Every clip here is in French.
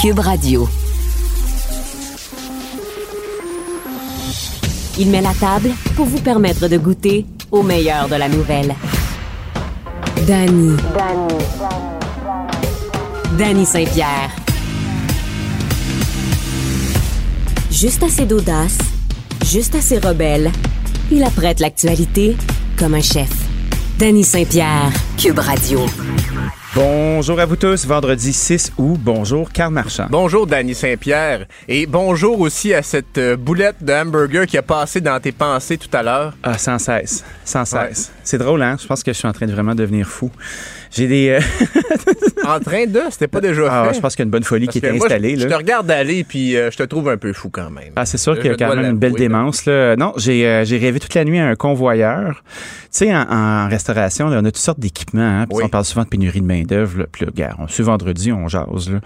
Cube Radio. Il met la table pour vous permettre de goûter au meilleur de la nouvelle. Danny. Danny Saint-Pierre. Juste assez d'audace, juste assez rebelle. Il apprête l'actualité comme un chef. Danny Saint-Pierre, Cube Radio. Bonjour à vous tous, vendredi 6 août. Bonjour, Carl Marchand. Bonjour, Danny Saint-Pierre. Et bonjour aussi à cette euh, boulette de hamburger qui a passé dans tes pensées tout à l'heure. Ah, sans cesse, sans cesse. C'est drôle, hein? Je pense que je suis en train de vraiment devenir fou. J'ai des... euh, En train de, c'était pas déjà ah, fait. je pense qu'il y a une bonne folie Parce qui est moi, installée. je, te regarde aller puis euh, je te trouve un peu fou quand même. Ah, c'est sûr qu'il y a quand même une belle démence. Là. Non, j'ai euh, j'ai rêvé toute la nuit à un convoyeur. Tu sais, en, en restauration, là, on a toutes sortes d'équipements. Hein, Oui. On parle souvent de pénurie de main-d'œuvre. Puis là, on suit vendredi, on jase. Là.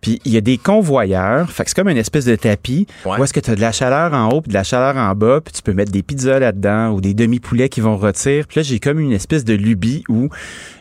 Puis il y a des convoyeurs. Fait que c'est comme une espèce de tapis Ouais. où est-ce que tu as de la chaleur en haut puis de la chaleur en bas. Puis tu peux mettre des pizzas là-dedans ou des demi-poulets qui vont rôtir. Puis là, j'ai comme une espèce de lubie où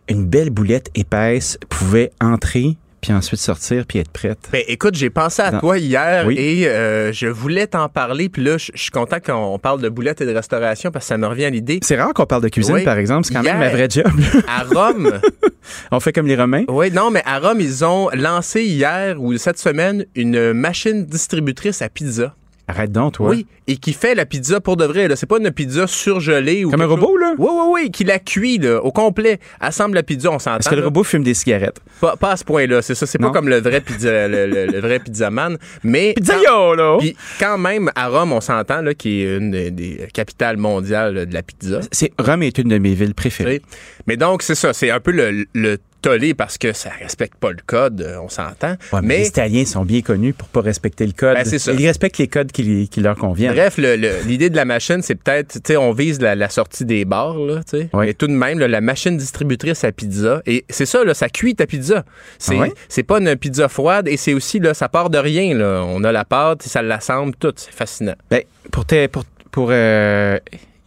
une belle boulette épaisse pouvait entrer puis ensuite sortir puis être prête. Ben, écoute, j'ai pensé à toi hier Oui. et euh, je voulais t'en parler. Puis là, je suis content qu'on parle de boulettes et de restauration parce que ça me revient à l'idée. C'est rare qu'on parle de cuisine, Oui. par exemple. C'est quand même ma vraie job. À Rome, on fait comme les Romains. oui, non, mais à Rome, ils ont lancé hier ou cette semaine une machine distributrice à pizza. Arrête donc, toi. Oui, et qui fait la pizza pour de vrai. là. C'est pas une pizza surgelée ou Comme un robot, chose- là? Oui, oui, oui, qui la cuit là, au complet. Assemble la pizza, on s'entend. Est-ce que le robot fume des cigarettes? Pas, pas à ce point-là, c'est ça. C'est pas comme le vrai pizza, le, le- le vrai pizzaman. Mais Pizzaio, là! Puis quand même, à Rome, on s'entend, là, qui est une des, des capitales mondiales là, de la pizza. C'est, Rome est une de mes villes préférées. sais. Mais donc, c'est ça, c'est un peu le, le tollé parce que ça respecte pas le code, euh, on s'entend. Ouais, mais, mais les Italiens sont bien connus pour pas respecter le code. Ben, ça. Ils respectent les codes qui, qui leur conviennent. Bref, l'idée de la machine, c'est peut-être, tu sais, on vise la, la sortie des bars, là, tu sais. Oui. Mais tout de même, là, la machine distributrice à pizza, et c'est ça, là, ça cuit ta pizza. C'est, Ah ouais? c'est pas une pizza froide, et c'est aussi, là, ça part de rien, là. On a la pâte, ça l'assemble, tout. C'est fascinant. Ben, pour pour, pour euh,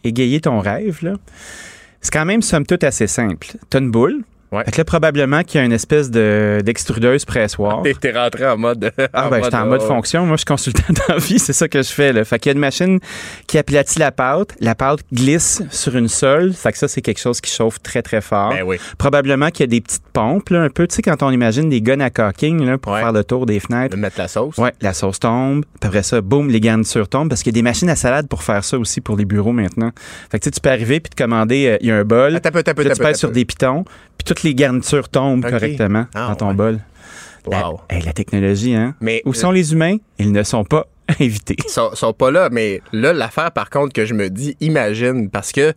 égayer ton rêve, là, c'est quand même, somme toute, assez simple. T'as une boule. Ouais. Fait que là, probablement qu'il y a une espèce de, d'extrudeuse pressoir. T'es, t'es rentré en mode. Ah ben j'étais en mode euh, fonction. Moi, je suis consultant dans la vie, c'est ça que je fais. Là. Fait qu'il y a une machine qui aplatit la pâte. La pâte glisse sur une sole. Fait que ça, c'est quelque chose qui chauffe très, très fort. Ben oui. Probablement qu'il y a des petites pompes, là, un peu, tu sais, quand on imagine des guns à caulking là, pour Ouais. faire le tour des fenêtres. De mettre la sauce. Ouais, la sauce tombe. Après ça, boum, les garnitures tombent parce qu'il y a des machines à salade pour faire ça aussi pour les bureaux maintenant. Fait que tu sais, tu peux arriver puis te commander, euh, il y a un bol. Attends attends attends tu sur des pitons, puis les garnitures tombent correctement Ah, dans ton ouais. bol. La, Wow. hey, la technologie, hein? Mais Où sont les humains? Ils ne sont pas invités. ils sont, sont pas là, mais là, l'affaire, par contre, que je me dis, imagine, parce que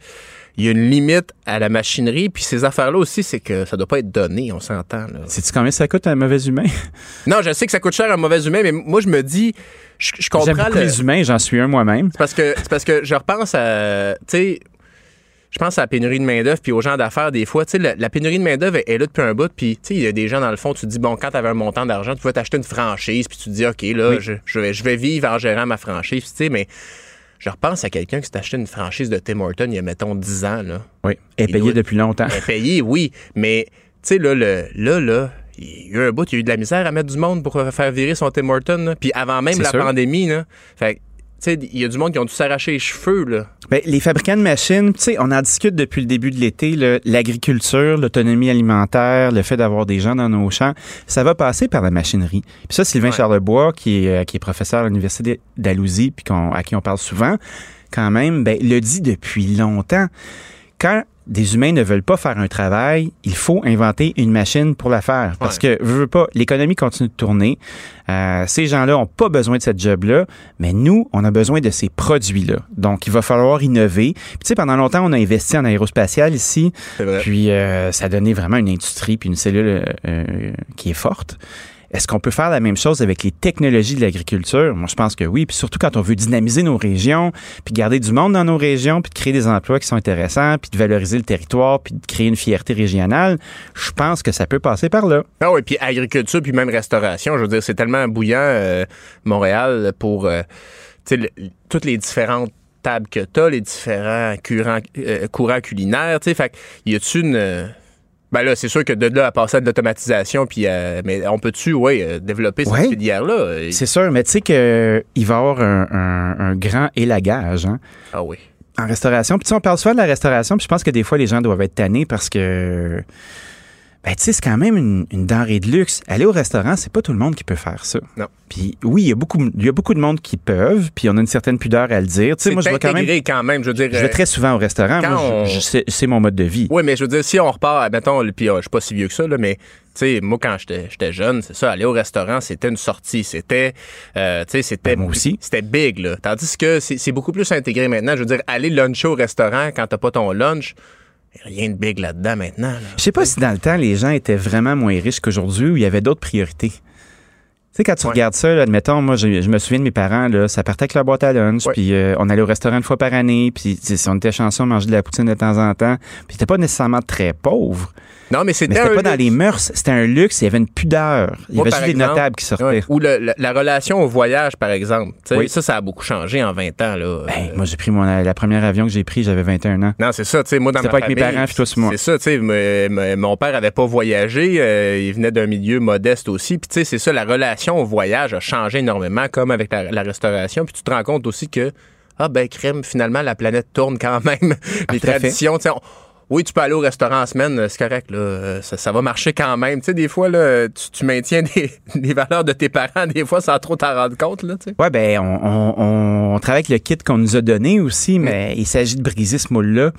il y a une limite à la machinerie, puis ces affaires-là aussi, c'est que ça doit pas être donné, on s'entend. Sais-tu combien ça coûte un mauvais humain? Non, je sais que ça coûte cher à un mauvais humain, mais moi, je me dis, je, je J'aime comprends beaucoup le... les humains, j'en suis un moi-même. C'est parce que parce que je repense à tu sais je pense à la pénurie de main-d'œuvre puis aux gens d'affaires des fois, tu sais la, la pénurie de main-d'œuvre est, est là depuis un bout puis tu sais il y a des gens dans le fond, tu te dis bon quand tu avais un montant d'argent, tu pouvais t'acheter une franchise puis tu te dis OK là, Oui. je, je vais je vais vivre en gérant ma franchise, tu sais mais je repense à quelqu'un qui s'est acheté une franchise de Tim Hortons il y a mettons 10 ans là. Oui. Et Il payé doit- depuis longtemps. Payé, oui, mais tu sais là le là là il y a eu un bout, il y a eu de la misère à mettre du monde pour faire virer son Tim Hortons. là. Puis avant même la sûr. pandémie, là, fait il y a du monde qui ont dû s'arracher les cheveux, là. Ben, les fabricants de machines, tu sais, on en discute depuis le début de l'été, l'agriculture, l'autonomie alimentaire, le fait d'avoir des gens dans nos champs, ça va passer par la machinerie. Puis ça, Sylvain Ouais. Charlebois, qui est, euh, qui est professeur à l'Université d'Alousie, puis à qui on parle souvent, quand même, ben, le dit depuis longtemps. Quand des humains ne veulent pas faire un travail, il faut inventer une machine pour la faire. Parce que, veux, veux pas, l'économie continue de tourner. Euh, ces gens-là n'ont pas besoin de cette job-là, mais nous, on a besoin de ces produits-là. Donc, il va falloir innover. Puis, tu sais, pendant longtemps, on a investi en aérospatial ici. Vrai. Puis, euh, ça a donné vraiment une industrie puis une cellule euh, qui est forte. Est-ce qu'on peut faire la même chose avec les technologies de l'agriculture? Moi, je pense que oui. Puis surtout quand on veut dynamiser nos régions, puis garder du monde dans nos régions, puis de créer des emplois qui sont intéressants, puis de valoriser le territoire, puis de créer une fierté régionale, je pense que ça peut passer par là. Ah oui, puis agriculture, puis même restauration. Je veux dire, c'est tellement bouillant, euh, Montréal, pour euh, toutes les différentes tables que tu as, les différents courants, euh, courants culinaires. Fait y a-tu une. Euh, Ben là, c'est sûr que de là à passer à de l'automatisation, puis euh, mais on peut-tu, oui, euh, développer cette Ouais. filière-là? euh, C'est sûr, mais tu sais qu'il va y avoir un, un- un grand élagage hein, Ah oui. en restauration. Puis tu sais, on parle souvent de la restauration, puis je pense que des fois, les gens doivent être tannés parce que, ben tu sais, c'est quand même une, une denrée de luxe. Aller au restaurant, c'est pas tout le monde qui peut faire ça. Non. Puis oui, il y a beaucoup, il y a beaucoup de monde qui peuvent, puis on a une certaine pudeur à le dire. Tu sais, moi, je vais quand même, quand même, je veux dire. je vais euh, très souvent au restaurant. quand Moi, je- on- c'est- c'est mon mode de vie. Oui, mais je veux dire, si on repart, mettons, puis euh, je suis pas si vieux que ça, là, mais tu sais, moi, quand j'étais j'étais jeune, c'est ça, aller au restaurant, c'était une sortie. C'était, euh, tu sais, c'était. Ben, moi aussi. C'était big, là. Tandis que c'est c'est beaucoup plus intégré maintenant. Je veux dire, aller luncher au restaurant quand t'as pas ton lunch, rien de big là-dedans maintenant. là. Je sais pas si dans le temps, les gens étaient vraiment moins riches qu'aujourd'hui ou il y avait d'autres priorités. Tu sais, quand tu Ouais. regardes ça, là, admettons, moi, je, je me souviens de mes parents, là, ça partait avec leur boîte à lunch, puis euh, on allait au restaurant une fois par année, puis si on était chanceux, on mangeait de la poutine de temps en temps. Puis c'était pas nécessairement très pauvre, Non, mais c'était pas dans les mœurs, c'était un luxe, il y avait une pudeur. Il y Moi, avait juste des exemple, notables qui sortaient. Ouais. Ou le- la, la relation au voyage, par exemple. Oui. Ça, ça a beaucoup changé en 20 ans. Là. Ben, moi, j'ai pris mon, la première avion que j'ai pris, j'avais 21 ans. Non, c'est ça, tu sais, moi, dans ma pas avec mes parents, puis toi, moi. C'est ça, tu sais, mon père avait pas voyagé, euh, il venait d'un milieu modeste aussi, puis tu sais, c'est ça, la relation au voyage a changé énormément, comme avec la, la restauration, puis tu te rends compte aussi que, ah ben, crème, finalement, la planète tourne quand même. Les à fait. traditions, tu sais, on- oui, tu peux aller au restaurant en semaine, euh, c'est correct, là, euh, ça, ça va marcher quand même. Tu sais, des fois, là, tu, tu maintiens des, des valeurs de tes parents, des fois, sans trop t'en rendre compte, là, tu sais. Ouais, ben, on, on- on travaille avec le kit qu'on nous a donné aussi, mais il s'agit de briser ce moule-là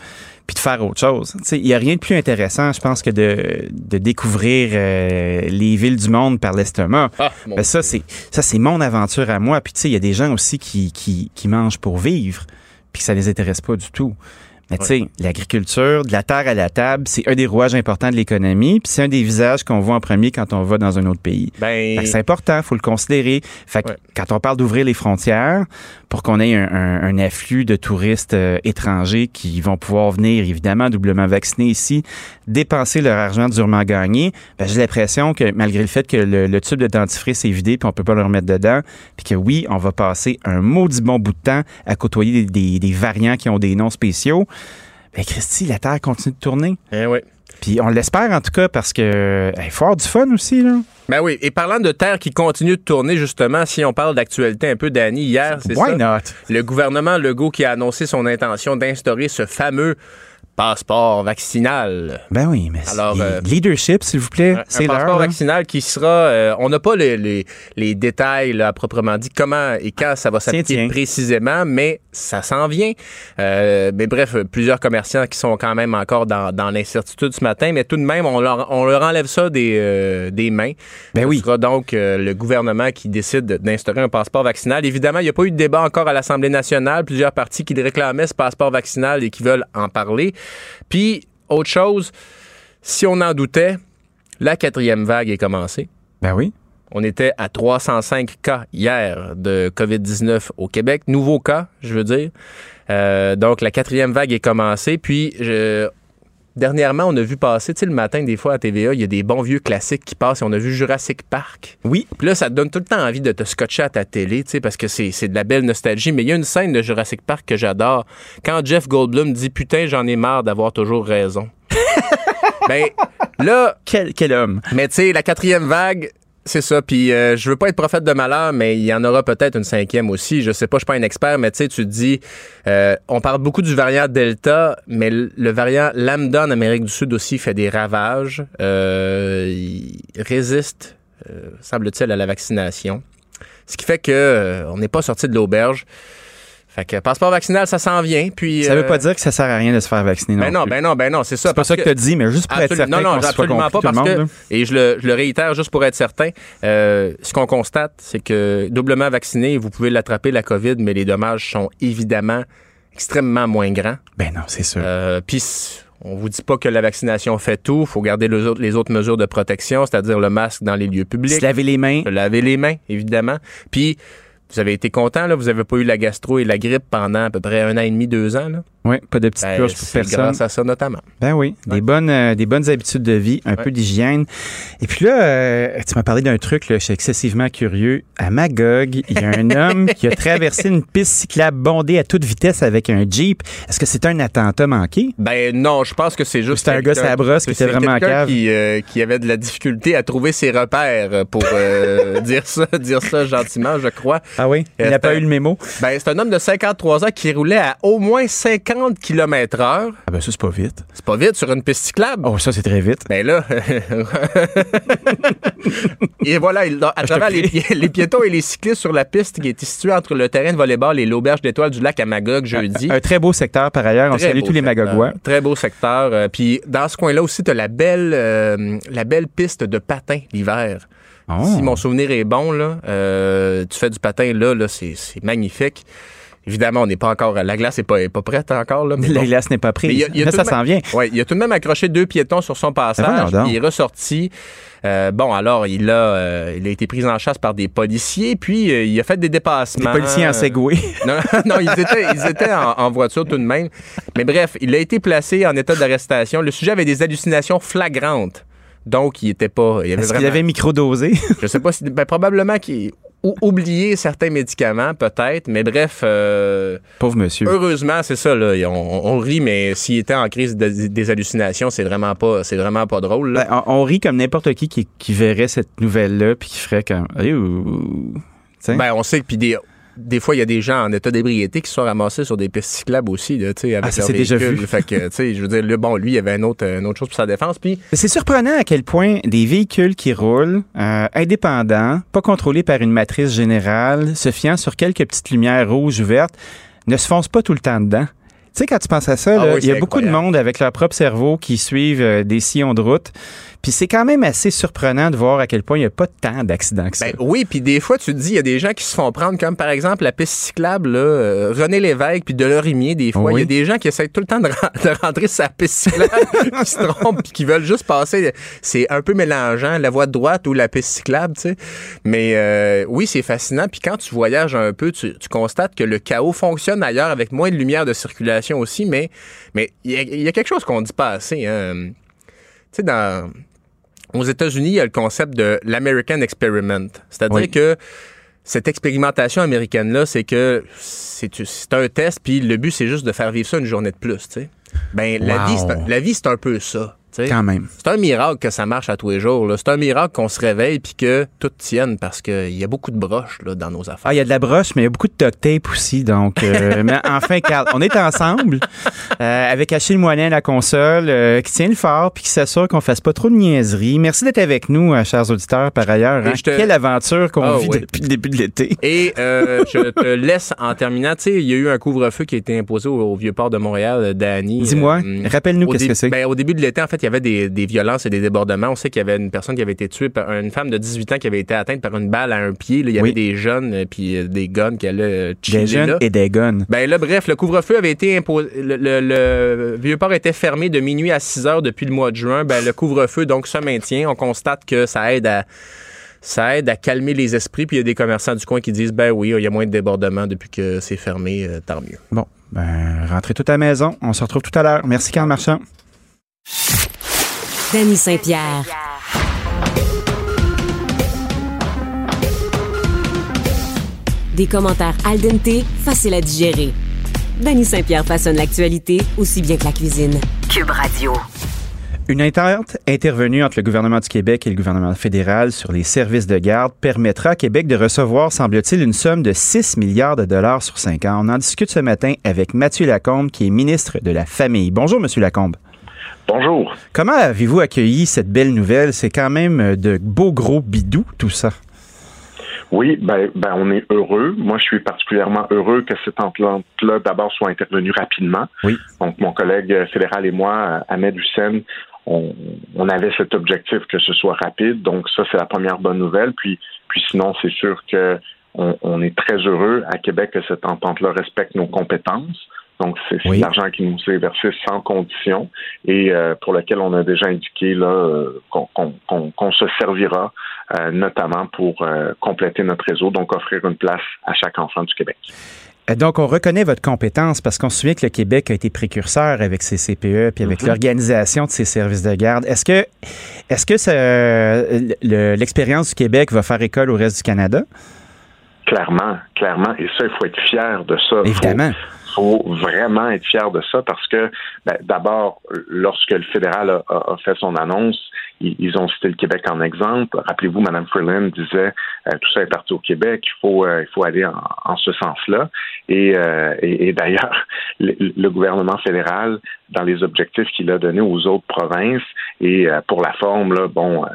puis de faire autre chose. Il n'y a rien de plus intéressant, je pense, que de, de découvrir euh, les villes du monde par l'estomac. Ah, Ben, ça, c'est ça, c'est mon aventure à moi. Puis tu sais, il y a des gens aussi qui, qui, qui mangent pour vivre, puis que ça les intéresse pas du tout. Mais tu sais, l'agriculture, de la terre à la table, c'est un des rouages importants de l'économie, puis c'est un des visages qu'on voit en premier quand on va dans un autre pays. Ben, c'est important, faut le considérer. Fait que Ouais. quand on parle d'ouvrir les frontières pour qu'on ait un, afflux de touristes euh, étrangers qui vont pouvoir venir évidemment doublement vaccinés ici, dépenser leur argent durement gagné, ben, j'ai l'impression que malgré le fait que le, tube de dentifrice est vidé puis on peut pas le remettre dedans, puis que oui, on va passer un maudit bon bout de temps à côtoyer des variants qui ont des noms spéciaux. Ben Christy, la Terre continue de tourner. eh oui. Puis on l'espère en tout cas parce que faut avoir du fun aussi là. Ben oui, et parlant de terre qui continue de tourner, justement, si on parle d'actualité un peu, Danny, hier, c'est Why ça. not? Le gouvernement Legault qui a annoncé son intention d'instaurer ce fameux passeport vaccinal. Ben oui, mais Alors, euh, leadership, s'il vous plaît, c'est passeport l'heure. là. vaccinal qui sera. euh, on n'a pas les, les- les détails là, à proprement dit comment et quand ça va s'appliquer précisément, mais ça s'en vient. Euh, mais bref, plusieurs commerçants qui sont quand même encore dans, dans l'incertitude ce matin, mais tout de même, on leur, on leur enlève ça des, euh, des mains. Ben Ce oui. sera donc euh, le gouvernement qui décide d'instaurer un passeport vaccinal. Évidemment, il n'y a pas eu de débat encore à l'Assemblée nationale. Plusieurs partis qui réclamaient, ce passeport vaccinal, et qui veulent en parler. Puis, autre chose, si on en doutait, la quatrième vague est commencée. Ben oui. On était à 305 cas hier de COVID-19 au Québec. Nouveaux cas, je veux dire. Euh, donc, la quatrième vague est commencée. Puis, je- dernièrement, on a vu passer, tu sais, le matin, des fois à TVA, il y a des bons vieux classiques qui passent. Et on a vu Jurassic Park. Oui. Puis là, ça te donne tout le temps envie de te scotcher à ta télé, tu sais, parce que c'est c'est de la belle nostalgie. Mais il y a une scène de Jurassic Park que j'adore. Quand Jeff Goldblum dit Putain, j'en ai marre d'avoir toujours raison. ben, là, Quel, quel homme. mais tu sais, la quatrième vague, c'est ça. Puis euh, je veux pas être prophète de malheur, mais il y en aura peut-être une cinquième aussi. Je sais pas, je suis pas un expert, mais tu sais, tu te dis, euh, on parle beaucoup du variant Delta, mais le variant Lambda en Amérique du Sud aussi fait des ravages. Euh, il résiste, euh, semble-t-il, à la vaccination. Ce qui fait que on n'est pas sorti de l'auberge. Fait que passeport vaccinal, ça s'en vient. Puis Ça veut euh, pas dire que ça sert à rien de se faire vacciner. ben non, plus. ben non, ben non, c'est ça. c'est pas ça que, tu as dit, mais juste pour être certain non, non, absolument pas, parce que, là. et je le, je le réitère juste pour être certain, euh, ce qu'on constate, c'est que doublement vacciné, vous pouvez l'attraper, la COVID, mais les dommages sont évidemment extrêmement moins grands. Ben non, c'est sûr. Euh, Puis, on vous dit pas que la vaccination fait tout. Il faut garder les autres, les autres mesures de protection, c'est-à-dire le masque dans les lieux publics. Se laver les mains. Se laver les mains, évidemment. Puis, vous avez été content, là? Vous avez pas eu la gastro et la grippe pendant à peu près un an et demi, deux ans, là? Oui, pas de petites Ben, purges pour c'est personne. grâce à ça notamment. Ben oui, des bonnes euh, des bonnes habitudes de vie, un peu d'hygiène. Et puis là, euh, tu m'as parlé d'un truc, là, je suis excessivement curieux. À Magog, il y a un homme qui a traversé une piste cyclable bondée à toute vitesse avec un Jeep. Est-ce que c'est un attentat manqué? Ben non, je pense que c'est juste. C'était un gars la brosse qui était c'est vraiment cave? Qui, euh, qui avait de la difficulté à trouver ses repères pour euh, dire ça, dire ça gentiment, je crois. Ah oui? Il Euh, n'a pas c'est- eu le mémo? Ben, c'est un homme de 53 ans qui roulait à au moins 50 km heure. Ah ben ça, c'est pas vite. C'est pas vite sur une piste cyclable. Oh, ça, c'est très vite. Ben là, et voilà, il- à travers les, les piétons et les cyclistes sur la piste qui était située entre le terrain de volleyball et l'auberge d'étoiles du lac à Magog jeudi. Un très beau secteur par ailleurs. On Très salue beau tous les secteur. Magogois. Très beau secteur. Euh, Puis dans ce coin-là aussi, tu as la belle, euh, la belle piste de patin l'hiver. Oh. Si mon souvenir est bon, là, euh, tu fais du patin là, c'est magnifique. Évidemment, on n'est pas encore. La glace n'est pas, est pas prête encore. Là, mais La bon. glace n'est pas prise. il y a- il y a Mais ça s'en vient. Ouais, il a tout de même accroché deux piétons sur son Ben passage, il est ressorti. Euh, bon, alors, il a, euh, il a été pris en chasse par des policiers, puis euh, il a fait des Des dépassements. policiers en Segway. Non, non, ils étaient, ils étaient en, en voiture tout de même. Mais bref, il a été placé en état d'arrestation. Le sujet avait des hallucinations flagrantes. Donc, il était pas. Il avait Est-ce qu'il vraiment. avait microdosé? Je sais pas si. Ben, probablement qu'il. Ou oublié certains médicaments, peut-être. Mais bref, euh, Pauvre monsieur. heureusement, c'est ça, là. On, on rit, mais s'il était en crise de- des hallucinations, c'est vraiment pas, c'est vraiment pas drôle, là. Ben, on, on rit comme n'importe qui, qui qui verrait cette nouvelle-là puis qui ferait comme. Ben, on sait que puis des, des fois, il y a des gens en état d'ébriété qui se sont ramassés sur des pistes cyclables aussi, là, tu sais, avec Ah, ça, leur c'est déjà véhicule. vu. Fait que, tu sais, je veux dire, là, bon, lui, il y avait une autre, une autre chose pour sa défense. Puis, C'est surprenant à quel point des véhicules qui roulent, euh, indépendants, pas contrôlés par une matrice générale, se fiant sur quelques petites lumières rouges ou vertes, ne se foncent pas tout le temps dedans. Tu sais, quand tu penses à ça, Ah oui, il y a beaucoup de monde avec leur propre cerveau qui suivent euh, des sillons de route. Puis c'est quand même assez surprenant de voir à quel point il n'y a pas tant d'accidents que ça. ben oui, puis des fois, tu te dis, il y a des gens qui se font prendre, comme par exemple la piste cyclable, là, euh, René Lévesque, puis Delorimier, des fois. Il Oui. y a des gens qui essaient tout le temps de, de rentrer sur la piste cyclable, qui se trompent, puis qui veulent juste passer. C'est un peu mélangeant, la voie de droite ou la piste cyclable, tu sais. Mais euh, oui, c'est fascinant. Puis quand tu voyages un peu, tu, tu constates que le chaos fonctionne ailleurs avec moins de lumière de circulation aussi, mais mais il y, a- y a quelque chose qu'on dit pas assez. Hein. Tu sais, dans aux États-Unis, il y a le concept de l'American Experiment. C'est-à-dire Oui. que cette expérimentation américaine-là, c'est que c'est un test, puis le but, c'est juste de faire vivre ça une journée de plus. tu sais. Ben, la Wow. vie, c'est un- la vie, c'est un peu ça. Quand même. C'est un miracle que ça marche à tous les jours. C'est un miracle qu'on se réveille puis que tout tienne parce qu'il y a beaucoup de broches là, dans nos affaires. Ah, il y a de la broche, mais il y a beaucoup de duct tape aussi. Donc, euh, mais enfin, Carl, on est ensemble euh, avec Achille Moinet à la console, euh, qui tient le fort puis qui s'assure qu'on fasse pas trop de niaiseries. Merci d'être avec nous, chers auditeurs, par ailleurs. Hein. te- Quelle aventure qu'on Ah, vit oui. depuis le début de l'été. Et je te laisse en terminant. Il y a eu un couvre-feu qui a été imposé au, au Vieux-Port de Montréal, Dany. Dis-moi, rappelle-nous qu'est-ce que c'est. ben, au début de l'été, en fait, il y avait des, des violences et des débordements. On sait qu'il y avait une personne qui avait été tuée par une femme de 18 ans qui avait été atteinte par une balle à un pied. là. Il y avait des jeunes euh, puis euh, des guns qui allaient chiller Des jeunes là. et des guns. Ben là, bref, le couvre-feu avait été imposé. Le, le- le Vieux-Port était fermé de minuit à 6 heures depuis le mois de juin. Ben, le couvre-feu, donc, se maintient. On constate que ça aide à. Ça aide à calmer les esprits, puis il y a des commerçants du coin qui disent ben oui, il y a moins de débordements depuis que c'est fermé, euh, tant mieux. Bon, ben, rentrez tout à la maison. On se retrouve tout à l'heure. Merci, Carl Marchand. Danny Saint-Pierre. Des commentaires al dente, faciles à digérer. Danny Saint-Pierre façonne l'actualité aussi bien que la cuisine. Cube Radio. Une entente intervenue entre le gouvernement du Québec et le gouvernement fédéral sur les services de garde permettra à Québec de recevoir, semble-t-il, une somme de 6 milliards de dollars sur 5 ans. On en discute ce matin avec Mathieu Lacombe, qui est ministre de la Famille. Bonjour, Monsieur Lacombe. Bonjour. Comment avez-vous accueilli cette belle nouvelle? C'est quand même de beaux gros bidous, tout ça. Oui, ben, ben on est heureux. Moi, je suis particulièrement heureux que cette entente-là, d'abord, soit intervenue rapidement. Oui. Donc, mon collègue fédéral et moi, Ahmed Hussein, on, on avait cet objectif que ce soit rapide. Donc, ça, c'est la première bonne nouvelle. Puis, puis sinon, c'est sûr que on, on est très heureux à Québec que cette entente-là respecte nos compétences. Donc, c'est Oui. l'argent qui nous est versé sans condition et euh, pour lequel on a déjà indiqué là euh, qu'on se servira euh, notamment pour compléter notre réseau, donc offrir une place à chaque enfant du Québec. Donc, on reconnaît votre compétence parce qu'on se souvient que le Québec a été précurseur avec ses CPE puis avec mhm. l'organisation de ses services de garde. Est-ce que, est-ce que l'expérience du Québec va faire école au reste du Canada? Clairement, clairement. Et ça, il faut être fier de ça. Évidemment faut vraiment être fier de ça parce que, ben, d'abord, lorsque le fédéral a, fait son annonce, ils, ont cité le Québec en exemple. Rappelez-vous, Mme Freeland disait euh, tout ça est parti au Québec, il faut, euh, il faut aller en, ce sens-là. Euh, et, et, d'ailleurs, le, gouvernement fédéral, dans les objectifs qu'il a donnés aux autres provinces, et pour la forme, là, bon, euh,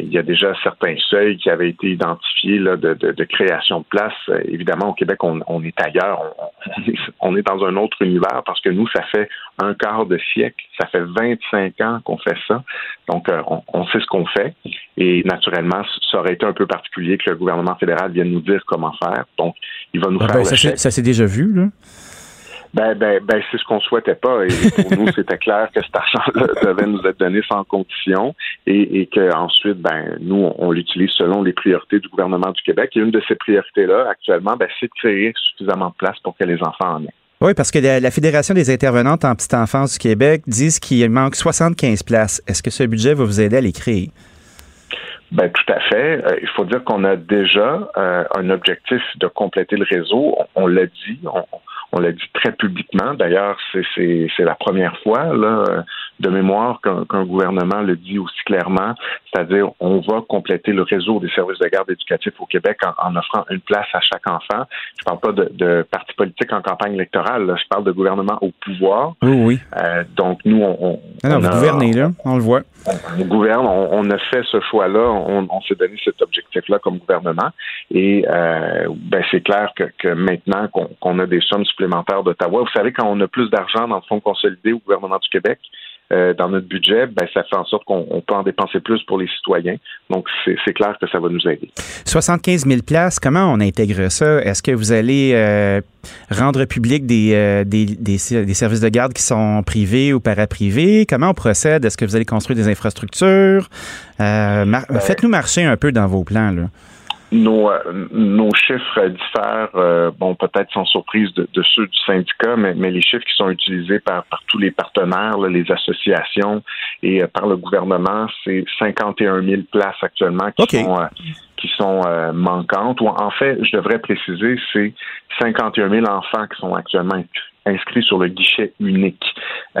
il y a déjà certains seuils qui avaient été identifiés là, de, de, création de places. Euh, évidemment, au Québec, on, on est ailleurs. On, est, on, est, dans un autre univers parce que nous, ça fait un quart de siècle, ça fait 25 ans qu'on fait ça. Donc, euh, on, on, sait ce qu'on fait. Et naturellement, ça aurait été un peu particulier que le gouvernement fédéral vienne nous dire comment faire. Donc, il va nous ah faire ben, Ça s'est déjà vu, là? Ben, ben, ben c'est ce qu'on souhaitait pas. Et pour nous, c'était clair que cet argent-là devait nous être donné sans condition et, et qu'ensuite, ben, nous, on, l'utilise selon les priorités du gouvernement du Québec. Et une de ces priorités-là, actuellement, ben, c'est de créer suffisamment de place pour que les enfants en aient. Oui, parce que la, Fédération des intervenantes en petite enfance du Québec disent qu'il manque 75 places. Est-ce que ce budget va vous aider à les créer? Ben, tout à fait. Euh, il faut dire qu'on a déjà euh, un objectif de compléter le réseau. On, l'a dit, on, on l'a dit très publiquement. D'ailleurs, c'est la première fois là, de mémoire qu'un gouvernement le dit aussi clairement, c'est-à-dire on va compléter le réseau des services de garde éducatifs au Québec en, offrant une place à chaque enfant. Je parle pas de, de parti politique en campagne électorale, je parle de gouvernement au pouvoir. Oui, oui. Euh, donc nous, on, on, non, vous gouvernez là, on le voit. On, gouverne, on, a fait ce choix-là, on, s'est donné cet objectif-là comme gouvernement, et euh, ben, c'est clair que, que maintenant qu'on a des sommes supplémentaires d'Ottawa, vous savez quand on a plus d'argent dans le fonds consolidé au gouvernement du Québec, euh, dans notre budget, ben, ça fait en sorte qu'on peut en dépenser plus pour les citoyens. Donc, c'est clair que ça va nous aider. 75 000 places, comment on intègre ça? Est-ce que vous allez euh, rendre public euh, des, des, services de garde qui sont privés ou paraprivés? Comment on procède? Est-ce que vous allez construire des infrastructures? Faites-nous marcher un peu dans vos plans. Là nos, euh, nos chiffres diffèrent, euh, bon, peut-être sans surprise de, ceux du syndicat, mais, mais, les chiffres qui sont utilisés par, par tous les partenaires, les associations et euh, par le gouvernement, c'est 51 000 places actuellement qui sont qui sont manquantes. Ou en fait, je devrais préciser, c'est 51 000 enfants qui sont actuellement inscrits sur le guichet unique.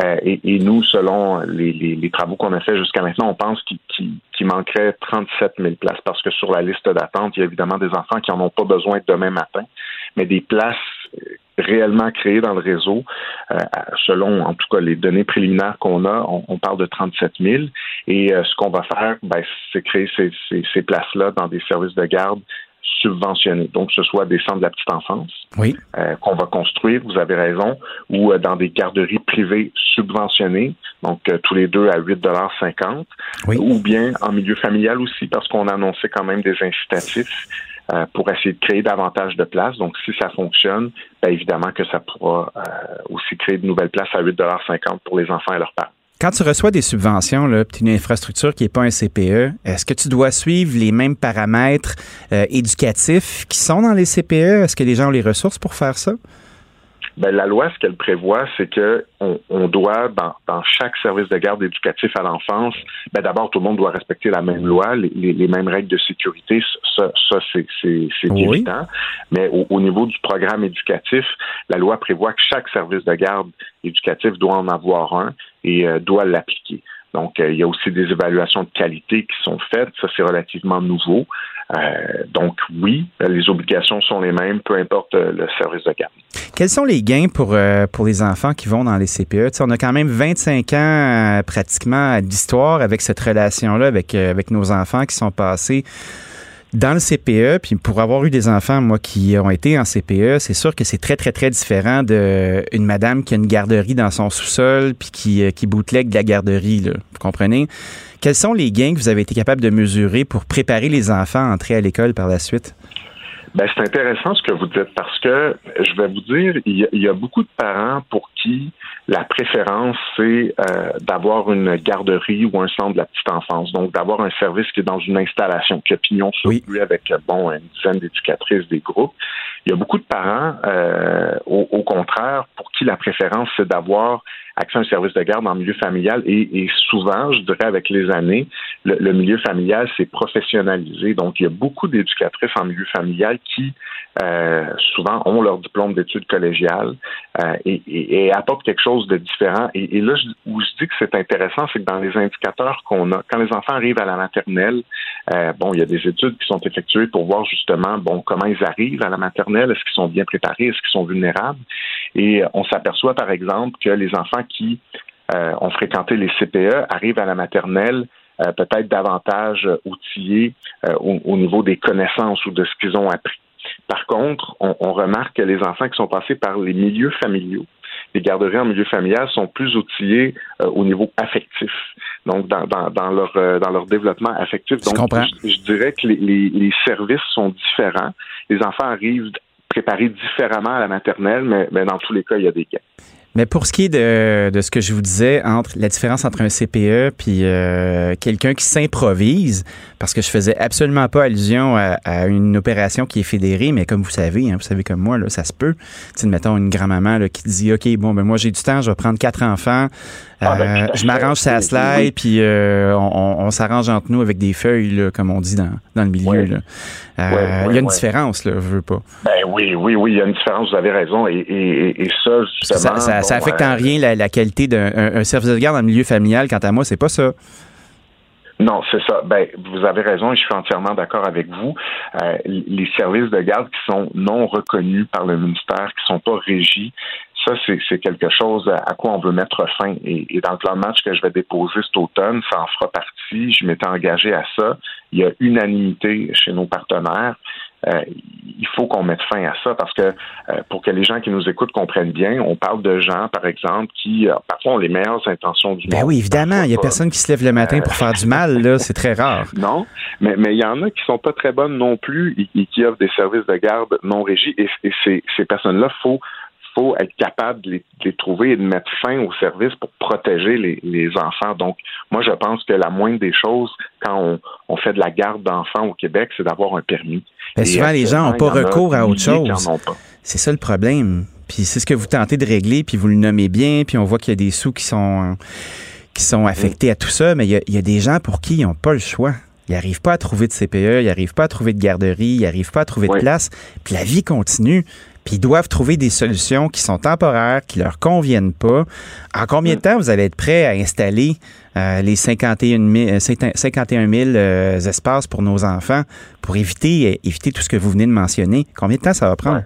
Euh, et, nous, selon les, travaux qu'on a fait jusqu'à maintenant, on pense qu'il qu manquerait 37 000 places parce que sur la liste d'attente, il y a évidemment des enfants qui n'en ont pas besoin demain matin, mais des places euh, réellement créées dans le réseau, euh, selon en tout cas les données préliminaires qu'on a, on, parle de 37 000. Et ce qu'on va faire, ben, c'est créer ces places-là dans des services de garde subventionnés. Donc, que ce soit des centres de la petite enfance oui. euh, qu'on va construire, vous avez raison, ou euh, dans des garderies privées subventionnées, donc euh, tous les deux à 8,50 oui. ou bien en milieu familial aussi, parce qu'on a annoncé quand même des incitatifs euh, pour essayer de créer davantage de places. Donc, si ça fonctionne, bien évidemment que ça pourra aussi créer de nouvelles places à 8,50 pour les enfants et leurs parents. Quand tu reçois des subventions, là, une infrastructure qui n'est pas un CPE, est-ce que tu dois suivre les mêmes paramètres euh, éducatifs qui sont dans les CPE? Est-ce que les gens ont les ressources pour faire ça? Ben, la loi, ce qu'elle prévoit, c'est que on, on doit, dans, dans, chaque service de garde éducatif à l'enfance, ben, d'abord, tout le monde doit respecter la même loi, les, les, mêmes règles de sécurité. Ça, ça c'est, c'est, c'est oui. évident. Mais au, au, niveau du programme éducatif, la loi prévoit que chaque service de garde éducatif doit en avoir un et euh, doit l'appliquer. Donc, euh, il y a aussi des évaluations de qualité qui sont faites. Ça, c'est relativement nouveau. Euh, donc, oui, les obligations sont les mêmes, peu importe le service de garde. Quels sont les gains pour, pour les enfants qui vont dans les CPE? On a quand même 25 ans pratiquement d'histoire avec cette relation-là, avec, avec nos enfants qui sont passés dans le CPE, puis pour avoir eu des enfants, moi, qui ont été en CPE, c'est sûr que c'est très, très, très différent d'une madame qui a une garderie dans son sous-sol, puis qui, qui bootleg de la garderie. Vous comprenez? Quels sont les gains que vous avez été capable de mesurer pour préparer les enfants à entrer à l'école par la suite? Ben, c'est intéressant ce que vous dites parce que je vais vous dire, il y a beaucoup de parents pour qui la préférence, c'est euh, d'avoir une garderie ou un centre de la petite enfance. Donc, d'avoir un service qui est dans une installation, qui a pignon sur oui. lui avec, bon, une dizaine d'éducatrices des groupes. il y a beaucoup de parents, euh, au, contraire, pour qui la préférence, c'est d'avoir accès à un service de garde en milieu familial. Et, souvent, je dirais avec les années, le, milieu familial s'est professionnalisé. Donc, il y a beaucoup d'éducatrices en milieu familial qui, euh, souvent, ont leur diplôme d'études collégiales euh, et, apportent quelque chose de différent. Et, là, où je dis que c'est intéressant, c'est que dans les indicateurs qu'on a, quand les enfants arrivent à la maternelle, bon, il y a des études qui sont effectuées pour voir justement, bon, comment ils arrivent à la maternelle, est-ce qu'ils sont bien préparés, est-ce qu'ils sont vulnérables? Et on s'aperçoit, par exemple, que les enfants qui euh, ont fréquenté les CPE arrivent à la maternelle euh, peut-être davantage outillés euh, au, niveau des connaissances ou de ce qu'ils ont appris. Par contre, on, remarque que les enfants qui sont passés par les milieux familiaux, les garderies en milieu familial sont plus outillés au niveau affectif, donc dans, leur dans leur développement affectif. Donc, je, dirais que les, services sont différents. Les enfants arrivent préparés différemment à la maternelle, mais, mais dans tous les cas, il y a des gains. Mais pour ce qui est de, de, ce que je vous disais entre la différence entre un CPE puis euh, quelqu'un qui s'improvise, parce que je faisais absolument pas allusion à, une opération qui est fédérée, mais comme vous savez, hein, vous savez comme moi, là, ça se peut. Tu mettons une grand-maman qui dit OK, bon ben moi j'ai du temps, je vais prendre quatre enfants, ah, ben, euh, je m'arrange sa slide, puis euh, on, s'arrange entre nous avec des feuilles, comme on dit dans, dans le milieu. Euh, il y a une différence, là, je veux pas. Ben oui, oui, oui, il y a une différence, vous avez raison. Et, et, ça, justement. Ça, ça, affecte en rien la, qualité d'un service de garde dans le milieu familial. Quant à moi, c'est pas ça. Non, c'est ça. Ben, vous avez raison et je suis entièrement d'accord avec vous. les services de garde qui sont non reconnus par le ministère, qui sont pas régis, ça, c'est quelque chose à quoi on veut mettre fin. Et, dans le plan de match que je vais déposer cet automne, ça en fera partie. Je m'étais engagé à ça. Il y a unanimité chez nos partenaires. Euh, il faut qu'on mette fin à ça parce que euh, pour que les gens qui nous écoutent comprennent bien, on parle de gens, par exemple, qui euh, parfois ont les meilleures intentions du ben monde. oui, évidemment. Il n'y a personne qui se lève le matin pour faire du mal, là. C'est très rare. Non, mais mais il y en a qui sont pas très bonnes non plus et, qui offrent des services de garde non régis. Et, et ces, ces personnes-là, faut faut être capable de les, trouver et de mettre fin au service pour protéger les, enfants. Donc, moi, je pense que la moindre des choses, quand on, fait de la garde d'enfants au Québec, c'est d'avoir un permis. Mais souvent, les gens n'ont pas recours à autre chose. C'est ça le problème. Puis c'est ce que vous tentez de régler, puis vous le nommez bien, puis on voit qu'il y a des sous qui sont qui sont affectés à tout ça, mais il y a, des gens pour qui ils n'ont pas le choix. Ils n'arrivent pas à trouver de CPE, ils n'arrivent pas à trouver de garderie, ils n'arrivent pas à trouver de place, puis la vie continue. Puis ils doivent trouver des solutions qui sont temporaires, qui leur conviennent pas. En combien de mm. temps vous allez être prêt à installer euh, les 51 000, 51 000 espaces pour nos enfants pour éviter, éviter tout ce que vous venez de mentionner? Combien de temps ça va prendre?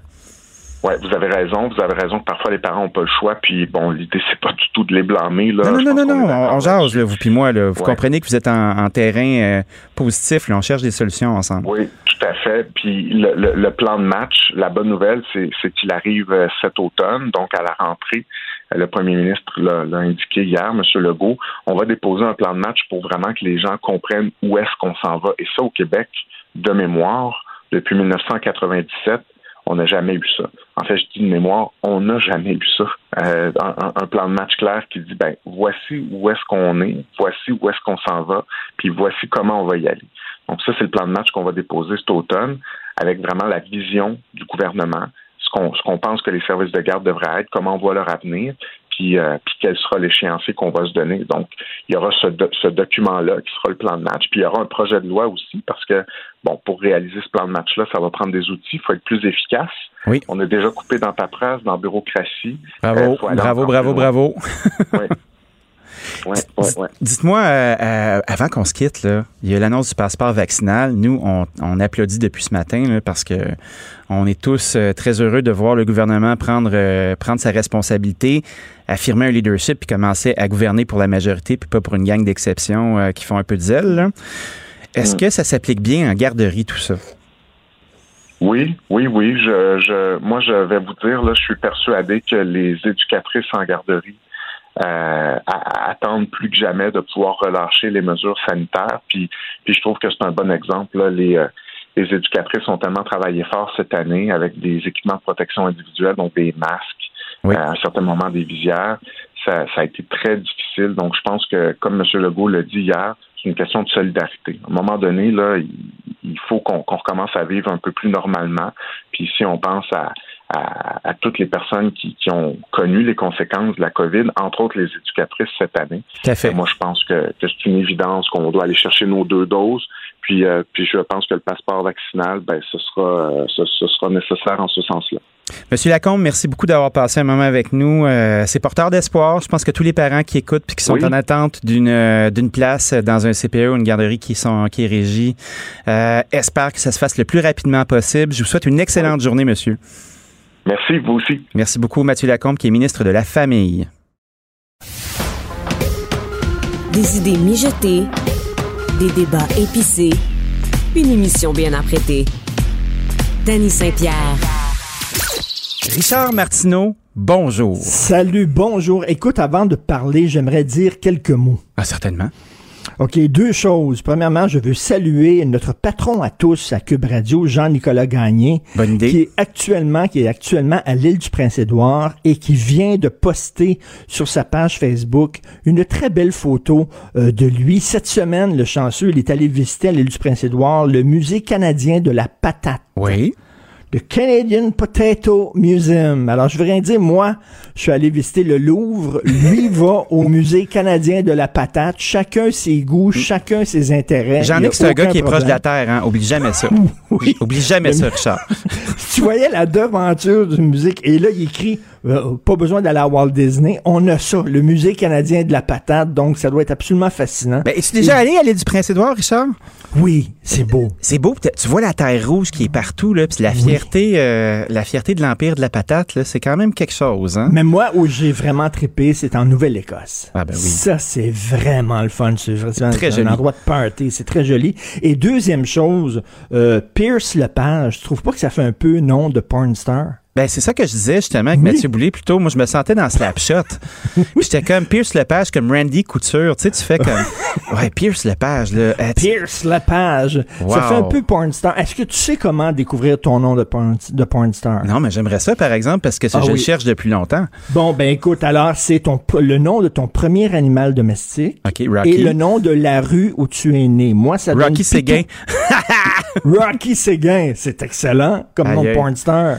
Oui, vous avez raison. Vous avez raison que parfois les parents n'ont pas le choix. Puis bon, l'idée, c'est pas du tout de les blâmer. Là. Non, non, non, non, on, jase, vous puis moi. Là. Vous comprenez que vous êtes en, terrain euh, positif. Là. On cherche des solutions ensemble. Oui, tout à fait. Puis le, plan de match, la bonne nouvelle, c'est, qu'il arrive euh, cet automne, donc à la rentrée. Euh, le premier ministre l'a, indiqué hier, M. Legault. On va déposer un plan de match pour vraiment que les gens comprennent où est-ce qu'on s'en va. Et ça, au Québec, de mémoire, depuis 1997, on n'a jamais eu ça. En fait, je dis de mémoire, on n'a jamais eu ça. Euh, un, plan de match clair qui dit, ben, voici où est-ce qu'on est, voici où est-ce qu'on s'en va, puis voici comment on va y aller. Donc ça, c'est le plan de match qu'on va déposer cet automne avec vraiment la vision du gouvernement, ce qu'on ce qu'on pense que les services de garde devraient être, comment on voit leur avenir, puis, euh, puis quel sera l'échéancier qu'on va se donner. Donc, il y aura ce, ce document-là qui sera le plan de match. Puis, il y aura un projet de loi aussi parce que, bon, pour réaliser ce plan de match-là, ça va prendre des outils. Il faut être plus efficace. Oui. On a déjà coupé dans paperasse, dans bureaucratie. Bravo, euh, bravo, bravo, bravo. oui. Dites-moi, euh, euh, avant qu'on se quitte, là, il y a l'annonce du passeport vaccinal. Nous, on, applaudit depuis ce matin parce que on est tous euh, très heureux de voir le gouvernement prendre, prendre sa responsabilité, affirmer un leadership puis commencer à gouverner pour la majorité puis pas pour une gang d'exceptions qui font un peu de zèle. Est-ce mm. que ça s'applique bien en garderie, tout ça? Oui, oui, oui. Je, moi, je vais vous dire, là, je suis persuadé que les éducatrices en garderie euh, à, attendre plus que jamais de pouvoir relâcher les mesures sanitaires. Puis, puis je trouve que c'est un bon exemple. Là, les, euh, les éducatrices ont tellement travaillé fort cette année avec des équipements de protection individuelle, donc des masques, euh, à un certain moment des visières. Ça, ça, a été très difficile. Donc, je pense que, comme M. Legault l'a dit hier, c'est une question de solidarité. À un moment donné, là, il faut qu'on recommence à vivre un peu plus normalement. Puis si on pense à, à, toutes les personnes qui, qui, ont connu les conséquences de la COVID, entre autres les éducatrices cette année. fait. Moi, je pense que, que c'est une évidence qu'on doit aller chercher nos deux doses. Puis, euh, puis je pense que le passeport vaccinal, ben, ce sera, euh, ce, sera nécessaire en ce sens-là. Monsieur Lacombe, merci beaucoup d'avoir passé un moment avec nous. Euh, c'est porteur d'espoir. Je pense que tous les parents qui écoutent puis qui sont en attente d'une d'une place dans un CPE ou une garderie qui sont qui est régie espèrent que ça se fasse le plus rapidement possible. Je vous souhaite une excellente journée, monsieur. Merci, vous aussi. Merci beaucoup, Mathieu Lacombe, qui est ministre de la Famille. Des idées mijotées, des débats épicés, une émission bien apprêtée. Danny Saint-Pierre. Richard Martineau, bonjour. Salut, bonjour. Écoute, avant de parler, j'aimerais dire quelques mots. Ah, certainement. OK, deux choses. Premièrement, je veux saluer notre patron à tous à Cube Radio, Jean-Nicolas Gagné, qui est actuellement qui est actuellement à l'île du Prince-Édouard et qui vient de poster sur sa page Facebook une très belle photo euh, de lui. Cette semaine, le chanceux, il est allé visiter à l'île du Prince-Édouard le musée canadien de la patate. Oui le Canadian Potato Museum. Alors, je veux rien dire, moi, je suis allé visiter le Louvre, lui va au Musée canadien de la patate, chacun ses goûts, chacun ses intérêts. J'en ai que c'est un gars qui est proche de la Terre, hein? Oublie jamais ça. oui. Oublie jamais ça, Richard. tu voyais la devanture du musique, et là, il écrit euh, pas besoin d'aller à Walt Disney. On a ça, le musée canadien de la patate, donc ça doit être absolument fascinant. Ben, es-tu déjà allé à l'île du Prince-Édouard, Richard? Oui, c'est beau. C'est beau. Tu vois la terre rouge qui est partout, là, puis la fierté, euh, la fierté de l'Empire de la patate, là, c'est quand même quelque chose. Hein? Mais moi, où j'ai vraiment trippé, c'est en Nouvelle-Écosse. Ah ben oui. Ça, c'est vraiment le fun. C'est un endroit de party. C'est très joli. Et deuxième chose, euh, Pierce Lepage, je trouve pas que ça fait un peu nom de porn star? Ben, c'est ça que je disais justement avec Mathieu Boulay plutôt. Moi, je me sentais dans Slapshot. J'étais comme Pierce Lepage, comme Randy Couture. Tu sais, tu fais comme. Ouais, Pierce Lepage, là. Pierce Lepage. Ça fait un peu porn star. Est-ce que tu sais comment découvrir ton nom de porn, de star? Non, mais j'aimerais ça, par exemple, parce que ah je le cherche depuis longtemps. Bon, ben écoute, alors, c'est ton le nom de ton premier animal domestique. OK, Rocky. Et le nom de la rue où tu es né. Moi, ça Rocky Séguin. Rocky Séguin. C'est excellent comme nom de porn star.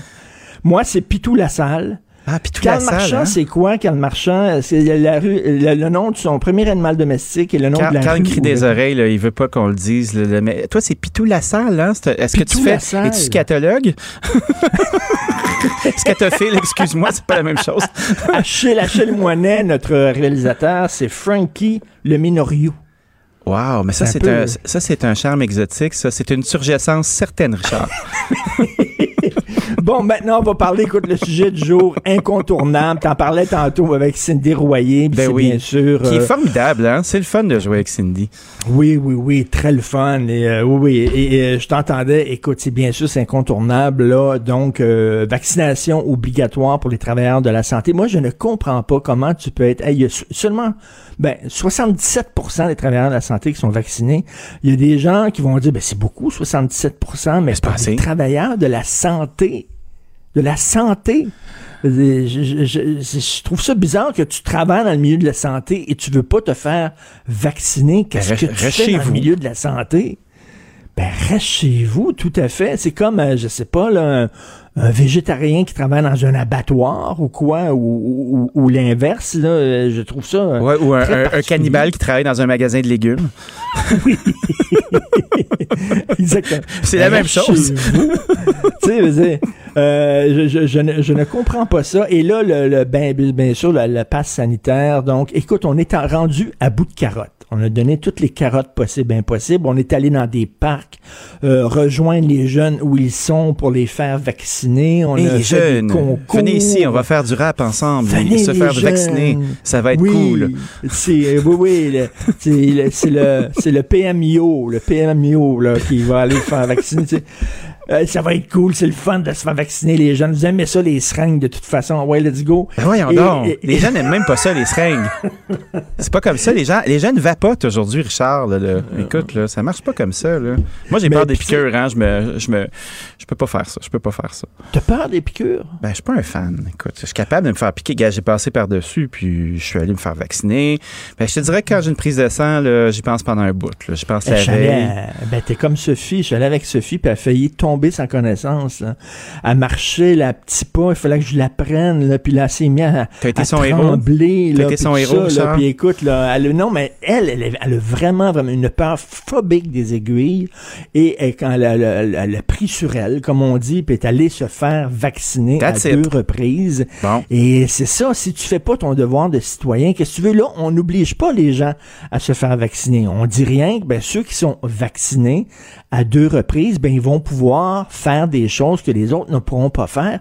Moi, c'est Pitou Lassalle. Ah, Pitou Carl Marchand, hein? c'est quoi, Carl Marchand? C'est la rue, le, nom de son premier animal domestique et le nom de la Carl rue. crie des oreilles, là, il veut pas qu'on le dise. mais toi, c'est Pitou Lassalle, hein? Est-ce que tu fais. Es-tu scatologue? Scatophile, excuse-moi, c'est pas la même chose. Achille, Achille Moinet, notre réalisateur, c'est Frankie le Minorio. Wow, mais ça, c'est un, ça, c'est un charme exotique. Ça, c'est une surgescence certaine, Richard. bon, maintenant, on va parler, écoute, le sujet du jour incontournable. T'en parlais tantôt avec Cindy Royer, ben oui. bien sûr. Qui est euh, formidable, hein? C'est le fun de jouer avec Cindy. Oui, oui, oui, très le fun. Et, euh, oui, oui, et, euh, je t'entendais, écoute, c'est bien sûr, c'est incontournable, là. Donc, vaccination obligatoire pour les travailleurs de la santé. Moi, je ne comprends pas comment tu peux être. il y a seulement ben, 77% des travailleurs de la santé qui sont vaccinés. Il y a des gens qui vont dire, ben, c'est beaucoup, 77% mais c'est pas les travailleurs de la santé. De la santé. Je, trouve ça bizarre que tu travailles dans le milieu de la santé et tu veux pas te faire vacciner. Qu'est-ce ben, que tu fais dans le milieu de la santé? Ben, reste chez vous, tout à fait. C'est comme, euh, je sais pas, là, un, végétarien qui travaille dans un abattoir ou quoi, ou, ou, l'inverse, là, euh, je trouve ça. Ouais, ou un, un, cannibale qui travaille dans un magasin de légumes. oui. Exactement. C'est la même chose. tu sais, euh, je, je, ne, je, ne, comprends pas ça. Et là, le, le ben, bien sûr, le, le pass sanitaire. Donc, écoute, on est rendu à bout de carottes. On a donné toutes les carottes possibles et impossibles. On est allé dans des parcs, euh, rejoindre les jeunes où ils sont pour les faire vacciner. On a les jeunes, venez ici, on va faire du rap ensemble. Venez se faire vacciner, ça va être cool. C'est, oui, oui, c'est le, c'est le, le PMIO, le PMIO là, qui va aller faire vacciner. Euh, ça va être cool, c'est le fun de se faire vacciner les jeunes. Vous aimez ça, les seringues, de toute façon. Ouais, let's go. Ben voyons donc. les jeunes n'aiment même pas ça, les seringues. c'est pas comme ça. Les gens, les jeunes vapotent aujourd'hui, Richard. Là, Écoute, là, ça marche pas comme ça. Là. Moi, j'ai peur des piqûres. Hein. Je me, je me, je peux pas faire ça. Je peux pas faire ça. T'as peur des piqûres? Ben, je suis pas un fan. Écoute, je suis capable de me faire piquer. J'ai passé par-dessus, puis je suis allé me faire vacciner. Ben, je te dirais que quand j'ai une prise de sang, j'y pense pendant un bout. J'y pense la veille. Ben, t'es comme Sophie. J'allais avec Sophie, puis elle a failli tomber sans connaissance. Là. Elle marchait, la petit pas, il fallait que je la prenne, là, puis là, elle s'est mise à, T'as été à son héros? trembler. Là, été son héros, ça, là, puis écoute, là, elle, non, mais elle, elle, elle a vraiment, vraiment une peur phobique des aiguilles. Et, et quand elle, a- elle a- elle a- elle a pris sur elle, comme on dit, puis est allée se faire vacciner That's à it. deux reprises. Bon. Et c'est ça, si tu fais pas ton devoir de citoyen, qu'est-ce que tu veux? Là? On n'oblige pas les gens à se faire vacciner. On dit rien que ben, ceux qui sont vaccinés à deux reprises, ben, ils vont pouvoir faire des choses que les autres ne pourront pas faire.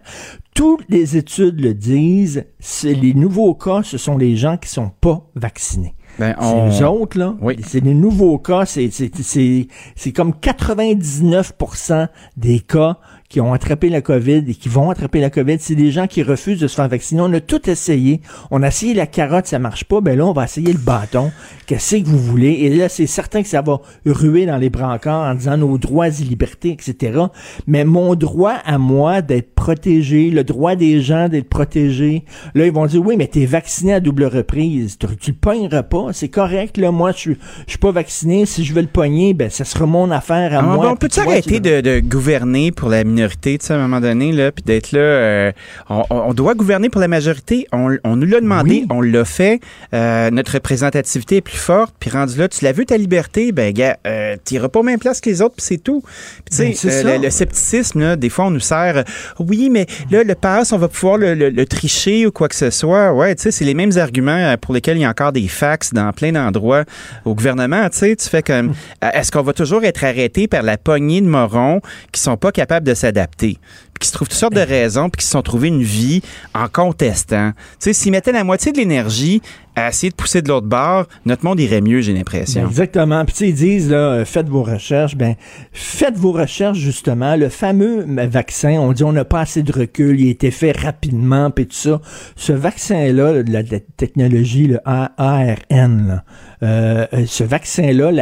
Toutes les études le disent, c'est les nouveaux cas, ce sont les gens qui sont pas vaccinés. Ben, C'est on- eux autres, là. Oui. C'est les nouveaux cas. C'est, c'est, c'est, c'est comme 99% des cas qui ont attrapé la COVID et qui vont attraper la COVID. C'est des gens qui refusent de se faire vacciner. On a tout essayé. On a essayé la carotte, ça marche pas. Ben là, on va essayer le bâton. Qu'est-ce que vous voulez? Et là, c'est certain que ça va ruer dans les brancards en disant nos droits et libertés, etc. Mais mon droit à moi d'être protégé, le droit des gens d'être protégés, là, ils vont dire, oui, mais t'es vacciné à double reprise. Tu, tu le pogneras pas. C'est correct, là. Moi, je suis, je suis pas vacciné. Si je veux le pogner, ben, ça sera mon affaire à Ah, moi. bon, on peut-tu toi, arrêter tu- de, de gouverner pour la minorité, tu sais, à un moment donné, là, puis d'être là, euh, on, on doit gouverner pour la majorité. On, on nous l'a demandé, Oui. on l'a fait. Euh, notre représentativité est plus forte, puis rendu là, tu l'as vu ta liberté, ben gars, euh, t'iras pas aux mêmes places que les autres, puis c'est tout. Puis tu Ben, sais, c'est euh, le, le scepticisme, là, des fois, on nous sert, oui, mais là, le pass, on va pouvoir le, le- le tricher ou quoi que ce soit. Ouais, tu sais, c'est les mêmes arguments pour lesquels il y a encore des fax dans plein d'endroits au gouvernement. Tu sais, tu fais comme, euh, est-ce qu'on va toujours être arrêté par la poignée de morons qui sont pas capables de s'adapter? Puis qui se trouvent toutes sortes de raisons, puis qui se sont trouvés une vie en contestant. Tu sais, s'ils mettaient la moitié de l'énergie à essayer de pousser de l'autre bord, notre monde irait mieux, j'ai l'impression. exactement. Puis ils disent là, euh, faites vos recherches. Ben, faites vos recherches justement. Le fameux euh, vaccin, on dit on n'a pas assez de recul, il a été fait rapidement, puis tout ça. Ce vaccin-là, la, la technologie, le ARN, là, euh, euh, ce vaccin-là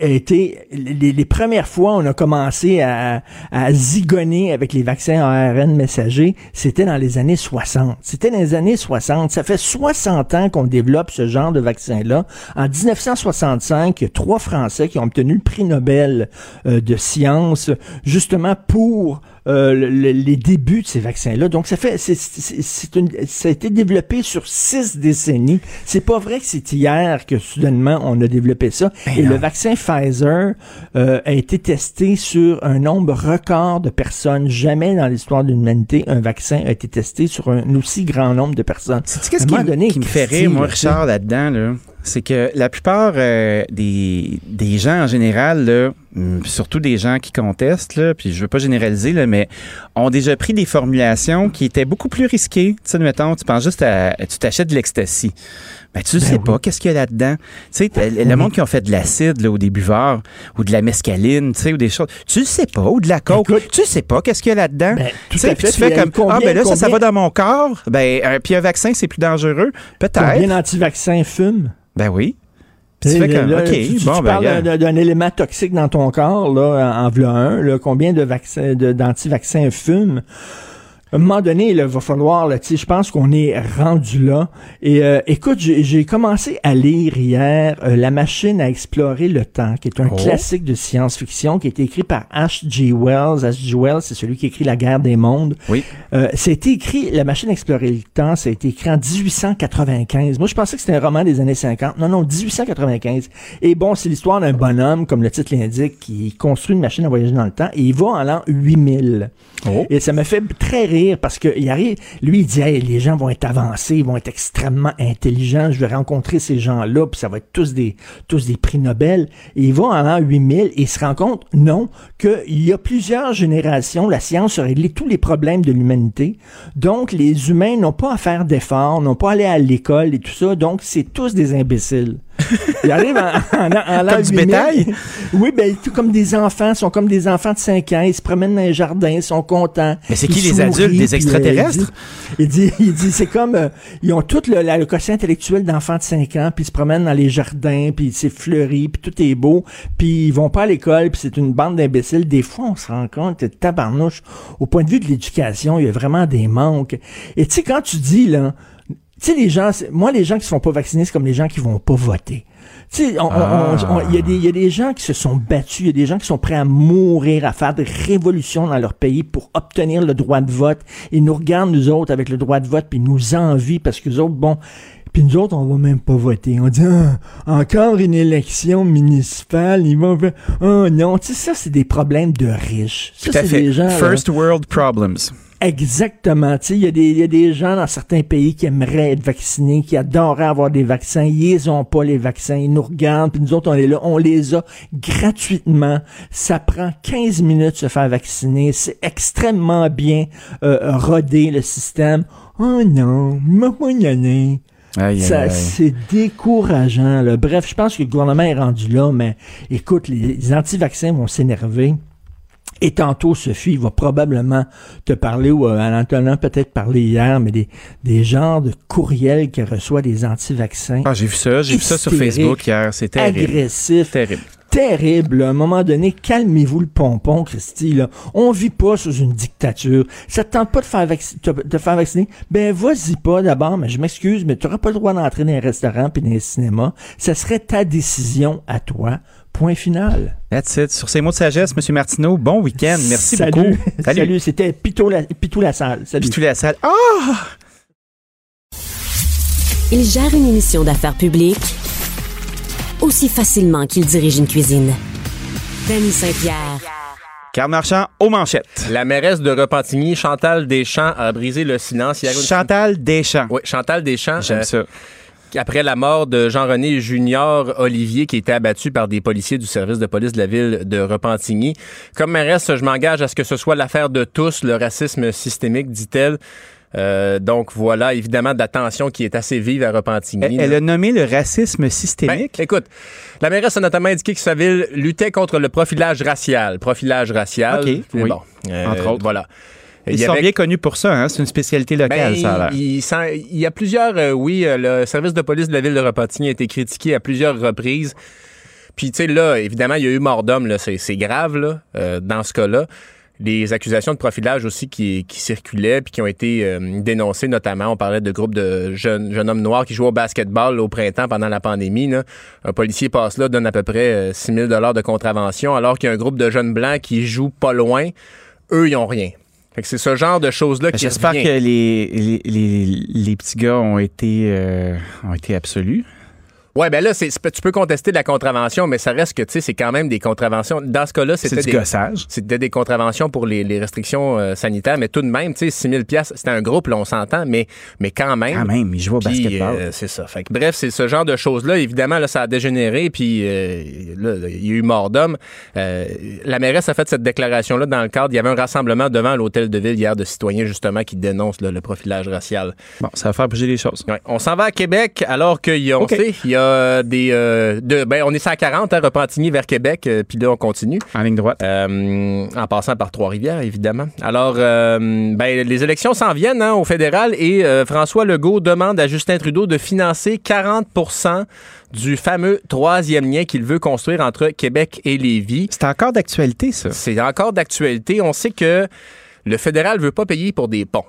a été les, les premières fois on a commencé à, à zigonner avec les vaccins ARN messagers, c'était dans les années 60. C'était dans les années 60. Ça fait 60 ans qu'on développe ce genre de vaccin-là. En 1965, il y a trois Français qui ont obtenu le prix Nobel euh, de sciences justement pour euh, le- le- les débuts de ces vaccins-là. Donc, ça fait, c'est, c'est- c'est une, ça a été développé sur six décennies. C'est pas vrai que c'est hier que soudainement on a développé ça. Et le vaccin Pfizer euh, a été testé sur un nombre record de personnes. Jamais dans l'histoire de l'humanité un vaccin a été testé sur un aussi grand nombre de personnes. Sais-tu qu'est-ce qui, donné, qui me fait rire, moi. Richard, là-dedans, là? C'est que la plupart euh, des, des gens en général, là, hum, surtout des gens qui contestent, là, puis je veux pas généraliser, là, mais ont déjà pris des formulations qui étaient beaucoup plus risquées. Tu sais, mettons, tu penses juste à. Tu t'achètes de l'ecstasy. Ben, tu sais pas qu'est-ce qu'il y a là-dedans. Tu sais, le monde qui ont fait de l'acide, ou des buveurs, ou de la mescaline, tu sais, ou des choses. Tu le sais pas, ou de la coke. Écoute- tu sais pas qu'est-ce qu'il y a là-dedans. Ben, tu sais, puis tu fais euh, comme, combien- ah, ben là, ça, ça va dans mon corps. Ben, un- puis un vaccin, c'est plus dangereux. Peut-être. Combien d'anti-vaccins fument? Ben oui. Tu fais comme, là, OK, tu, tu- bon, tu ben, parles d'un- élément toxique dans ton corps, là, en, en v'là un, là, combien de vaccins, d'anti-vaccins fument? À un moment donné, il va falloir, je pense qu'on est rendu là. Et euh, écoute, j'ai commencé à lire hier euh, La machine à explorer le temps, qui est un Oh. classique de science-fiction, qui a été écrit par H.G. Wells. H.G. Wells, c'est celui qui écrit La guerre des mondes. Oui. Euh, été écrit, La machine à explorer le temps, ça a été écrit en 1895. Moi, je pensais que c'était un roman des années 50. Non, non, 1895. Et bon, c'est l'histoire d'un bonhomme, comme le titre l'indique, qui construit une machine à voyager dans le temps et il va en l'an 8000. Oh. Et ça me fait très rire parce que il arrive, lui, il dit, les gens vont être avancés, ils vont être extrêmement intelligents, je vais rencontrer ces gens-là, puis ça va être tous des, tous des prix Nobel. Et il va en l'an 8000 et il se rend compte, non, qu'il y a plusieurs générations, la science a réglé tous les problèmes de l'humanité. Donc, les humains n'ont pas à faire d'efforts, n'ont pas à aller à l'école et tout ça. Donc, c'est tous des imbéciles. Il arrive en, en, en- Comme du 8000. bétail? Oui, ben, tout comme des enfants, sont comme des enfants de 5 ans, ils se promènent dans les jardins, ils sont contents. Mais c'est qui les adultes, des puis, euh, extraterrestres? il dit, il dit, c'est comme, euh, ils ont tout le, la- le quotient intellectuel d'enfants de 5 ans, puis ils se promènent dans les jardins, puis c'est fleuri, puis tout est beau, puis ils vont pas à l'école, puis c'est une bande d'imbéciles. Des fois, on se rend compte, tabarnouche, au point de vue de l'éducation, il y a vraiment des manques. Et tu sais, quand tu dis, là, sais, les gens, moi, les gens qui se font pas vacciner, c'est comme les gens qui vont pas voter. Tu sais, Ah. il y, a des- il y a des gens qui se sont battus, il y a des gens qui sont prêts à mourir, à faire des révolutions dans leur pays pour obtenir le droit de vote. Ils nous regardent, nous autres, avec le droit de vote, puis ils nous envient parce que nous autres, bon, puis nous autres, on va même pas voter. On dit, Ah, encore une élection municipale, ils vont faire, oh non, tu sais, ça, c'est des problèmes de riches. Ça, c'est des gens, là, First world problems. Exactement. Tu sais, il y, a des- y a des gens dans certains pays qui aimeraient être vaccinés, qui adoreraient avoir des vaccins. Ils ont pas, les vaccins. Ils nous regardent, puis nous autres, on est là. On les a gratuitement. Ça prend 15 minutes de se faire vacciner. C'est extrêmement bien euh, rodé, le système. Oh non, aïe, Ça, c'est décourageant. Là. Bref, je pense que le gouvernement est rendu là, mais écoute, les, les anti-vaccins vont s'énerver. Et tantôt, Sophie va probablement te parler, ou euh, Alain Antonin peut-être parler hier, mais des, des genres de courriels qu'elle reçoit des anti-vaccins. Ah, j'ai vu ça, j'ai vu ça sur Facebook hier. C'est terrible. agressifs, Terrible. terrible. À un moment donné, calmez-vous le pompon, Christy. Là. On vit pas sous une dictature. Ça te tente pas de faire, te faire vacciner? Ben, vas-y pas d'abord, mais je m'excuse, mais tu n'auras pas le droit d'entrer dans les restaurants puis dans les cinémas. Ça serait ta décision à toi. Point final. That's it. Sur ces mots de sagesse, M. Martineau, bon week-end. Merci Salut. beaucoup. Salut, c'était Pitou la, Pitou la salle. Salut. Puis tous la salle. Ah! Il gère une émission d'affaires publiques aussi facilement qu'il dirige une cuisine. Danny Saint-Pierre. Carl Marchand aux manchettes. La mairesse de Repentigny, Chantal Deschamps, a brisé le silence hier. Chantal Deschamps. Oui, Chantal Deschamps. J'aime euh, ça. Après la mort de Jean-René Junior Olivier, qui était abattu par des policiers du service de police de la ville de Repentigny. Comme mairesse, je m'engage à ce que ce soit l'affaire de tous, le racisme systémique, dit-elle. Euh, donc voilà, évidemment, de la tension qui est assez vive à Repentigny. Elle, elle a nommé le racisme Ben, systémique. écoute, la mairesse a notamment indiqué que sa ville luttait contre le profilage racial. Profilage racial. OK, Mais oui. bon, euh, Entre autres. Voilà. Ils Il sont avait- bien connus pour ça, hein? C'est une spécialité locale, ben, ça a l'air. il, il y a plusieurs, euh, oui, euh, le service de police de la ville de Repentigny a été critiqué à plusieurs reprises. Puis, tu sais, là, évidemment, il y a eu mort d'homme, là, c'est c'est grave, là, euh, dans ce cas-là. Les accusations de profilage aussi qui, qui circulaient puis qui ont été euh, dénoncées, notamment, on parlait de groupes de jeunes, jeunes hommes noirs qui jouaient au basketball là, au printemps pendant la pandémie. Là. Un policier passe là, donne à peu près euh, 6 000 de contravention, alors qu'il y a un groupe de jeunes blancs qui jouent pas loin. Eux, ils ont rien. Fait que c'est ce genre de choses-là qui J'espère que les, les, les, les petits gars ont été, euh, ont été absolus. Ouais, ben là, c'est, tu peux contester la contravention, mais ça reste que, tu sais, c'est quand même des contraventions. Dans ce cas-là, C'est c'était du des, gossage. c'était des contraventions pour les, les restrictions euh, sanitaires, mais tout de même, tu sais, 6 000 piastres, c'était un groupe, là, on s'entend, mais, mais quand même. Quand même, ils jouent au basketball. euh, c'est ça. Fait que, bref, c'est ce genre de choses-là. Évidemment, là, ça a dégénéré, puis euh, là, il y a eu mort d'homme. Euh, la mairesse a fait cette déclaration-là dans le cadre. Il y avait un rassemblement devant l'hôtel de ville hier de citoyens, justement, qui dénoncent là, le profilage racial. Bon, ça va faire bouger les choses. Ouais. On s'en va à Québec alors qu'il y a, on OK. sait, il y a des, euh, de, ben, on est 140 à Repentigny vers Québec, euh, puis là on continue. En ligne droite. Euh, en passant par Trois-Rivières, évidemment. Alors, ben, les élections s'en viennent hein, au fédéral et François Legault demande à Justin Trudeau de financer 40% du fameux troisième lien qu'il veut construire entre Québec et Lévis. C'est encore d'actualité, ça. C'est encore d'actualité. On sait que le fédéral veut pas payer pour des ponts.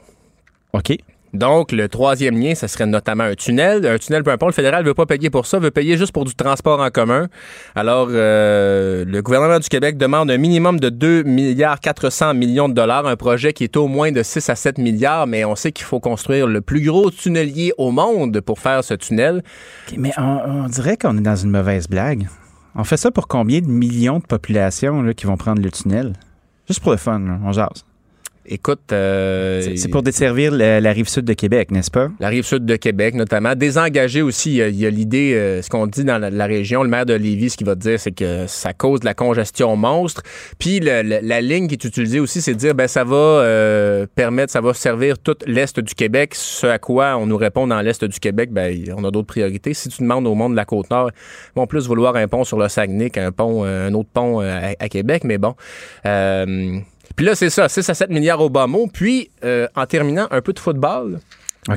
OK. Donc, le troisième lien, ce serait notamment un tunnel. Un tunnel, peu importe, le fédéral veut pas payer pour ça, veut payer juste pour du transport en commun. Alors, euh, le gouvernement du Québec demande un minimum de 2 milliards 400 millions de dollars, un projet qui est au moins de 6 à 7 milliards, mais on sait qu'il faut construire le plus gros tunnelier au monde pour faire ce tunnel. Mais on, dirait qu'on est dans une mauvaise blague. On fait ça pour combien de millions de populations qui vont prendre le tunnel? Juste pour le fun, on jase. Écoute, euh, C'est- pour desservir la, la rive sud de Québec, n'est-ce pas? la rive sud de Québec notamment. Désengager aussi, il y a- l'idée, euh, ce qu'on dit dans la, la région, le maire de Lévis, ce qu'il va te dire, c'est que ça cause de la congestion monstre. Puis le- le- la ligne qui est utilisée aussi, c'est de dire, ben ça va euh, permettre, ça va servir tout l'Est du Québec, ce à quoi on nous répond dans l'Est du Québec, ben on a d'autres priorités. Si tu demandes au monde de la Côte-Nord, ils vont plus vouloir un pont sur le Saguenay qu'un pont, euh, un autre pont euh, à, à Québec, mais bon. Puis là, c'est ça, 6 à 7 milliards au bas mot. Puis, euh, en terminant, un peu de football.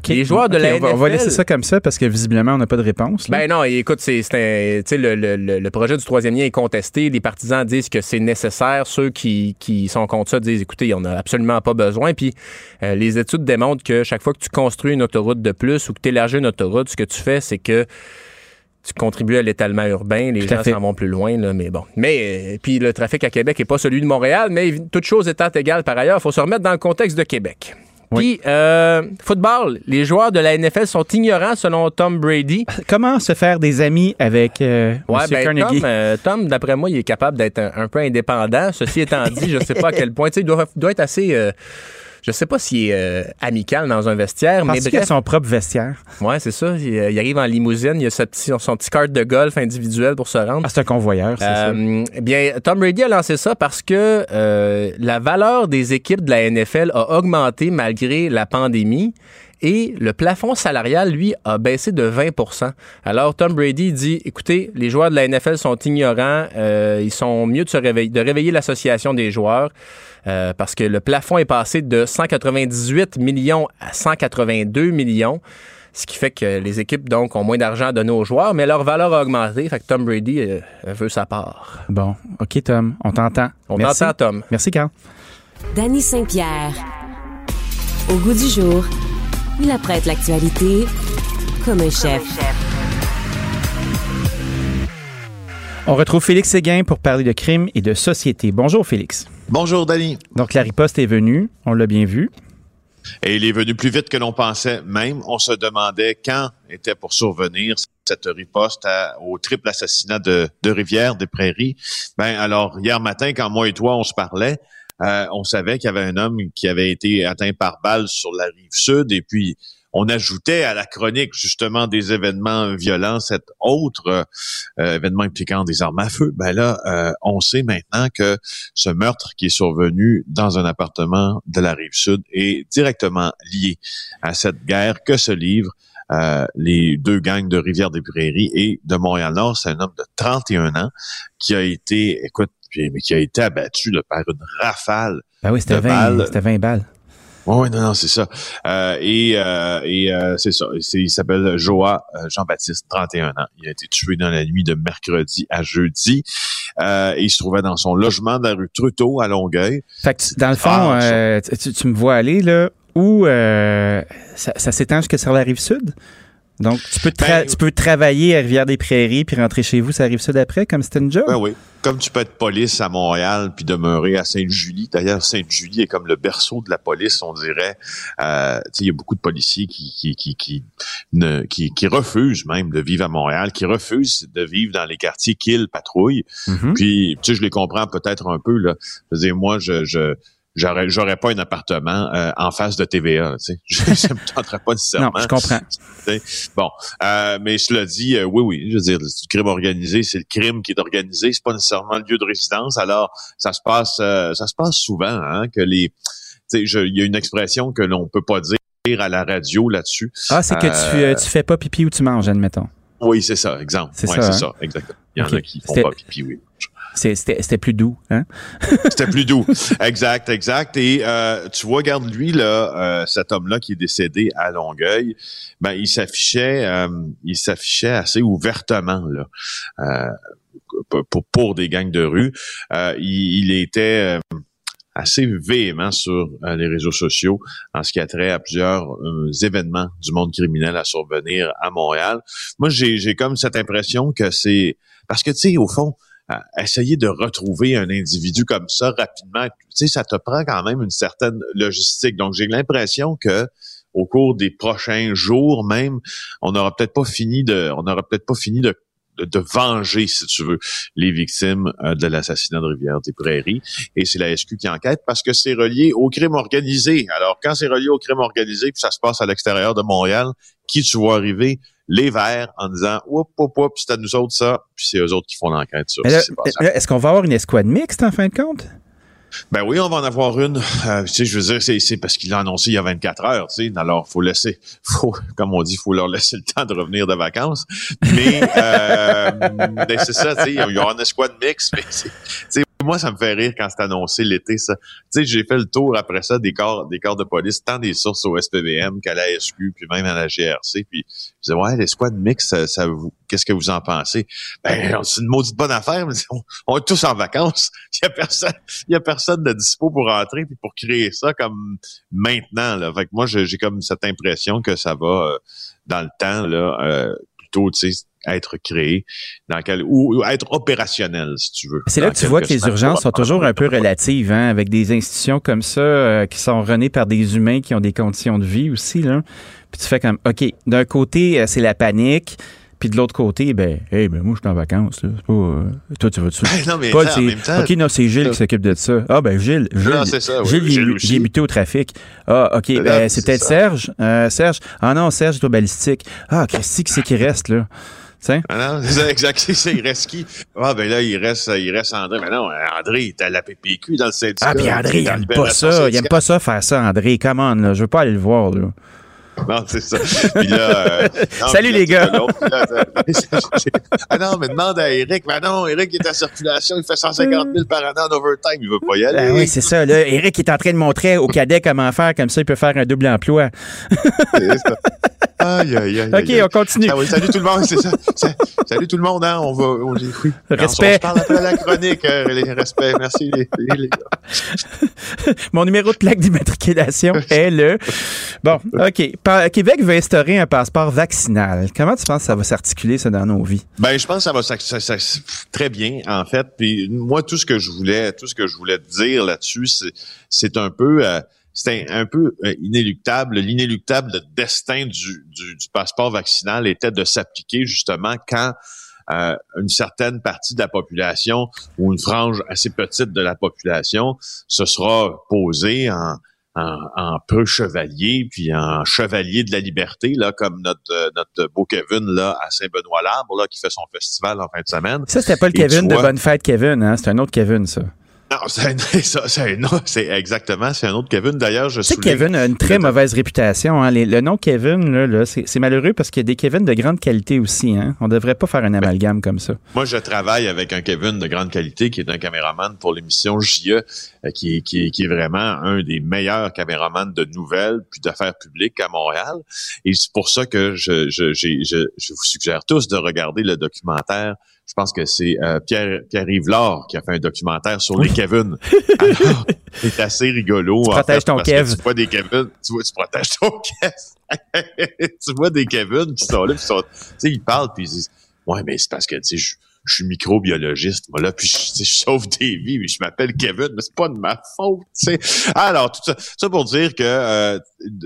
Les joueurs de OK, la on va, on va NFL. laisser ça comme ça parce que visiblement, on n'a pas de réponse. là. Ben non, écoute, c'est, c'est un- tu sais, le, le- le- le projet du troisième lien est contesté. Les partisans disent que c'est nécessaire. Ceux qui, qui sont contre ça disent, écoutez, on n'a absolument pas besoin. Puis euh, les études démontrent que chaque fois que tu construis une autoroute de plus ou que tu élargis une autoroute, ce que tu fais, c'est que tu contribues à l'étalement urbain, les gens s'en vont plus loin, là, mais bon. Mais euh, puis le trafic à Québec est pas celui de Montréal, mais toute chose étant égale par ailleurs, il faut se remettre dans le contexte de Québec. Oui. Puis, euh, football, les joueurs de la NFL sont ignorants selon Tom Brady. Comment se faire des amis avec euh, Ouais, ben, Carnegie? Tom, euh, Tom, d'après moi, il est capable d'être un, un peu indépendant. Ceci étant dit, je sais pas à quel point. Tu sais, il doit, doit être assez. Je sais pas s'il est euh, amical dans un vestiaire, mais Parce a bref. son propre vestiaire. Ouais, c'est ça. Il, euh, il arrive en limousine, il a sa petit, son petit carte de golf individuel pour se rendre. Ah, c'est un convoyeur, c'est ça. Euh, eh bien, Tom Brady a lancé ça parce que euh, la valeur des équipes de la NFL a augmenté malgré la pandémie. Et le plafond salarial, lui, a baissé de 20% Alors, Tom Brady dit, écoutez, les joueurs de la NFL sont ignorants. euh, ils sont mieux de se réveiller, de réveiller l'association des joueurs euh, parce que le plafond est passé de 198 millions à 182 millions. Ce qui fait que les équipes, donc, ont moins d'argent à donner aux joueurs, mais leur valeur a augmenté. Fait que Tom Brady euh, veut sa part. Bon, OK, Tom, on t'entend. On Merci. t'entend, Tom. Merci, Carl. Danny Saint-Pierre. Au goût du jour, il apprête l'actualité comme un chef. On retrouve Félix Séguin pour parler de crime et de société. Bonjour, Félix. Bonjour, Danny. Donc, la riposte est venue. On l'a bien vu. Et il est venu plus vite que l'on pensait. Même, on se demandait quand était pour survenir cette riposte à- au triple assassinat de, de Rivière, des Prairies. Ben, alors, hier matin, quand moi et toi, on se parlait, euh, on savait qu'il y avait un homme qui avait été atteint par balle sur la rive sud et puis on ajoutait à la chronique justement des événements violents cet autre euh, événement impliquant des armes à feu. Ben là, euh, on sait maintenant que ce meurtre qui est survenu dans un appartement de la rive sud est directement lié à cette guerre que se livrent euh, les deux gangs de Rivière-des-Prairies et de Montréal-Nord. C'est un homme de 31 ans qui a été, écoute, mais qui a été abattu là, par une rafale Ben oui, c'était De 20, balles. c'était 20 balles. Oui, non, non, c'est ça. Euh, et euh, et euh, c'est ça. Il s'appelle Joa euh, Jean-Baptiste, 31 ans. Il a été tué dans la nuit de mercredi à jeudi. Euh, et il se trouvait dans son logement de la rue Truteau à Longueuil. Fait que, dans le fond, Ah, euh, tu, tu me vois aller, là, où euh, ça, ça s'étend jusque sur la rive sud? Donc, tu peux, Ben, tu peux travailler à Rivière-des-Prairies puis rentrer chez vous sur la rive sud après, comme c'était une job? Ben oui. Comme tu peux être police à Montréal puis demeurer à Sainte-Julie. D'ailleurs, Sainte-Julie est comme le berceau de la police, on dirait. Euh, tu sais, il y a beaucoup de policiers qui qui qui qui, ne, qui qui refusent même de vivre à Montréal, qui refusent de vivre dans les quartiers qu'ils patrouillent. Mhm. Puis, tu sais, je les comprends peut-être un peu, là. Je veux dire, moi, je, je, j'aurais, j'aurais pas un appartement euh, en face de TVA, tu sais. Je- me tenterait pas nécessairement. Non, je comprends. Bon, euh, mais cela dit, euh, oui, oui, je veux dire, le crime organisé, c'est le crime qui est organisé, c'est pas nécessairement le lieu de résidence. Alors, ça se passe, euh, ça se passe souvent, hein, que les, tu sais, je- il y a une expression que l'on peut pas dire à la radio là-dessus. Ah, c'est que tu, Euh, tu fais pas pipi ou tu manges, admettons. Oui, c'est ça, exemple. C'est ouais, ça, c'est hein? ça, exactement. Il y en a qui font pas pipi, oui. C'était plus doux, hein? C'était plus doux. exact, exact. Et euh, tu vois, regarde lui là, euh, cet homme-là qui est décédé à Longueuil, ben il s'affichait, euh, il s'affichait assez ouvertement là, euh, pour pour des gangs de rue. Euh, il, il était euh, assez véhément sur les réseaux sociaux en ce qui a trait à plusieurs événements du monde criminel à survenir à Montréal. Moi, j'ai comme cette impression que c'est parce que tu sais au fond essayer de retrouver un individu comme ça rapidement, tu sais, ça te prend quand même une certaine logistique. Donc, j'ai l'impression que au cours des prochains jours même, on n'aura peut-être pas fini de, on n'aura peut-être pas fini de venger, si tu veux, les victimes euh, de l'assassinat de Rivière-des-Prairies. Et c'est la SQ qui enquête parce que c'est relié au crime organisé. Alors, quand c'est relié au crime organisé, puis ça se passe à l'extérieur de Montréal, qui tu vois arriver? Les Verts en disant oup, oup, oup, c'est à nous autres ça, puis c'est eux autres qui font l'enquête sur ce Est-ce qu'on va avoir une escouade mixte en fin de compte? Ben oui, on va en avoir une. Euh, tu sais, je veux dire, c'est, c'est parce qu'il l'a annoncé il y a 24 heures, tu sais. Alors, faut laisser, faut, comme on dit, faut leur laisser le temps de revenir de vacances. Mais, euh, ben, c'est ça, tu sais, il y aura une escouade mix, mais c'est, tu sais, moi, ça me fait rire quand c'est annoncé l'été, ça. Tu sais, j'ai fait le tour après ça des corps, des corps de police, tant des sources au SPVM qu'à la SQ, puis même à la GRC. Puis, je disais, ouais, l'escouade mix, ça, ça vous, qu'est-ce que vous en pensez? Ben, c'est une maudite bonne affaire, mais on, on est tous en vacances. Il y a personne, il y a personne de dispo pour rentrer puis pour créer ça comme maintenant, là. Fait que moi, j'ai comme cette impression que ça va, euh, dans le temps, là, euh, plutôt, tu sais, être créé, dans quel, ou, être opérationnel, si tu veux. C'est là que tu vois que les urgences sont toujours un peu relatives, hein, avec des institutions comme ça euh, qui sont renées par des humains qui ont des conditions de vie aussi. Là. Puis tu fais comme, OK, d'un côté, euh, c'est la panique. Puis de l'autre côté, ben, hey, ben moi, je suis en vacances. Là. Pas, euh, toi, tu vas dessus. non, mais Paul, attends, en c'est. même temps- OK, non, c'est Gilles qui s'occupe de ça. Ah, ben, Gilles. Gilles, Non, ça, oui, Gilles, il- Gilles il aussi. est muté au trafic. Ah, OK, ben, c'est peut-être. Serge. Euh, Serge. Ah non, Serge est au balistique. Ah, Christy, qui c'est qui reste, là? Ah non, c'est exact. C'est il reste qui? Ah, ben là, il reste, il reste André. Mais non, André, il est à la PPQ dans le syndicat. Ah, puis André, il aime pas ça. Il aime pas ça faire ça, André. Come on, là. Je veux pas aller le voir, là. Non, c'est ça. Puis là, euh, non, Salut, là, les gars. là, ah non, mais demande à Eric. Mais non, Eric est en circulation, il fait 150 000 par an en overtime, il veut pas y aller. Ben oui, c'est ça, là. Eric est en train de montrer aux cadets comment faire, comme ça, il peut faire un double emploi. C'est ça. Aïe, aïe, aïe. OK, aïe, on continue. Ah oui, salut tout le monde, c'est ça. Salut tout le monde, hein. On va. On, oui. On- Respect. On, se parle après la chronique, euh, les respects. Merci, les, les- les gars. Mon numéro de plaque d'immatriculation est le. Bon, OK. Québec veut instaurer un passeport vaccinal. Comment tu penses que ça va s'articuler, ça, dans nos vies? Ben, je pense que ça va ça, ça- ça- très bien, en fait. Puis moi, tout ce que je voulais, tout ce que je voulais te dire là-dessus, c'est, c'est un peu. euh, c'était un peu euh, inéluctable. L'inéluctable destin du, du, du passeport vaccinal était de s'appliquer justement quand euh, une certaine partie de la population ou une frange assez petite de la population se sera posée en, en, en peu chevalier, puis en chevalier de la liberté, là, comme notre, euh, notre beau Kevin là, à Saint-Benoît-Labre, là, qui fait son festival en fin de semaine. Ça, c'était pas le Et Kevin de vois- Bonne Fête Kevin, hein? C'est un autre Kevin, ça. Non, c'est exactement, c'est un autre Kevin. D'ailleurs, je sais, souligne- Kevin a une très mauvaise réputation. Hein? Les- le nom Kevin, là, là, c'est malheureux parce qu'il y a des Kevin de grande qualité aussi. Hein? On devrait pas faire un amalgame comme ça. Moi, je travaille avec un Kevin de grande qualité qui est un caméraman pour l'émission JE, euh, qui, est- qui, est- qui est vraiment un des meilleurs caméramans de nouvelles puis d'affaires publiques à Montréal. Et c'est pour ça que je, je, je, je vous suggère tous de regarder le documentaire. Je pense que c'est euh, Pierre, Pierre-Yves Laure qui a fait un documentaire sur les Kevin. Alors, c'est assez rigolo. Tu protèges fait, ton Kev. Tu vois des Kevin, tu vois, tu protèges ton Kev. tu vois des Kevin qui sont là, puis sont, tu sais, ils parlent, puis ils disent, ouais, mais c'est parce que, tu sais, je, je suis microbiologiste, moi, là, puis je sauve des vies, mais je m'appelle Kevin, mais c'est pas de ma faute, tu sais. Alors, tout ça, ça pour dire que, euh,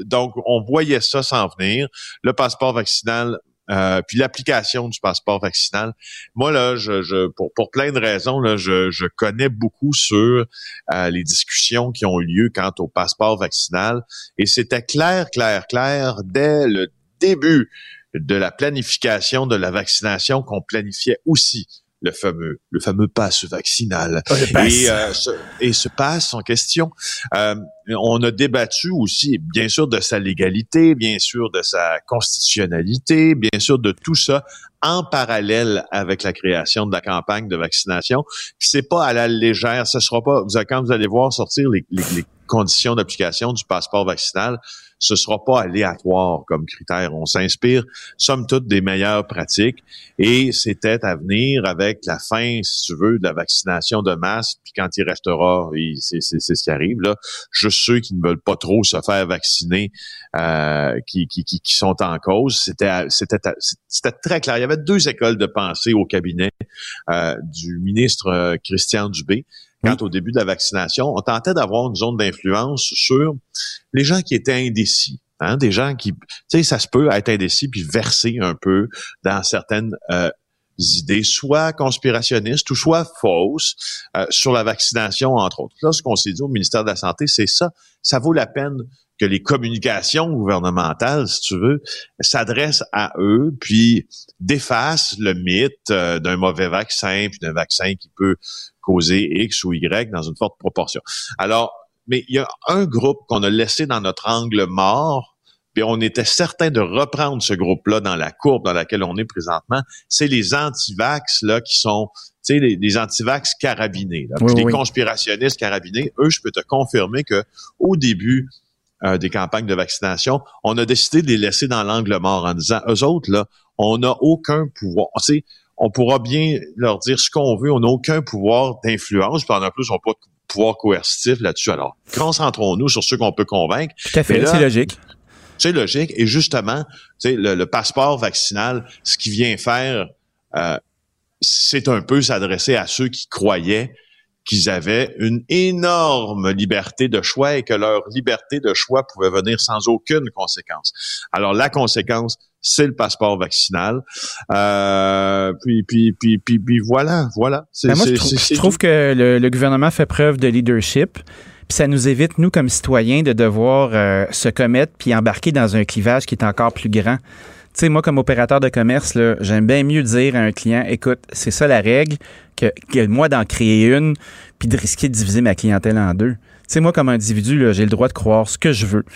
donc, on voyait ça s'en venir. Le passeport vaccinal, euh, puis l'application du passeport vaccinal. Moi, là, je, je pour, pour plein de raisons, là, je, connais beaucoup sur euh, les discussions qui ont eu lieu quant au passeport vaccinal. Et c'était clair, clair, clair dès le début de la planification de la vaccination qu'on planifiait aussi le fameux, le fameux passe vaccinal. Et, euh, ce, et ce passe en question, euh, on a débattu aussi, bien sûr, de sa légalité, bien sûr, de sa constitutionnalité, bien sûr, de tout ça en parallèle avec la création de la campagne de vaccination. Puis c'est pas à la légère, ce sera pas, vous, quand vous allez voir sortir les, les, les conditions d'application du passeport vaccinal, ce sera pas aléatoire comme critère. On s'inspire, somme toute, des meilleures pratiques. Et c'était à venir avec la fin, si tu veux, de la vaccination de masse. Puis quand il restera, c'est ce qui arrive là, juste ceux qui ne veulent pas trop se faire vacciner, euh, qui, qui, qui, sont en cause. C'était très clair. Il y avait deux écoles de pensée au cabinet euh, du ministre euh, Christian Dubé. Quant au début de la vaccination, on tentait d'avoir une zone d'influence sur les gens qui étaient indécis. Hein, des gens qui, tu sais, ça se peut être indécis puis verser un peu dans certaines euh, idées, soit conspirationnistes ou soit fausses, euh, sur la vaccination, entre autres. Là, ce qu'on s'est dit au ministère de la Santé, c'est ça. Ça vaut la peine que les communications gouvernementales, si tu veux, s'adressent à eux, puis défassent le mythe euh, d'un mauvais vaccin, puis d'un vaccin qui peut causer X ou Y dans une forte proportion. Alors, mais il y a un groupe qu'on a laissé dans notre angle mort, puis on était certain de reprendre ce groupe-là dans la courbe dans laquelle on est présentement, c'est les antivax là qui sont, tu sais, les, les antivax carabinés, là, Oui, puis les oui. conspirationnistes carabinés. Eux, je peux te confirmer que au début euh, des campagnes de vaccination, on a décidé de les laisser dans l'angle mort en disant, eux autres là, on n'a aucun pouvoir. Tu sais, on pourra bien leur dire ce qu'on veut, on n'a aucun pouvoir d'influence, puis en plus, on n'a pas de pouvoir coercitif là-dessus. Alors, concentrons-nous sur ceux qu'on peut convaitre. Tout à fait, c'est logique. C'est logique. Et justement, le, le passeport vaccinal, ce qui vient faire, euh, c'est un peu s'adresser à ceux qui croyaient qu'ils avaient une énorme liberté de choix et que leur liberté de choix pouvait venir sans aucune conséquence. Alors la conséquence, c'est le passeport vaccinal. Euh, puis, puis, puis, puis, voilà, voilà. Ben moi, je, trouve que le, gouvernement fait preuve de leadership. Puis ça nous évite, nous, comme citoyens, de devoir euh, se commettre puis embarquer dans un clivage qui est encore plus grand. Tu sais, moi, comme opérateur de commerce, j'aime bien mieux dire à un client, écoute, c'est ça la règle, que, que moi d'en créer une, puis de risquer de diviser ma clientèle en deux. Tu sais, moi, comme individu, j'ai le droit de croire ce que je veux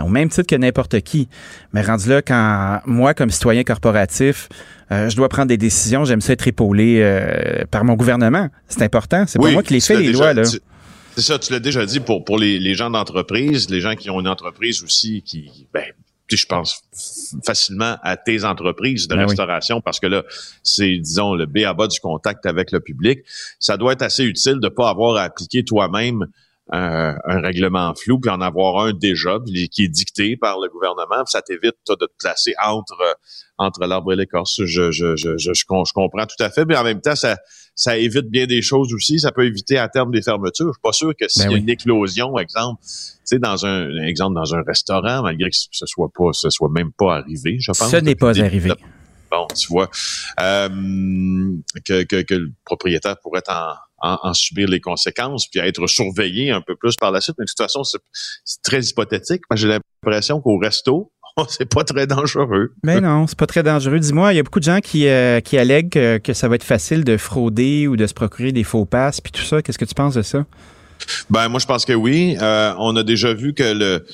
au même titre que n'importe qui. Mais rendu là, quand moi, comme citoyen corporatif, euh, je dois prendre des décisions, j'aime ça être épaulé euh, par mon gouvernement. C'est important. C'est pas moi qui les fais, les lois. Là. C'est ça, tu l'as déjà dit pour, pour les, les gens d'entreprise, les gens qui ont une entreprise aussi qui, ben, je pense facilement à tes entreprises de ben restauration parce que là, c'est, disons, le B à bas du contact avec le public. Ça doit être assez utile de pas avoir à appliquer toi-même un, règlement flou, puis en avoir un déjà, qui est dicté par le gouvernement, ça t'évite de te placer entre entre l'arbre et l'écorce. Je, je, je, je, je, comprends tout à fait, mais en même temps, ça, ça évite bien des choses aussi. Ça peut éviter à terme des fermetures. Je suis pas sûr que s'il ben y a une éclosion, exemple, tu sais, dans un exemple dans un restaurant, malgré que ce soit pas, ce soit même pas arrivé, je pense. Ce n'est pas arrivé. Bon, tu vois, euh, que, que, que le propriétaire pourrait en en, subir les conséquences, puis être surveillé un peu plus par la suite. Mais de toute façon, c'est très hypothétique. J'ai l'impression qu'au resto, c'est pas très dangereux. Mais non, c'est pas très dangereux. Dis-moi, il y a beaucoup de gens qui, euh, qui allèguent que, ça va être facile de frauder ou de se procurer des faux passes, puis tout ça. Qu'est-ce que tu penses de ça? Ben moi, je pense que oui. Euh, on a déjà vu que le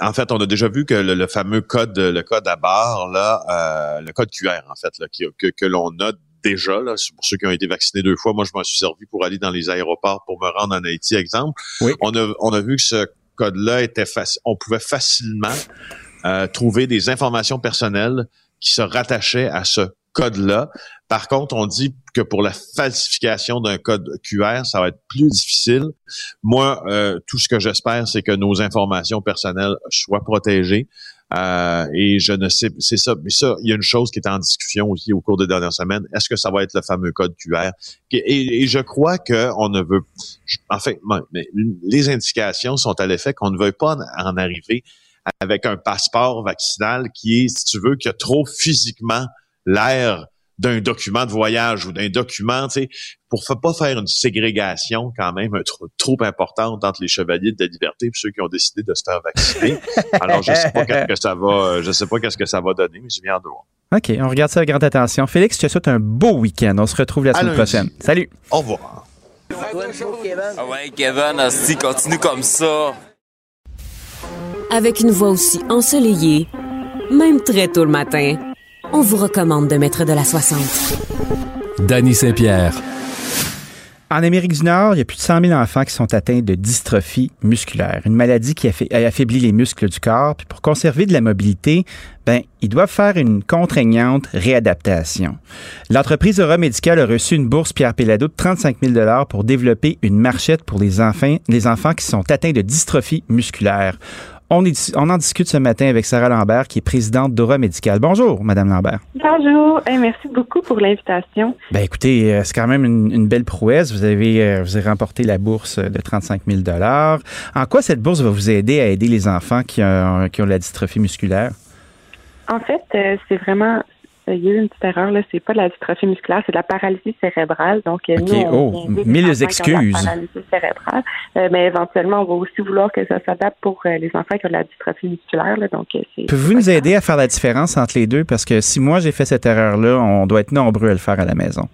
en fait, on a déjà vu que le, fameux code, le code à barre, là, euh, le code QR, en fait, là, que, que l'on a déjà, là, pour ceux qui ont été vaccinés deux fois. Moi, je m'en suis servi pour aller dans les aéroports pour me rendre en Haïti, exemple. On, a, on a vu que ce code-là était facile. On pouvait facilement euh, trouver des informations personnelles qui se rattachaient à ce code-là. Par contre, on dit que pour la falsification d'un code QR, ça va être plus difficile. Moi, euh, tout ce que j'espère, c'est que nos informations personnelles soient protégées. Euh, et je ne sais, c'est ça. Mais ça, il y a une chose qui est en discussion aussi au cours des dernières semaines. Est-ce que ça va être le fameux code QR Et, je crois que on ne veut, en fait, les indications sont à l'effet qu'on ne veut pas en arriver avec un passeport vaccinal qui est, si tu veux, qui a trop physiquement l'air d'un document de voyage ou d'un document, tu sais, pour pas faire une ségrégation quand même trop, trop importante entre les chevaliers de la liberté et ceux qui ont décidé de se faire vacciner. Alors, je sais pas qu'est-ce que ça va, je sais pas qu'est-ce que ça va donner, mais je viens de voir. OK, on regarde ça avec grande attention. Félix, je te souhaite un beau week-end. On se retrouve la semaine prochaine. Salut. Au revoir. Ah ouais, Kevin, continue comme ça. Avec une voix aussi ensoleillée, même très tôt le matin, on vous recommande de mettre de la 60. Danny Saint-Pierre. En Amérique du Nord, il y a plus de 100 000 enfants qui sont atteints de dystrophie musculaire, une maladie qui affaiblit les muscles du corps. Puis pour conserver de la mobilité, ben, ils doivent faire une contraignante réadaptation. L'entreprise Aura Médical a reçu une bourse Pierre Pellado de 35 000 pour développer une marchette pour les enfants, les enfants qui sont atteints de dystrophie musculaire. On, en discute ce matin avec Sarah Lambert, qui est présidente d'Aura Médical. Bonjour, Madame Lambert. Bonjour. merci beaucoup pour l'invitation. Ben, écoutez, euh, c'est quand même une, belle prouesse. Vous avez, euh, vous avez remporté la bourse de 35 000 En quoi cette bourse va vous aider à aider les enfants qui ont, qui ont la dystrophie musculaire? En fait, euh, c'est vraiment il y a eu une petite erreur, là. C'est pas de la dystrophie musculaire, c'est de la paralysie cérébrale. Donc, euh, nous, oh, mille excuses. La paralysie cérébrale. Euh, mais éventuellement, on va aussi vouloir que ça s'adapte pour euh, les enfants qui ont de la dystrophie musculaire, là. Donc, Pouvez-vous nous aider à faire la différence entre les deux? Parce que si moi, j'ai fait cette erreur-là, on doit être nombreux à le faire à la maison.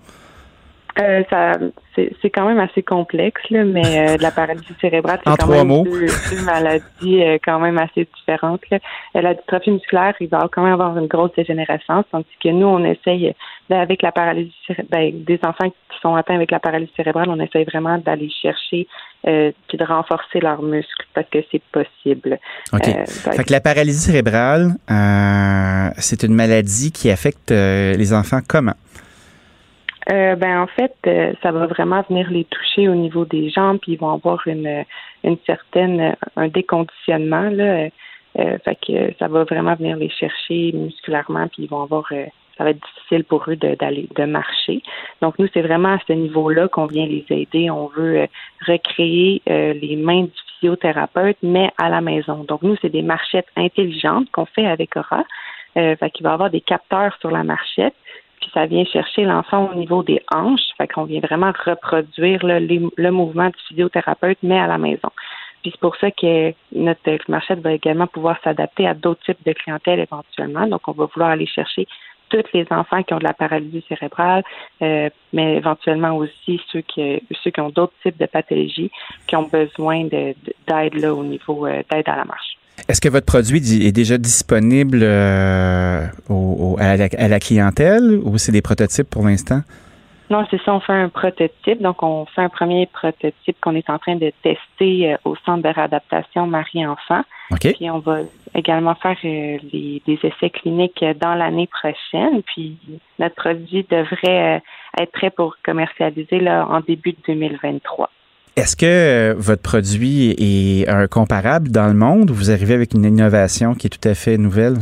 Euh, ça, c'est quand même assez complexe, là, mais euh, la paralysie cérébrale, c'est quand même Deux, maladies euh, quand même assez différentes. Là. la dystrophie musculaire, il va quand même avoir une grosse dégénérescence, tandis que nous, on essaye, ben, avec la paralysie ben, des enfants qui sont atteints avec la paralysie cérébrale, on essaye vraiment d'aller chercher puis de renforcer leurs muscles parce que c'est possible. OK. fait que la paralysie cérébrale, c'est une maladie qui affecte les enfants comment? Euh, ben en fait, euh, ça va vraiment venir les toucher au niveau des jambes, puis ils vont avoir une, une certaine un déconditionnement là. fait que ça va vraiment venir les chercher musculairement, puis ils vont avoir ça va être difficile pour eux d'aller de, marcher. Donc nous, c'est vraiment à ce niveau-là qu'on vient les aider. On veut recréer les mains du physiothérapeute, mais à la maison. Donc nous, c'est des marchettes intelligentes qu'on fait avec Aura. Euh, fait qu'il va avoir des capteurs sur la marchette puis ça vient chercher l'enfant au niveau des hanches. Fait qu'on vient vraiment reproduire le mouvement du physiothérapeute, mais à la maison. Puis c'est pour ça que notre marchette va également pouvoir s'adapter à d'autres types de clientèle éventuellement. Donc, on va vouloir aller chercher tous les enfants qui ont de la paralysie cérébrale, euh, mais éventuellement aussi ceux qui ceux qui ont d'autres types de pathologies qui ont besoin d'aide là au niveau euh, d'aide à la marche. Est-ce que votre produit est déjà disponible euh, à, la, clientèle ou c'est des prototypes pour l'instant? Non, c'est ça, on fait un prototype. Donc, on fait un premier prototype qu'on est en train de tester euh, au centre de réadaptation Marie-Enfant. Puis, on va également faire euh, des essais cliniques dans l'année prochaine. Puis, notre produit devrait être prêt pour commercialiser là, en début de 2023. Est-ce que euh, votre produit est un comparable dans le monde ou vous arrivez avec une innovation qui est tout à fait nouvelle?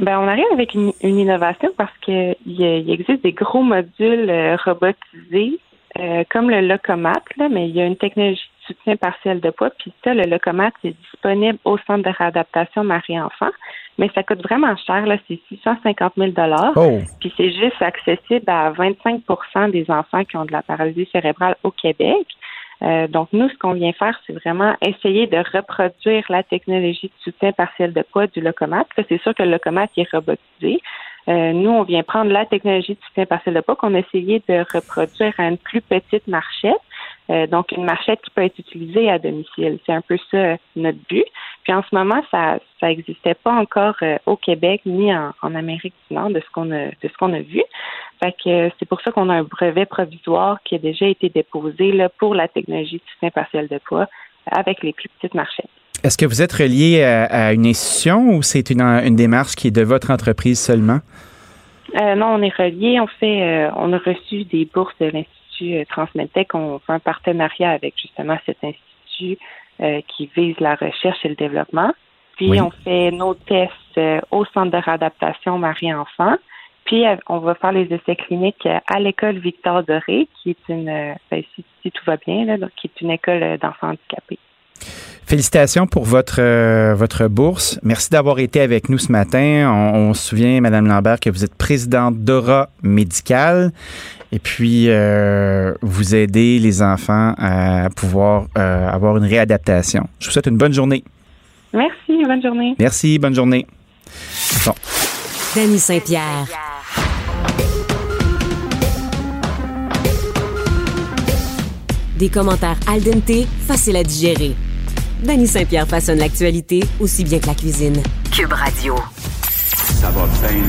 Ben, on arrive avec une, innovation parce qu'il il existe des gros modules euh, robotisés euh, comme le Locomat, là, mais il y a une technologie de soutien partiel de poids. Puis ça, le Locomat, est disponible au centre de réadaptation Marie-Enfant, mais ça coûte vraiment cher. Là, c'est 650 000 oh. Puis c'est juste accessible à 25% des enfants qui ont de la paralysie cérébrale au Québec. Euh, donc, nous, ce qu'on vient faire, c'est vraiment essayer de reproduire la technologie de soutien partiel de poids du locomat. C'est sûr que le locomat est robotisé. Euh, nous, on vient prendre la technologie de soutien partiel de poids qu'on a essayé de reproduire à une plus petite marchette. Euh, donc, une marchette qui peut être utilisée à domicile. C'est un peu ça notre but. Puis en ce moment, ça ça n'existait pas encore au Québec ni en, Amérique du Nord de ce qu'on a de ce qu'on a vu. Fait que c'est pour ça qu'on a un brevet provisoire qui a déjà été déposé là, pour la technologie de soutien partiel de poids avec les plus petites marchettes. Est-ce que vous êtes relié à, une institution ou c'est une, démarche qui est de votre entreprise seulement? Euh, non, on est relié. On fait, euh, on a reçu des bourses de l'Institut euh, Transmedtech. On fait un partenariat avec justement cet institut qui vise la recherche et le développement. Puis on fait nos tests au Centre de réadaptation Marie-Enfant. Puis, euh, on va faire les essais cliniques euh, à l'école Victor Doré, qui est une, euh, ben, si, tout va bien, là, donc, qui est une école d'enfants handicapés. Félicitations pour votre votre bourse. Merci d'avoir été avec nous ce matin. On, se souvient, Madame Lambert, que vous êtes présidente d'Aura Médical. Et puis, vous aidez les enfants à pouvoir avoir une réadaptation. Je vous souhaite une bonne journée. Merci, bonne journée. Merci, bonne journée. Bon. Danny Saint-Pierre. Des commentaires al dente, faciles à digérer. Danny Saint-Pierre façonne l'actualité aussi bien que la cuisine. Cube Radio. Ça va bien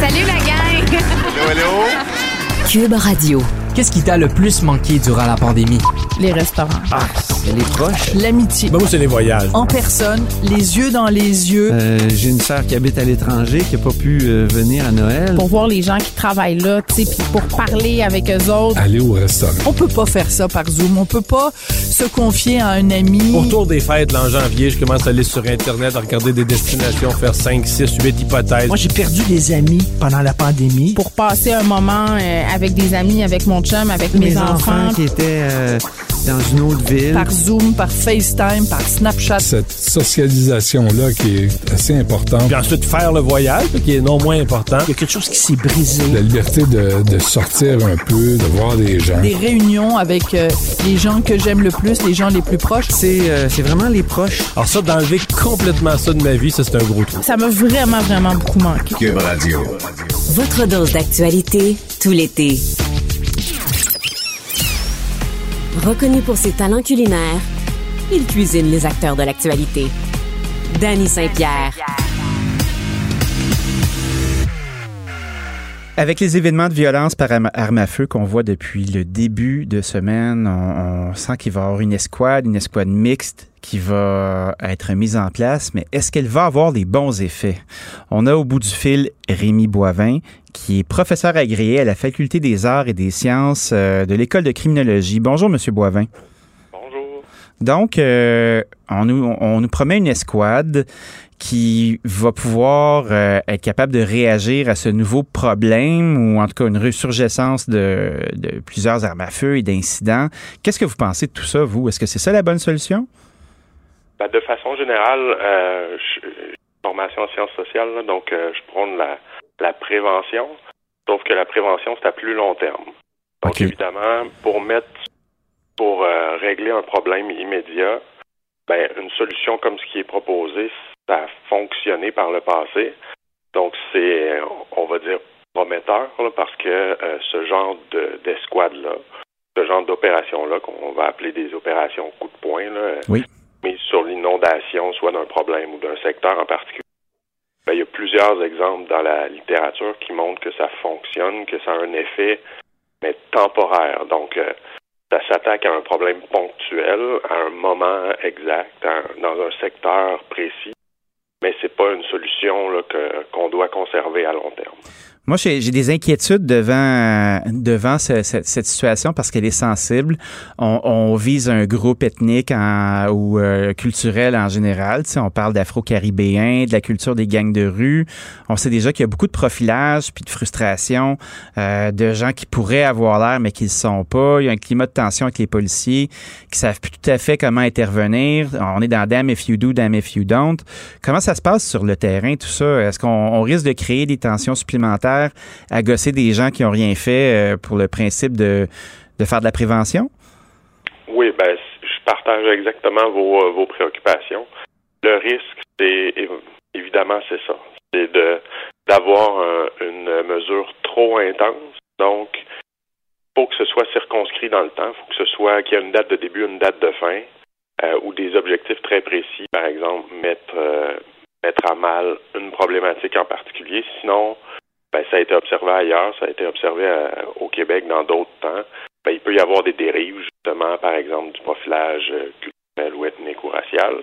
Salut la gang! Hello, hello! Cube Radio. Qu'est-ce qui t'a le plus manqué durant la pandémie? Les restaurants. Ah, les proches. L'amitié. Ben moi, c'est les voyages. En personne, les yeux dans les yeux. Euh, j'ai une sœur qui habite à l'étranger, qui n'a pas pu euh, venir à Noël. Pour voir les gens qui travaillent là, tu sais, puis pour parler avec eux autres. Aller au restaurant. On peut pas faire ça par Zoom. On peut pas se confier à un ami. Autour des fêtes, l'an janvier, je commence à aller sur Internet, à regarder des destinations, faire 5, 6, 8 hypothèses. Moi, j'ai perdu des amis pendant la pandémie. Pour passer un moment euh, avec des amis, avec mon chum, avec mes, enfants. qui étaient dans une autre ville. Par Zoom, par FaceTime, par Snapchat. Cette socialisation-là qui est assez importante. Puis ensuite, faire le voyage, qui est non moins important. Il y a quelque chose qui s'est brisé. La liberté de, de, sortir un peu, de voir des gens. Des réunions avec euh, les gens que j'aime le plus, les gens les plus proches. C'est euh, c'est vraiment les proches. Alors ça, d'enlever complètement ça de ma vie, ça, c'est un gros truc. Ça m'a vraiment, vraiment beaucoup manqué. Cube Radio. Votre dose d'actualité, tout l'été. Reconnu pour ses talents culinaires, il cuisine les acteurs de l'actualité. Danny Saint-Pierre. Avec les événements de violence par arme à feu qu'on voit depuis le début de semaine, on, sent qu'il va y avoir une escouade, une escouade mixte qui va être mise en place, mais est-ce qu'elle va avoir les bons effets? On a au bout du fil Rémi Boivin, qui est professeur agréé à la Faculté des arts et des sciences euh, de l'École de criminologie. Bonjour, Monsieur Boivin. Bonjour. Donc, euh, on, nous, on nous promet une escouade qui va pouvoir euh, être capable de réagir à ce nouveau problème ou en tout cas une ressurgescence de, de plusieurs armes à feu et d'incidents. Qu'est-ce que vous pensez de tout ça, vous? Est-ce que c'est ça la bonne solution? Ben, de façon générale, euh, je, formation en sciences sociales, donc euh, je prône la, la prévention, sauf que la prévention, c'est à plus long terme. Donc évidemment, pour mettre pour euh, régler un problème immédiat, ben, une solution comme ce qui est proposé, ça a fonctionné par le passé. Donc, c'est, on va dire, prometteur parce que euh, ce genre de, d'escouade-là, ce genre d'opération-là, qu'on va appeler des opérations coup de poing, là, oui. mais sur l'inondation, soit d'un problème ou d'un secteur en particulier, ben, il y a plusieurs exemples dans la littérature qui montrent que ça fonctionne, que ça a un effet, mais temporaire. Donc, euh, ça s'attaque à un problème ponctuel, à un moment exact, dans un secteur précis, mais c'est pas une solution qu'on doit conserver à long terme. Moi, j'ai des inquiétudes devant devant ce, cette, cette, situation parce qu'elle est sensible. On, on, vise un groupe ethnique en, ou euh, culturel en général. Tu sais, on parle d'afro-caribéens, de la culture des gangs de rue. On sait déjà qu'il y a beaucoup de profilage puis de frustration euh, de gens qui pourraient avoir l'air mais qui ne sont pas. Il y a un climat de tension avec les policiers qui savent plus tout à fait comment intervenir. On est dans damn if you do, damn if you don't. Comment ça se passe sur le terrain tout ça? Est-ce qu'on risque de créer des tensions supplémentaires à gosser des gens qui n'ont rien fait euh, pour le principe de, de faire de la prévention? Oui, ben, je partage exactement vos, euh, vos préoccupations. Le risque, c'est évidemment c'est ça, c'est de d'avoir une mesure trop intense. Donc, faut que ce soit circonscrit dans le temps, faut que ce soit qu'il y ait une date de début, une date de fin, euh, ou des objectifs très précis, par exemple mettre mettre à mal une problématique en particulier. Sinon, ben, ça a été observé ailleurs, ça a été observé euh, au Québec dans d'autres temps. Ben, il peut y avoir des dérives, justement, par exemple, du profilage euh, culturel ou ethnique ou racial.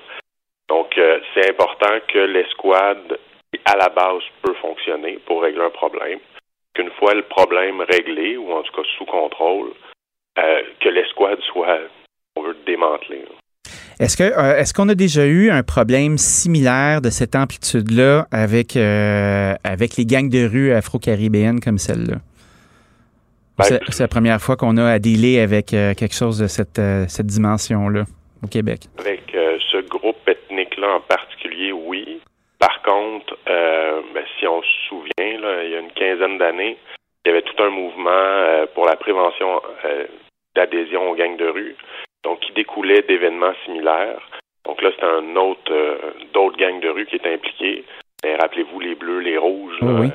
Donc, euh, c'est important que l'escouade, à la base, peut fonctionner pour régler un problème. Qu'une fois le problème réglé, ou en tout cas sous contrôle, que l'escouade soit, on veut, démantelée. Est-ce que euh, est-ce qu'on a déjà eu un problème similaire de cette amplitude-là avec euh, avec les gangs de rue afro-caribéennes comme celle-là? Ben, c'est la première fois qu'on a à dealer avec euh, quelque chose de cette, cette dimension-là au Québec? Avec ce groupe ethnique-là en particulier, oui. Par contre, ben, si on se souvient, là, il y a une quinzaine d'années, il y avait tout un mouvement pour la prévention d'adhésion aux gangs de rue donc qui découlait d'événements similaires. Donc là, c'est un autre, euh, d'autres gangs de rue qui étaient impliqués. Rappelez-vous les bleus, les rouges. oui.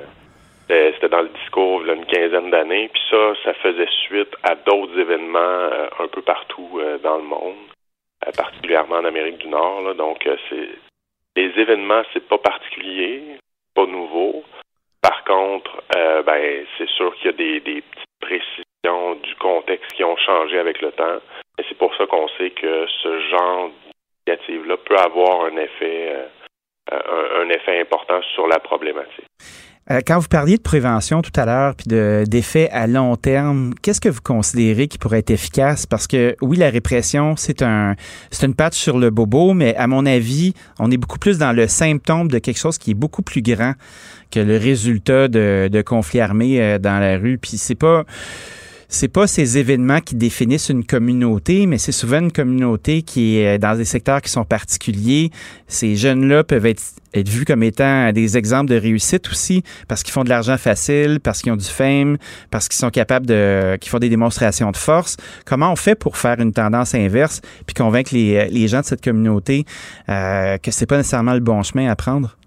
C'était dans le discours il y a une quinzaine d'années. Puis ça, ça faisait suite à d'autres événements euh, un peu partout euh, dans le monde, particulièrement en Amérique du Nord. Là. Donc, c'est les événements, c'est pas particulier, pas nouveau. Par contre, ben, c'est sûr qu'il y a des, des petites précisions du contexte qui ont changé avec le temps. Et c'est pour ça qu'on sait que ce genre d'initiative-là peut avoir un effet, euh, un, effet important sur la problématique. Euh, quand vous parliez de prévention tout à l'heure, puis d'effets à long terme, qu'est-ce que vous considérez qui pourrait être efficace? Parce que oui, la répression, c'est un c'est une patch sur le bobo, mais à mon avis, on est beaucoup plus dans le symptôme de quelque chose qui est beaucoup plus grand que le résultat de, de conflits armés euh, dans la rue. Puis c'est pas c'est pas ces événements qui définissent une communauté, mais c'est souvent une communauté qui est dans des secteurs qui sont particuliers. Ces jeunes-là peuvent être, être vus comme étant des exemples de réussite aussi, parce qu'ils font de l'argent facile, parce qu'ils ont du fame, parce qu'ils sont capables de, qu'ils font des démonstrations de force. Comment on fait pour faire une tendance inverse, puis convaincre les, les gens de cette communauté euh, que c'est pas nécessairement le bon chemin à prendre?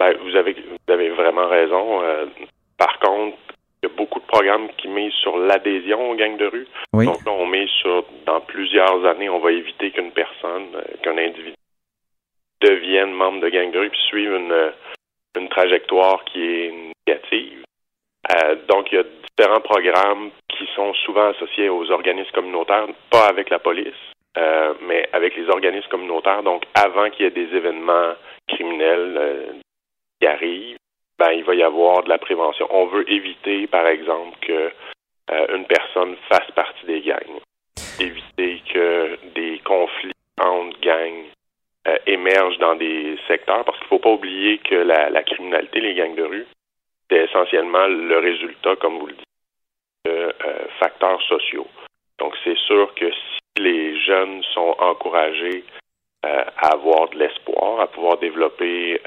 Ben, vous avez, vous avez vraiment raison. Euh, par contre, beaucoup de programmes qui misent sur l'adhésion aux gangs de rue. Donc là, on met sur, dans plusieurs années, on va éviter qu'une personne, euh, qu'un individu devienne membre de gang de rue puis suive une, euh, une trajectoire qui est négative. Euh, donc, il y a différents programmes qui sont souvent associés aux organismes communautaires, pas avec la police, euh, mais avec les organismes communautaires. Donc, avant qu'il y ait des événements criminels qui arrivent, ben, il va y avoir de la prévention. On veut éviter, par exemple, que euh, une personne fasse partie des gangs. Éviter que des émergent dans des secteurs, parce qu'il ne faut pas oublier que la, criminalité, les gangs de rue, c'est essentiellement le résultat, comme vous le dites, de euh, facteurs sociaux. Donc, c'est sûr que si les jeunes sont encouragés euh, à avoir de l'espoir, à pouvoir développer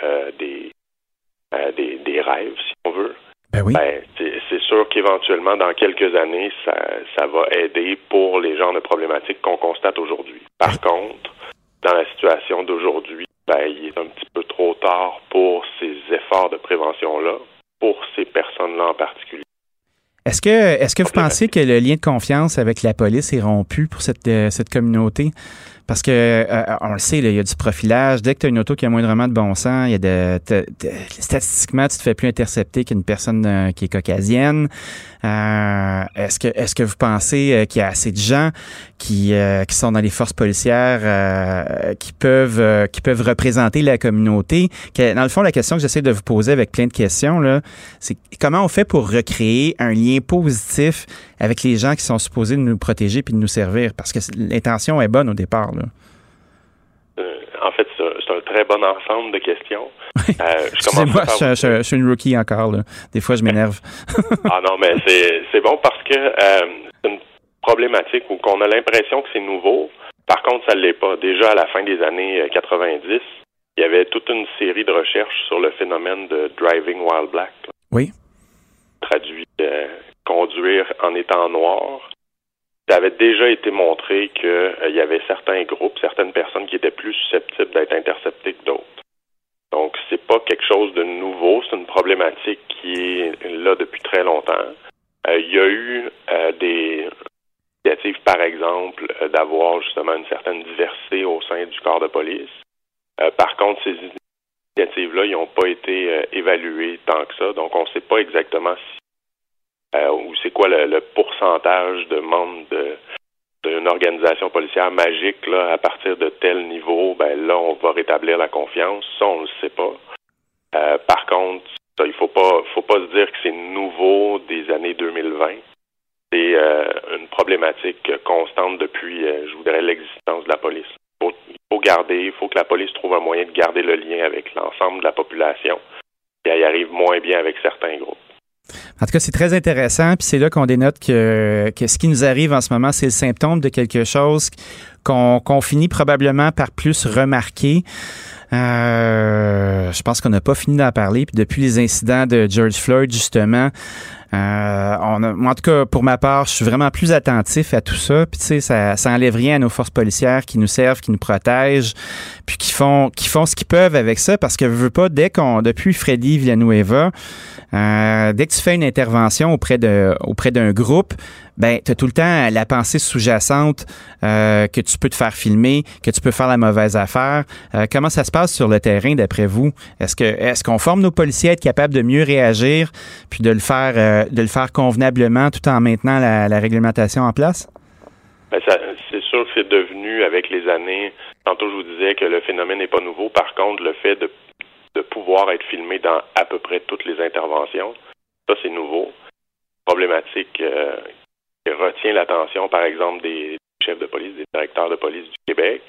euh, des, rêves, si on veut, ben oui. Ben, c'est sûr qu'éventuellement, dans quelques années, ça, ça va aider pour les genres de problématiques qu'on constate aujourd'hui. Par contre, dans la situation d'aujourd'hui, ben, il est un petit peu trop tard pour ces efforts de prévention-là, pour ces personnes-là en particulier. Est-ce que, est-ce que vous pensez que le lien de confiance avec la police est rompu pour cette, euh, cette communauté? Parce que euh, on le sait, il y a du profilage. Dès que tu as une auto qui a moindrement de bon sens, il y a de, statistiquement, tu te fais plus intercepter qu'une personne euh, qui est caucasienne. Euh, est-ce que est-ce que vous pensez qu'il y a assez de gens qui, qui sont dans les forces policières qui peuvent qui peuvent représenter la communauté? dans le fond, la question que j'essaie de vous poser avec plein de questions, là, c'est comment on fait pour recréer un lien positif avec les gens qui sont supposés de nous protéger puis de nous servir? Parce que l'intention est bonne au départ. Euh, en fait, c'est un, très bon ensemble de questions. Euh, Excusez-moi, je, suis une rookie encore. Des fois, je m'énerve. ah non, mais c'est bon parce que euh, c'est une problématique où qu'on a l'impression que c'est nouveau. Par contre, ça ne l'est pas. Déjà, à la fin des années 90, il y avait toute une série de recherches sur le phénomène de driving while black. Oui. Traduit conduire en étant noir ça avait déjà été montré qu'il euh, y avait certains groupes, certaines personnes qui étaient plus susceptibles d'être interceptées que d'autres. Donc, c'est pas quelque chose de nouveau, c'est une problématique qui est là depuis très longtemps. Euh, il y a eu euh, des initiatives, par exemple, d'avoir justement une certaine diversité au sein du corps de police. par contre, ces initiatives-là, ils n'ont pas été évaluées tant que ça, donc on ne sait pas exactement si euh, ou c'est quoi le, pourcentage de membres d'une organisation policière magique là, à partir de tel niveau, ben là, on va rétablir la confiance. Ça, on ne le sait pas. Euh, par contre, ça, il faut pas faut pas se dire que c'est nouveau des années 2020. C'est euh, une problématique constante depuis, je voudrais, l'existence de la police. il faut garder, il faut que la police trouve un moyen de garder le lien avec l'ensemble de la population. Et elle y arrive moins bien avec certains groupes. En tout cas, c'est très intéressant. Puis c'est là qu'on dénote que, ce qui nous arrive en ce moment, c'est le symptôme de quelque chose qu'on finit probablement par plus remarquer. Euh, je pense qu'on n'a pas fini d'en parler. Puis depuis les incidents de George Floyd, justement, euh, en tout cas, pour ma part, je suis vraiment plus attentif à tout ça. Puis tu sais, ça, ça enlève rien à nos forces policières qui nous servent, qui nous protègent, puis qui font, qui font ce qu'ils peuvent avec ça. Parce que je veux pas, dès qu'on, depuis Freddy Villanueva, euh, dès que tu fais une intervention auprès de, auprès d'un groupe, ben, tu as tout le temps la pensée sous-jacente euh, que tu peux te faire filmer, que tu peux faire la mauvaise affaire. Euh, comment ça se passe sur le terrain d'après vous? Est-ce que est-ce qu'on forme nos policiers à être capables de mieux réagir puis de le faire de le faire convenablement tout en maintenant la, la réglementation en place? Ben, c'est sûr que c'est devenu avec les années. Tantôt je vous disais que le phénomène n'est pas nouveau. Par contre, le fait de, de pouvoir être filmé dans à peu près toutes les interventions, ça c'est nouveau problématique euh, retient l'attention, par exemple, des chefs de police, des directeurs de police du Québec,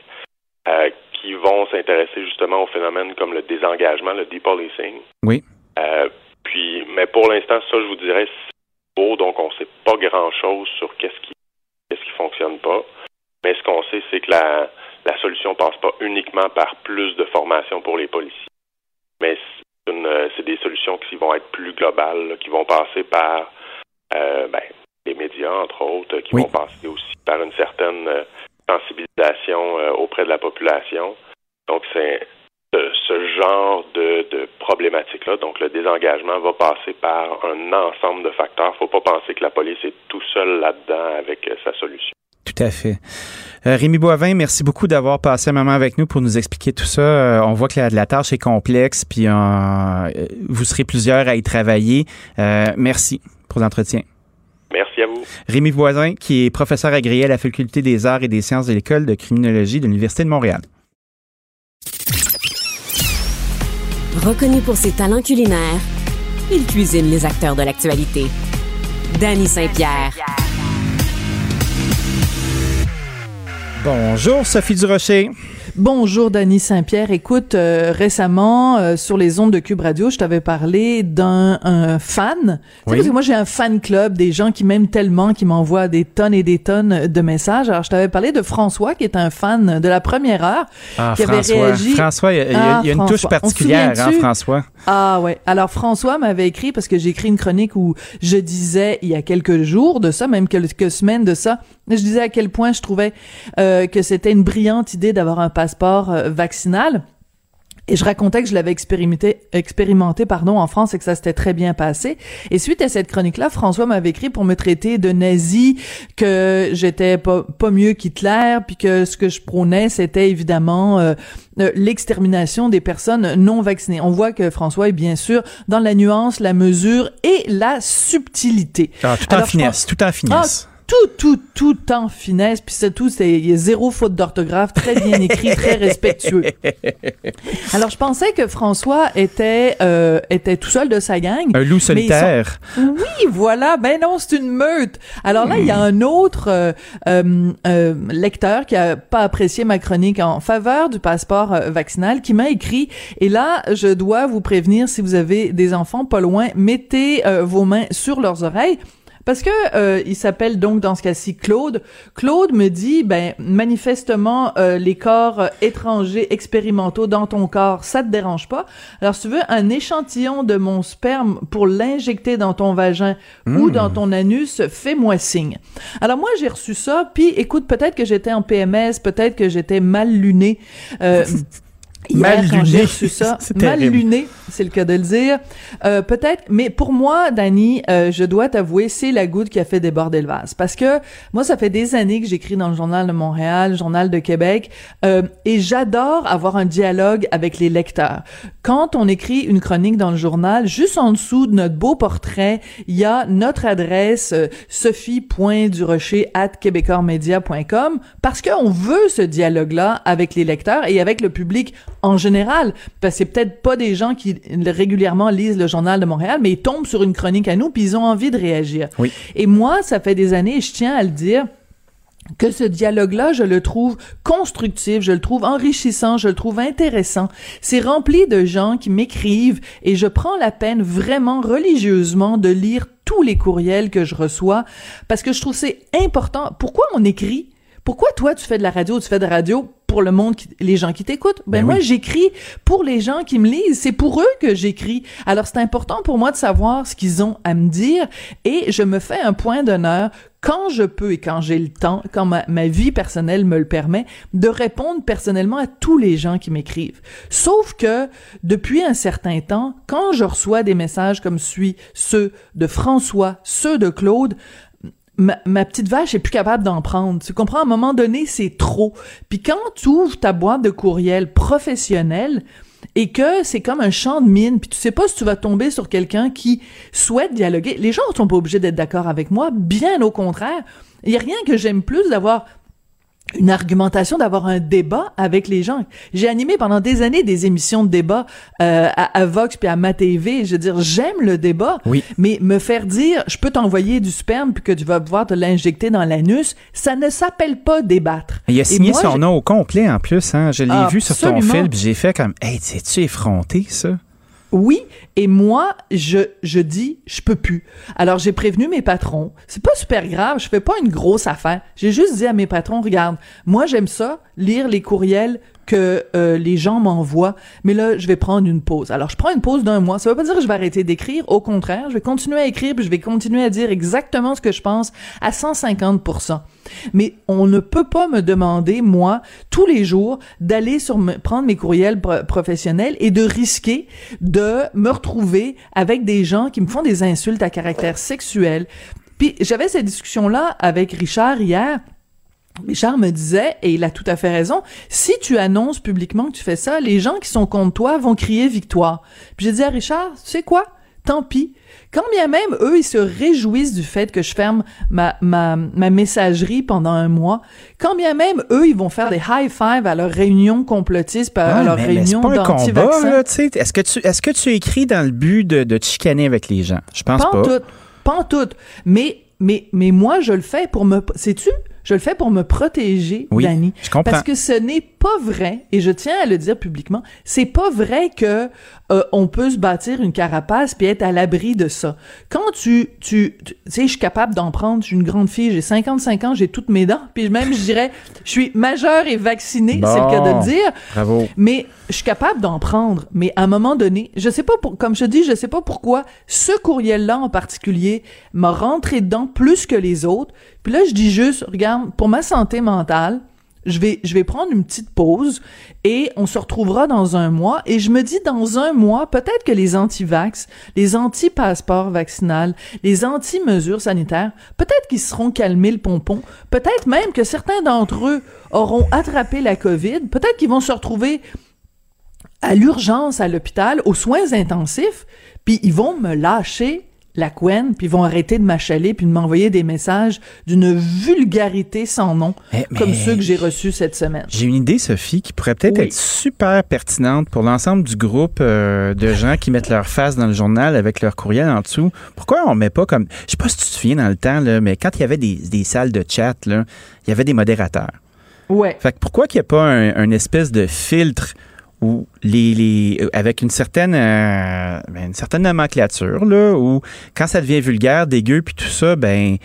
euh, qui vont s'intéresser justement aux phénomènes comme le désengagement, le depolicing. Oui. Euh, puis, mais pour l'instant, ça, je vous dirais, c'est beau, donc on ne sait pas grand-chose sur qu'est-ce qui qu'est-ce qui fonctionne pas. Mais ce qu'on sait, c'est que la, la solution passe pas uniquement par plus de formation pour les policiers, mais c'est des solutions qui vont être plus globales, qui vont passer par euh, ben, les médias, entre autres, qui vont passer aussi par une certaine euh, sensibilisation euh, auprès de la population. Donc, c'est ce genre de, de problématique-là, donc le désengagement, va passer par un ensemble de facteurs. Il ne faut pas penser que la police est tout seul là-dedans avec euh, sa solution. Tout à fait. Rémi Boivin, merci beaucoup d'avoir passé un moment avec nous pour nous expliquer tout ça. on voit que la, la, tâche est complexe, puis vous serez plusieurs à y travailler. merci pour l'entretien. Merci à vous. Rémi Voisin, qui est professeur agréé à la Faculté des arts et des sciences de l'École de criminologie de l'Université de Montréal. Reconnu pour ses talents culinaires, il cuisine les acteurs de l'actualité. Danny Saint-Pierre. Bonjour, Sophie Durocher. Bonjour, Dany Saint-Pierre. Écoute, euh, récemment, euh, sur les ondes de Cube Radio, je t'avais parlé d'un fan. parce que moi, j'ai un fan club, des gens qui m'aiment tellement, qui m'envoient des tonnes et des tonnes de messages. Alors, je t'avais parlé de François, qui est un fan de la première heure, ah, qui François. avait réagi. François, il y a, il y a Ah, une touche François. Particulière, hein? François. Ah ouais. Alors François m'avait écrit parce que j'ai écrit une chronique où je disais il y a quelques jours de ça, même quelques semaines de ça, je disais à quel point je trouvais euh, que c'était une brillante idée d'avoir un passeport euh, vaccinal. Et je racontais que je l'avais expérimenté, expérimenté pardon, en France et que ça s'était très bien passé. Et suite à cette chronique-là, François m'avait écrit pour me traiter de nazi, que j'étais pas, pas mieux qu'Hitler, puis que ce que je prônais, c'était évidemment euh, euh, l'extermination des personnes non vaccinées. On voit que François est bien sûr dans la nuance, la mesure et la subtilité. Ah, tout en Alors, finesse, tout en finesse. Ah, tout, tout, tout en finesse, puis c'est tout, c'est il y a zéro faute d'orthographe, très bien écrit, très respectueux. Alors je pensais que François était euh, était tout seul de sa gang. Un loup solitaire. sont- Oui, voilà. Ben non, c'est une meute. Alors là, il y a un autre euh, euh, euh, lecteur qui a pas apprécié ma chronique en faveur du passeport euh, vaccinal, qui m'a écrit. Et là, je dois vous prévenir si vous avez des enfants pas loin, mettez euh, vos mains sur leurs oreilles. Parce que euh, il s'appelle donc dans ce cas-ci Claude. Claude me dit ben manifestement euh, les corps euh, étrangers expérimentaux dans ton corps, ça te dérange pas. Alors si tu veux un échantillon de mon sperme pour l'injecter dans ton vagin ou Mm. dans ton anus, fais-moi signe. Alors moi j'ai reçu ça, puis écoute peut-être que j'étais en PMS, peut-être que j'étais mal lunée. Euh, Hier, Mal quand luné. reçu ça, C'est mal terrible. luné, c'est le cas de le dire. Euh, peut-être, mais pour moi, Dani, euh, je dois t'avouer, c'est la goutte qui a fait déborder le vase. Parce que moi, ça fait des années que j'écris dans le Journal de Montréal, le Journal de Québec, euh, et j'adore avoir un dialogue avec les lecteurs. Quand on écrit une chronique dans le journal, juste en dessous de notre beau portrait, il y a notre adresse euh, sophie.durocher at québécoismedia.com parce qu'on veut ce dialogue-là avec les lecteurs et avec le public en général. Parce que c'est peut-être pas des gens qui régulièrement lisent le journal de Montréal, mais ils tombent sur une chronique à nous puis ils ont envie de réagir. Oui. Et moi, ça fait des années, et je tiens à le dire, que ce dialogue-là, je le trouve constructif, je le trouve enrichissant, je le trouve intéressant. C'est rempli de gens qui m'écrivent et je prends la peine vraiment religieusement de lire tous les courriels que je reçois parce que je trouve c'est important. Pourquoi on écrit? Pourquoi toi tu fais de la radio, tu fais de la radio pour le monde, qui- les gens qui t'écoutent? Ben, Ben moi oui. j'écris pour les gens qui me lisent, c'est pour eux que j'écris. Alors c'est important pour moi de savoir ce qu'ils ont à me dire et je me fais un point d'honneur quand je peux et quand j'ai le temps, quand ma, ma vie personnelle me le permet, de répondre personnellement à tous les gens qui m'écrivent. Sauf que depuis un certain temps, quand je reçois des messages comme celui, ceux de François, ceux de Claude, ma, ma petite vache est plus capable d'en prendre. Tu comprends? À un moment donné, c'est trop. Puis quand tu ouvres ta boîte de courriel professionnelle, et que c'est comme un champ de mine, puis tu sais pas si tu vas tomber sur quelqu'un qui souhaite dialoguer. Les gens sont pas obligés d'être d'accord avec moi, bien au contraire. Il y a rien que j'aime plus d'avoir une argumentation, d'avoir un débat avec les gens. J'ai animé pendant des années des émissions de débat euh, à, à Vox puis à ma TV. Je veux dire, j'aime le débat, Oui. mais me faire dire, je peux t'envoyer du sperme puis que tu vas pouvoir te l'injecter dans l'anus, ça ne s'appelle pas débattre. Il a signé moi, son nom au complet en plus. Hein? Je l'ai vu sur ton fil, puis j'ai fait comme, hey, tu effronté ça? Oui, et moi, je, je dis, je peux plus. Alors, j'ai prévenu mes patrons. C'est pas super grave, je fais pas une grosse affaire. J'ai juste dit à mes patrons, regarde, moi, j'aime ça, lire les courriels que euh, les gens m'envoient, mais là, je vais prendre une pause. Alors, je prends une pause d'un mois. Ça veut pas dire que je vais arrêter d'écrire. Au contraire, je vais continuer à écrire, je vais continuer à dire exactement ce que je pense à 150 Mais on ne peut pas me demander, moi, tous les jours, d'aller sur me, prendre mes courriels pro- professionnels et de risquer de me retrouver avec des gens qui me font des insultes à caractère sexuel. Puis j'avais cette discussion-là avec Richard hier. Richard me disait, et il a tout à fait raison, si tu annonces publiquement que tu fais ça, les gens qui sont contre toi vont crier victoire. Puis j'ai dit à Richard, tu sais quoi? Tant pis. Quand bien même, eux, ils se réjouissent du fait que je ferme ma, ma, ma messagerie pendant un mois, quand bien même, eux, ils vont faire des high five à leur réunion complotiste, à leur mais- mais réunion c'est pas un combat, là, tu sais. Est-ce que tu, est-ce que tu écris dans le but de, de te chicaner avec les gens? Je pense Pas pas. en tout. Pas en tout. Mais, mais, mais moi, je le fais pour me. Sais-tu? Je le fais pour me protéger, Oui, Dani. je comprends. Parce que ce n'est pas vrai, et je tiens à le dire publiquement, c'est pas vrai que euh, on peut se bâtir une carapace puis être à l'abri de ça. Quand tu, tu, tu sais, je suis capable d'en prendre, je suis une grande fille, j'ai 55 ans, j'ai toutes mes dents, puis même, je dirais, je suis majeure et vaccinée, c'est le cas de le dire. Bravo. Mais je suis capable d'en prendre. Mais à un moment donné, je sais pas, pour, comme je dis, je sais pas pourquoi ce courriel-là en particulier m'a rentré dedans plus que les autres. Puis là, je dis juste, regarde, pour ma santé mentale, je vais, prendre une petite pause et on se retrouvera dans un mois. Et je me dis, dans un mois, peut-être que les anti-vax, les anti-passeports vaccinal, les anti-mesures sanitaires, peut-être qu'ils seront calmés le pompon. Peut-être même que certains d'entre eux auront attrapé la COVID. Peut-être qu'ils vont se retrouver à l'urgence à l'hôpital, aux soins intensifs, puis ils vont me lâcher la couenne, puis ils vont arrêter de m'achaler, puis de m'envoyer des messages d'une vulgarité sans nom, Eh, mais- comme ceux que j'ai reçus cette semaine. J'ai une idée, Sophie, qui pourrait peut-être Oui. être super pertinente pour l'ensemble du groupe euh, de gens qui mettent leur face dans le journal avec leur courriel en dessous. Pourquoi on met pas comme... Je sais pas si tu te souviens dans le temps, là, mais quand il y avait des, des salles de chat, là, il y avait des modérateurs. Ouais. Fait que pourquoi qu'il n'y a pas un, un espèce de filtre où les, les euh, avec une certaine euh, ben, une certaine nomenclature là où quand ça devient vulgaire, dégueu puis tout ça, ben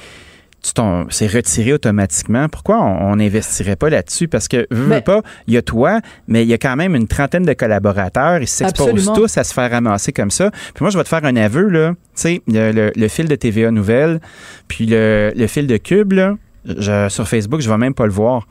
c'est retiré automatiquement. Pourquoi on n'investirait pas là-dessus? Parce que, veux, veux Mais- pas, il y a toi, mais il y a quand même une trentaine de collaborateurs. Ils s'exposent tous à se faire ramasser comme ça. Puis moi, je vais te faire un aveu, là. Tu sais, le, le- le fil de TVA Nouvelles, puis le, le fil de Cube, là, je- sur Facebook, je vais même pas le voir.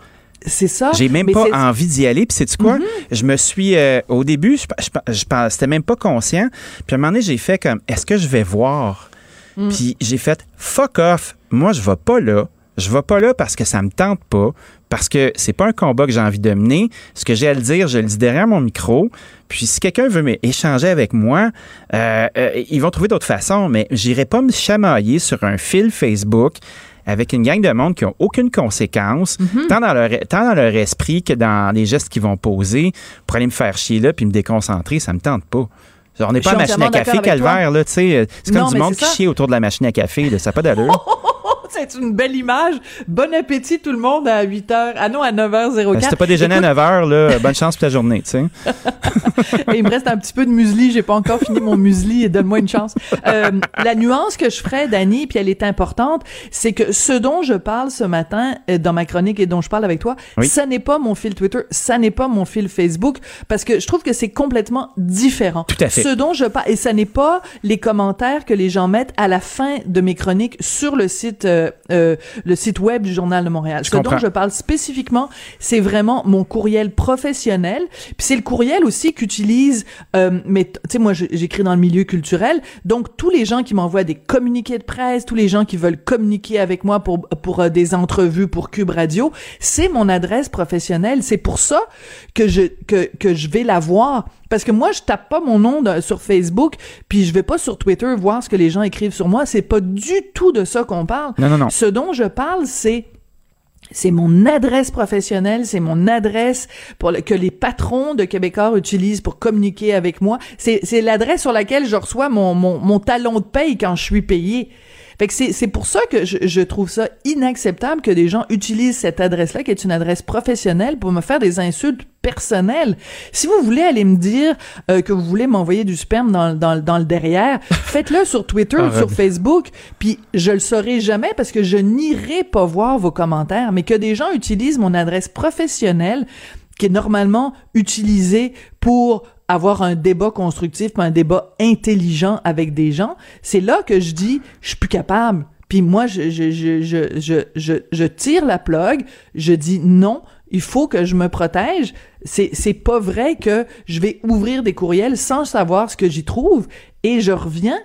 C'est ça. J'ai même pas envie d'y aller. Puis sais-tu quoi? Je me suis... euh, au début, je, je, c'était même pas conscient. Puis à un moment donné, j'ai fait comme, est-ce que je vais voir? Mm. Puis j'ai fait, fuck off. Moi, je vais pas là. Je vais pas là parce que ça me tente pas. Parce que c'est pas un combat que j'ai envie de mener. Ce que j'ai à le dire, je le dis derrière mon micro. Puis si quelqu'un veut échanger avec moi, euh, euh, ils vont trouver d'autres façons. Mais j'irai pas me chamailler sur un fil Facebook avec une gang de monde qui ont aucune conséquence, tant, dans leur, tant dans leur esprit que dans les gestes qu'ils vont poser pour aller me faire chier là puis me déconcentrer, ça me tente pas. On n'est pas à machine à café, calvaire, là, tu sais. C'est comme Non, du monde qui chie autour de la machine à café, là, ça n'a pas d'allure. C'est une belle image. Bon appétit tout le monde à 8h. Ah non, à 9h04. Ben, si t'as pas déjeuné Écoute, à 9 h, là, bonne chance pour ta journée, tu sais. Il me reste un petit peu de muesli. J'ai pas encore fini mon muesli donne-moi une chance. Euh, la nuance que je ferais, Dani, puis elle est importante, c'est que ce dont je parle ce matin euh, dans ma chronique et dont je parle avec toi, Oui. ça n'est pas mon fil Twitter, ça n'est pas mon fil Facebook, parce que je trouve que c'est complètement différent. Tout à fait. Ce dont je parle, et ça n'est pas les commentaires que les gens mettent à la fin de mes chroniques sur le site, euh, euh, le site web du Journal de Montréal. Je Ce comprends. dont je parle spécifiquement, c'est vraiment mon courriel professionnel. Puis c'est le courriel aussi qu'utilise, euh, mais tu sais, moi j'écris dans le milieu culturel, donc tous les gens qui m'envoient des communiqués de presse, tous les gens qui veulent communiquer avec moi pour pour euh, des entrevues pour Cube Radio, c'est mon adresse professionnelle. C'est pour ça que je que que je vais la voir. Parce que moi, je tape pas mon nom de- sur Facebook, puis je vais pas sur Twitter voir ce que les gens écrivent sur moi. C'est pas du tout de ça qu'on parle. Non, Ce dont je parle, c'est c'est mon adresse professionnelle, c'est mon adresse pour le- que les patrons de Québécois utilisent pour communiquer avec moi. C'est c'est l'adresse sur laquelle je reçois mon, mon, mon talon de paye quand je suis payé. Fait que c'est pour ça que je, je trouve ça inacceptable que des gens utilisent cette adresse-là, qui est une adresse professionnelle, pour me faire des insultes personnelles. Si vous voulez aller me dire euh, que vous voulez m'envoyer du sperme dans, dans, dans le derrière, faites-le sur Twitter ou sur Facebook, puis je le saurai jamais parce que je n'irai pas voir vos commentaires, mais que des gens utilisent mon adresse professionnelle qui est normalement utilisée pour avoir un débat constructif, un débat intelligent avec des gens, c'est là que je dis, je suis plus capable. Puis moi, je, je, je, je tire la plug, je dis non, il faut que je me protège. C'est, c'est pas vrai que je vais ouvrir des courriels sans savoir ce que j'y trouve. Et je reviens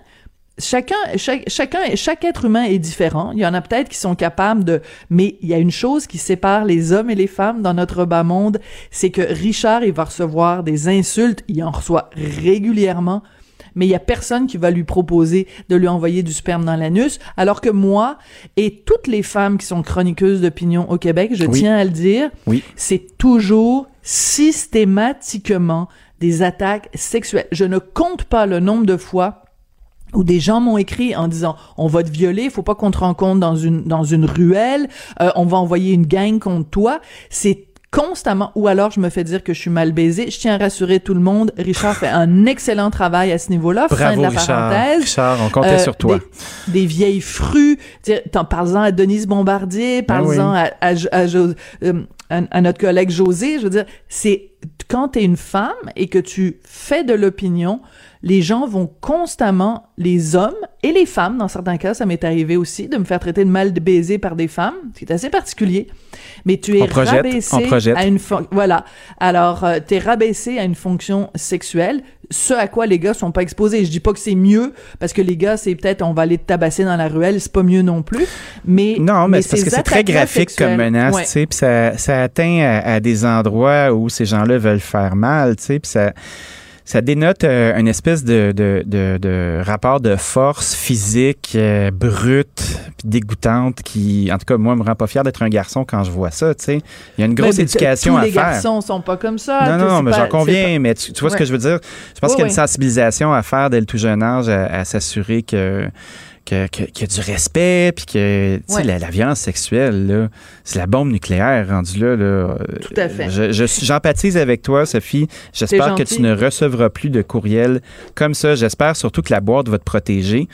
chacun, chaque, chacun, chaque être humain est différent. Il y en a peut-être qui sont capables de, mais il y a une chose qui sépare les hommes et les femmes dans notre bas monde, c'est que Richard, il va recevoir des insultes, il en reçoit régulièrement, mais il y a personne qui va lui proposer de lui envoyer du sperme dans l'anus, alors que moi et toutes les femmes qui sont chroniqueuses d'opinion au Québec, je Oui. tiens à le dire, Oui. c'est toujours systématiquement des attaques sexuelles. Je ne compte pas le nombre de fois où des gens m'ont écrit en disant on va te violer, faut pas qu'on te rencontre dans une dans une ruelle, euh, on va envoyer une gang contre toi. C'est constamment, ou alors je me fais dire que je suis mal baisé. Je tiens à rassurer tout le monde. Richard fait un excellent travail à ce niveau-là. Bravo, fin de la Richard. parenthèse. Richard, on comptait Euh, sur toi. Des, des vieilles frues. T'en parles-en à Denise Bombardier, parles-en Ben oui. à, à, à euh, à- à notre collègue José. Je veux dire, c'est quand t'es une femme et que tu fais de l'opinion, les gens vont constamment, les hommes et les femmes, dans certains cas, ça m'est arrivé aussi, de me faire traiter de mal de baiser par des femmes, ce qui est assez particulier. Mais tu es On projette, rabaissé on projette. à une voilà. Alors, euh, t'es rabaissé à une fonction sexuelle, ce à quoi les gars sont pas exposés. Je dis pas que c'est mieux parce que les gars, c'est peut-être on va aller te tabasser dans la ruelle, c'est pas mieux non plus. Mais Non, mais, c'est parce que c'est très graphique comme menace, Ouais. tu sais, puis ça, ça atteint à, à des endroits où ces gens-là veulent faire mal, tu sais, puis ça, ça dénote euh, une espèce de, de, de, de rapport de force physique euh, brute puis dégoûtante qui, en tout cas, moi, me rend pas fier d'être un garçon quand je vois ça, tu sais. Il y a une grosse mais éducation à les faire. garçons sont pas comme ça. Non, non, mais j'en conviens, mais tu, tu vois ce que je veux dire? Je pense qu'il y a une sensibilisation à faire dès le tout jeune âge à, à s'assurer que que- que- qu'il y a du respect, puis que Ouais. la, la violence sexuelle, là, c'est la bombe nucléaire rendue là. là. Tout à fait. Je- J'empathise avec toi, Sophie. J'espère que tu ne recevras plus de courriels comme ça. J'espère surtout que la boîte va te protéger.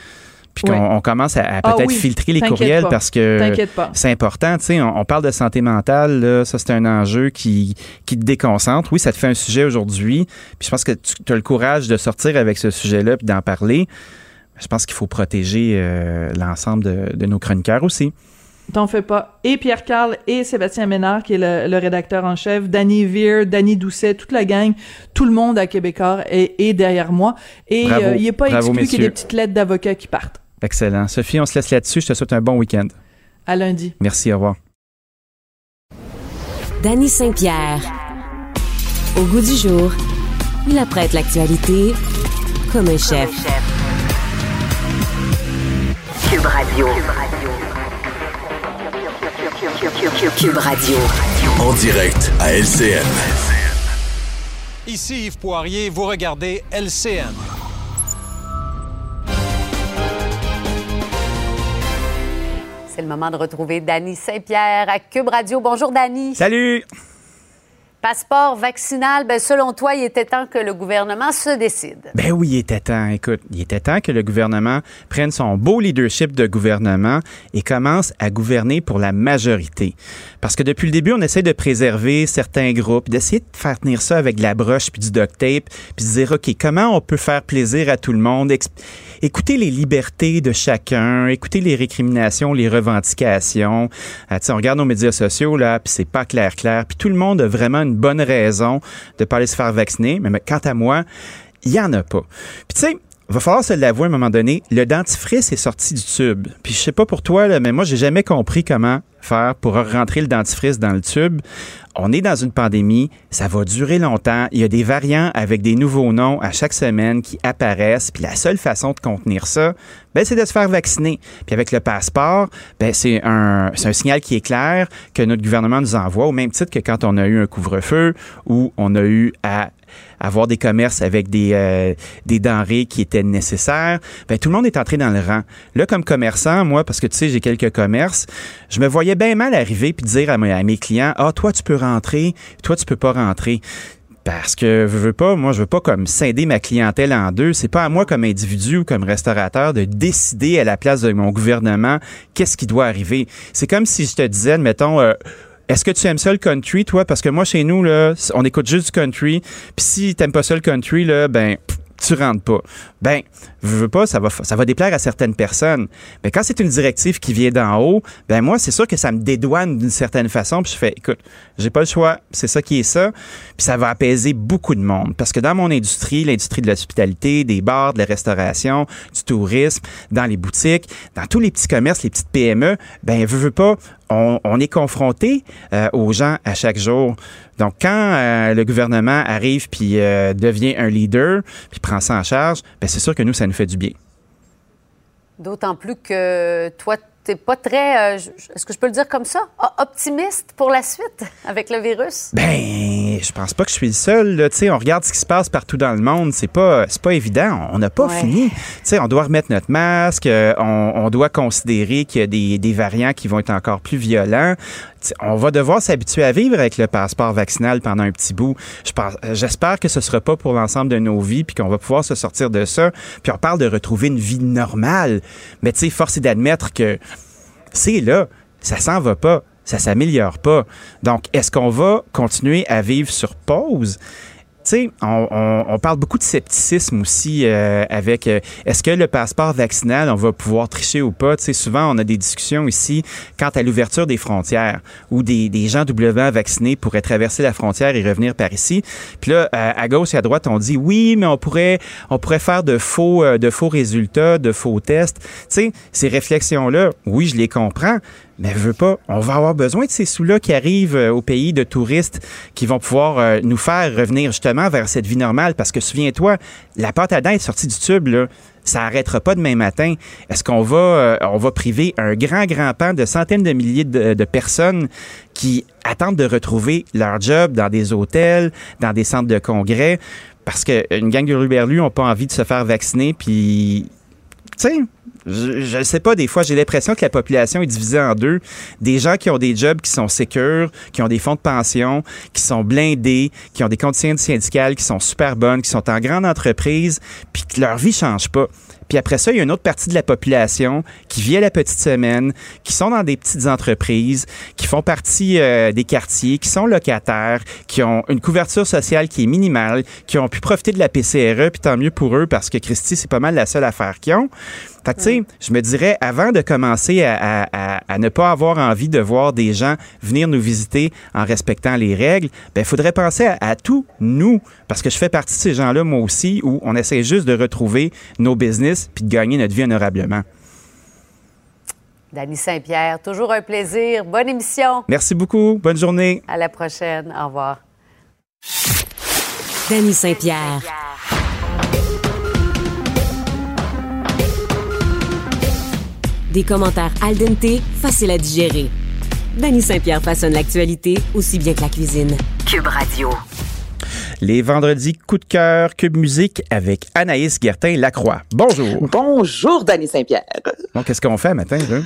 Puis qu'on on commence à, à Ah peut-être oui, filtrer les t'inquiète courriels pas. parce que c'est important. Tu sais, on, on parle de santé mentale, là, ça c'est un enjeu qui, qui te déconcentre. Oui, ça te fait un sujet aujourd'hui. Puis je pense que tu as le courage de sortir avec ce sujet-là puis d'en parler. Je pense qu'il faut protéger euh, l'ensemble de, de nos chroniqueurs aussi. T'en fais pas. Et Pierre Carl et Sébastien Ménard, qui est le, le rédacteur en chef, Danny Veer, Danny Doucet, toute la gang, tout le monde à Québécois est, est derrière moi. Et Bravo. euh, il est pas Bravo, exclu qu'il y ait des petites lettres d'avocats qui partent. Excellent. Sophie, on se laisse là-dessus. Je te souhaite un bon week-end. À lundi. Merci, au revoir. Danny Saint-Pierre. Au goût du jour, il apprête l'actualité comme un chef. Cube Radio. Cube Radio. En direct à LCN. Ici Yves Poirier, vous regardez LCN. C'est le moment de retrouver Dany Saint-Pierre à Cube Radio. Bonjour Dany. Salut. Passeport vaccinal, ben selon toi, il était temps que le gouvernement se décide. Ben oui, il était temps. Écoute, il était temps que le gouvernement prenne son beau leadership de gouvernement et commence à gouverner pour la majorité. Parce que depuis le début, on essaie de préserver certains groupes, d'essayer de faire tenir ça avec de la broche puis du duct tape, puis de dire, OK, comment on peut faire plaisir à tout le monde? Écoutez les libertés de chacun, écoutez les récriminations, les revendications. Sais, on regarde nos médias sociaux, là, puis c'est pas clair, clair. Puis tout le monde a vraiment une bonne raison de pas aller se faire vacciner. Mais, quant à moi, il y en a pas. Puis tu sais, va falloir se l'avouer à un moment donné, le dentifrice est sorti du tube. Puis je sais pas pour toi, mais moi, j'ai jamais compris comment faire pour rentrer le dentifrice dans le tube. On est dans une pandémie, ça va durer longtemps. Il y a des variants avec des nouveaux noms à chaque semaine qui apparaissent. Puis la seule façon de contenir ça, ben, c'est de se faire vacciner. Puis avec le passeport, ben, c'est un, un signal qui est clair que notre gouvernement nous envoie, au même titre que quand on a eu un couvre-feu ou on a eu à avoir des commerces avec des, euh, des denrées qui étaient nécessaires, ben, tout le monde est entré dans le rang. Là, comme commerçant, moi, parce que tu sais, j'ai quelques commerces, je me voyais bien mal arriver puis dire à mes, clients, ah, toi, tu peux rentrer, toi, tu peux pas rentrer. Parce que je veux pas, moi, je veux pas comme scinder ma clientèle en deux. C'est pas à moi comme individu ou comme restaurateur de décider à la place de mon gouvernement qu'est-ce qui doit arriver. C'est comme si je te disais, mettons, euh, est-ce que tu aimes ça le country, toi? Parce que moi, chez nous, là, on écoute juste du country. Puis si t'aimes pas ça le country, là, ben, pff, tu rentres pas. Ben, je pas, ça va, ça va déplaire à certaines personnes. Mais quand c'est une directive qui vient d'en haut, ben moi, c'est sûr que ça me dédouane d'une certaine façon. Puis je fais, écoute, j'ai pas le choix. C'est ça qui est ça. Puis ça va apaiser beaucoup de monde. Parce que dans mon industrie, l'industrie de l'hospitalité, des bars, de la restauration, du tourisme, dans les boutiques, dans tous les petits commerces, les petites PME, ben, veux, veux pas, on, est confronté euh, aux gens à chaque jour. Donc, quand euh, le gouvernement arrive puis euh, devient un leader, puis prend ça en charge, ben c'est sûr que nous, ça nous fait du bien. D'autant plus que toi, t'es pas très, euh, est-ce que je peux le dire comme ça, o- optimiste pour la suite avec le virus? Ben, je pense pas que je suis le seul. Tu sais, On regarde ce qui se passe partout dans le monde. C'est pas, c'est pas évident. On n'a pas Ouais. fini. Tu sais, On doit remettre notre masque. euh, On, on doit considérer qu'il y a des, des variants qui vont être encore plus violents. On va devoir s'habituer à vivre avec le passeport vaccinal pendant un petit bout. Euh, j'espère que ce sera pas pour l'ensemble de nos vies, puis qu'on va pouvoir se sortir de ça. Puis on parle de retrouver une vie normale. Mais tu sais, force est d'admettre que c'est là, ça s'en va pas, ça s'améliore pas. Donc, est-ce qu'on va continuer à vivre sur pause? Sais, on, on- on parle beaucoup de scepticisme aussi euh, avec euh, est-ce que le passeport vaccinal, on va pouvoir tricher ou pas? Tu sais, souvent, on a des discussions ici quant à l'ouverture des frontières où des, des gens doublement vaccinés pourraient traverser la frontière et revenir par ici. Puis là, à, à gauche et à droite, on dit oui, mais on pourrait, on pourrait faire de faux, euh, de faux résultats, de faux tests. Tu sais, ces réflexions-là, oui, je les comprends, mais veux pas, on va avoir besoin de ces sous-là qui arrivent euh, au pays de touristes qui vont pouvoir euh, nous faire revenir justement vers cette vie normale. Parce que souviens-toi, la pâte à dents est sortie du tube, là. Ça arrêtera pas demain matin. Est-ce qu'on va, euh, priver un grand, grand pan de centaines de milliers de, personnes qui attendent de retrouver leur job dans des hôtels, dans des centres de congrès, parce qu'une gang de ruberlus n'ont pas envie de se faire vacciner, puis tu je ne sais pas, des fois, j'ai l'impression que la population est divisée en deux. Des gens qui ont des jobs qui sont sécures, qui ont des fonds de pension, qui sont blindés, qui ont des conditions syndicales qui sont super bonnes, qui sont en grande entreprise, puis que leur vie change pas. Puis après ça, il y a une autre partie de la population qui vit à la petite semaine, qui sont dans des petites entreprises, qui font partie euh, des quartiers, qui sont locataires, qui ont une couverture sociale qui est minimale, qui ont pu profiter de la PCRE, puis tant mieux pour eux parce que Christy, c'est pas mal la seule affaire qu'ils ont. Fait que, tu sais, je me dirais, avant de commencer à, à- à- à ne pas avoir envie de voir des gens venir nous visiter en respectant les règles, ben, il faudrait penser à, à tous nous, parce que je fais partie de ces gens-là, moi aussi, où on essaie juste de retrouver nos business puis de gagner notre vie honorablement. Dany Saint-Pierre, toujours un plaisir. Bonne émission. Merci beaucoup. Bonne journée. À la prochaine. Au revoir. Danny Saint-Pierre. Des commentaires al dente, faciles à digérer. Danny Saint-Pierre façonne l'actualité aussi bien que la cuisine. Cube Radio. Les vendredis coup de cœur, Cube Musique avec Anaïs Gertin-Lacroix. Bonjour. Bonjour, Danny Saint-Pierre. Bon, qu'est-ce qu'on fait un matin, là?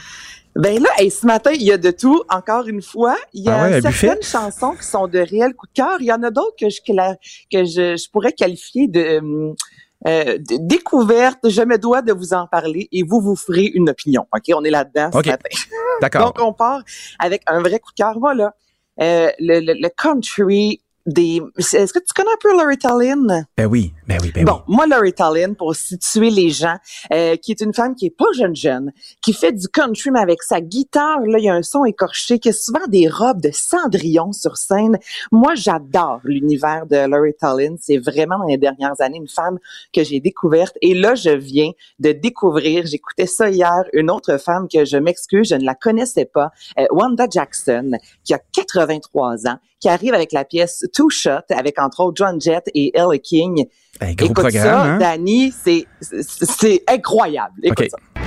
Ben là, hey, ce matin, il y a de tout, encore une fois. Il y a Ah ouais, certaines buffet? chansons qui sont de réels coups de cœur. Il y en a d'autres que je, que je, je pourrais qualifier de, euh, euh, découverte. Je me dois de vous en parler et vous vous ferez une opinion. OK? On est là-dedans ce OK. matin. D'accord. Donc, on part avec un vrai coup de cœur. Voilà. Euh, le, le, le country des... Est-ce que tu connais un peu Loretta Lynn? Ben oui, ben oui, ben bon, moi, Loretta Lynn, pour situer les gens, euh, qui est une femme qui est pas jeune jeune, qui fait du country, mais avec sa guitare, là, il y a un son écorché, qui a souvent des robes de cendrillon sur scène. Moi, j'adore l'univers de Loretta Lynn. C'est vraiment dans les dernières années une femme que j'ai découverte. Et là, je viens de découvrir, j'écoutais ça hier, une autre femme que je m'excuse, je ne la connaissais pas, euh, Wanda Jackson, qui a 83 ans, qui arrive avec la pièce Two Shot, avec entre autres John Jett et Ella King. Ben, gros Écoute programme, ça, hein? Danny, c'est incroyable. Écoute ça.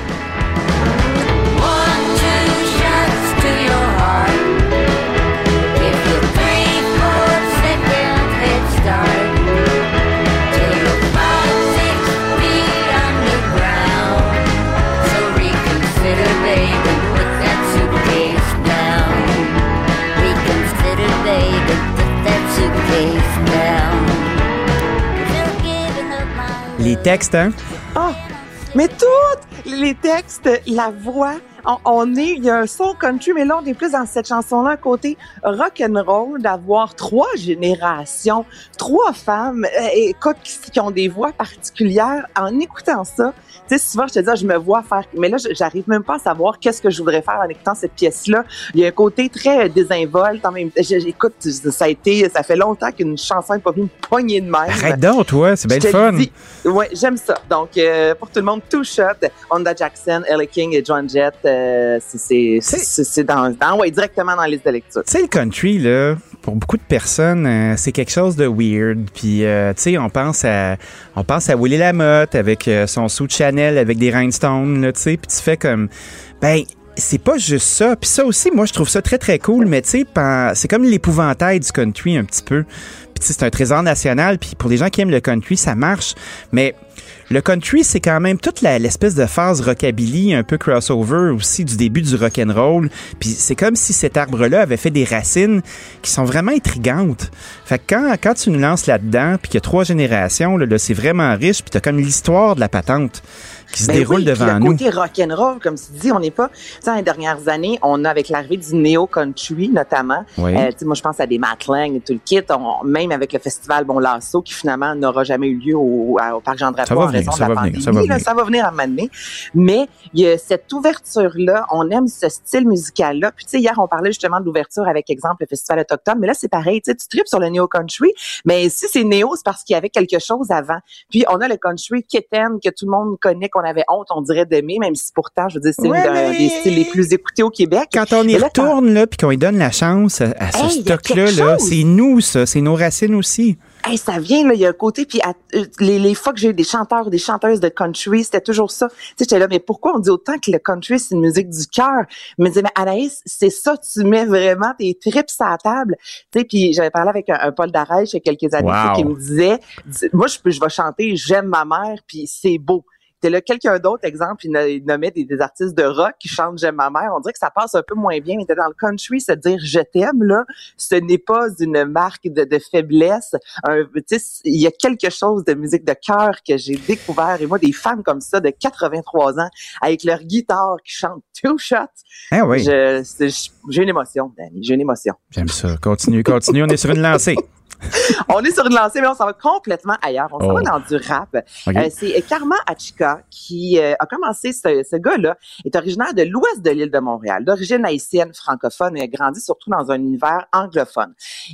Textes, hein? Ah, mais toutes les textes, la voix, on, on est, il y a un son country, mais là, on est plus dans cette chanson-là, côté rock and roll, d'avoir trois générations, trois femmes, euh, écoute, qui, qui ont des voix particulières. En écoutant ça, tu sais, souvent, je te dis, ah, je me vois faire, mais là, j'arrive même pas à savoir qu'est-ce que je voudrais faire en écoutant cette pièce-là. Il y a un côté très désinvolte, en même je- Écoute, ça a été, ça fait longtemps qu'une chanson n'est pas venue me poigner de même. Arrête donc, toi, c'est bien le fun. dis, Ouais, j'aime ça. Donc, euh, pour tout le monde, Two Shot, Honda Jackson, Ella King et John Jett, euh, c'est- dans, dans, ouais, directement dans la liste de lecture. Tu sais, le country, là, pour beaucoup de personnes, euh, c'est quelque chose de weird. Puis, euh, tu sais, on pense à, on pense à Willie Lamotte avec son sou de Chanel avec des rhinestones, là, tu sais. Puis tu fais comme, ben, c'est pas juste ça. Puis ça aussi, moi, je trouve ça très, très cool. Mais tu sais, c'est comme l'épouvantail du country un petit peu. Puis c'est un trésor national. Puis pour les gens qui aiment le country, ça marche. Mais le country, c'est quand même toute l'espèce de phase rockabilly, un peu crossover aussi du début du rock and roll. Puis c'est comme si cet arbre-là avait fait des racines qui sont vraiment intrigantes. Fait que quand, quand tu nous lances là-dedans, puis qu'il y a trois générations, là, là c'est vraiment riche, puis t'as comme l'histoire de la patente qui se ben déroule devant le côté rock'n'roll, comme tu dis, on n'est pas. Tu sais, les dernières années, on a avec l'arrivée du néo country notamment. Oui. Euh, moi, je pense à des Matt Lang et tout le kit. même avec le festival Bon Lasso, qui finalement n'aura jamais eu lieu au, au Parc Jean Drapeau en raison de la pandémie. ça, va là, ça va venir à un moment donné. Mais il y a cette ouverture-là, on aime ce style musical-là. Puis tu sais, hier, on parlait justement de l'ouverture avec exemple le festival autochtone, mais là, c'est pareil. Tu sais, tu tripes sur le néo country, mais si c'est néo, c'est parce qu'il y avait quelque chose avant. Puis on a le country kitten que tout le monde connaît, on avait honte, on dirait, d'aimer, même si pourtant, je veux dire, c'est un des styles les plus écoutés au Québec. Quand on y retourne, là, puis qu'on lui donne la chance à, ce stock-là, -là, c'est nous, ça, c'est nos racines aussi. Hey, ça vient là, il y a un côté puis euh, les, les fois que j'ai eu des chanteurs ou des chanteuses de country, c'était toujours ça. Tu sais, j'étais là, mais pourquoi on dit autant que le country c'est une musique du cœur? Je me disais, mais Anaïs, c'est ça, tu mets vraiment tes tripes à la table. Tu sais, puis j'avais parlé avec un, Paul Darèche il y a quelques années qui me disait, moi je peux, je vais chanter, j'aime ma mère, puis c'est beau. T'es là, quelqu'un d'autre, exemple, il, nommait des, des, artistes de rock qui chantent J'aime ma mère. On dirait que ça passe un peu moins bien, mais t'es dans le country, se dire je t'aime, là, ce n'est pas une marque de, de faiblesse. Il y a quelque chose de musique de cœur que j'ai découvert. Et moi, des femmes comme ça, de 83 ans, avec leur guitare qui chantent Two Shots. Ah oui. J'ai une émotion, Danny. J'ai une émotion. J'aime ça. Continue, continue. On est sur une lancée. on est sur une lancée, mais on s'en va complètement ailleurs. On s'en va oh. dans du rap. Euh, c'est Karma Achika qui euh, a commencé, ce, ce gars-là est originaire de l'ouest de l'île de Montréal, d'origine haïtienne, francophone, et a grandi surtout dans un univers anglophone.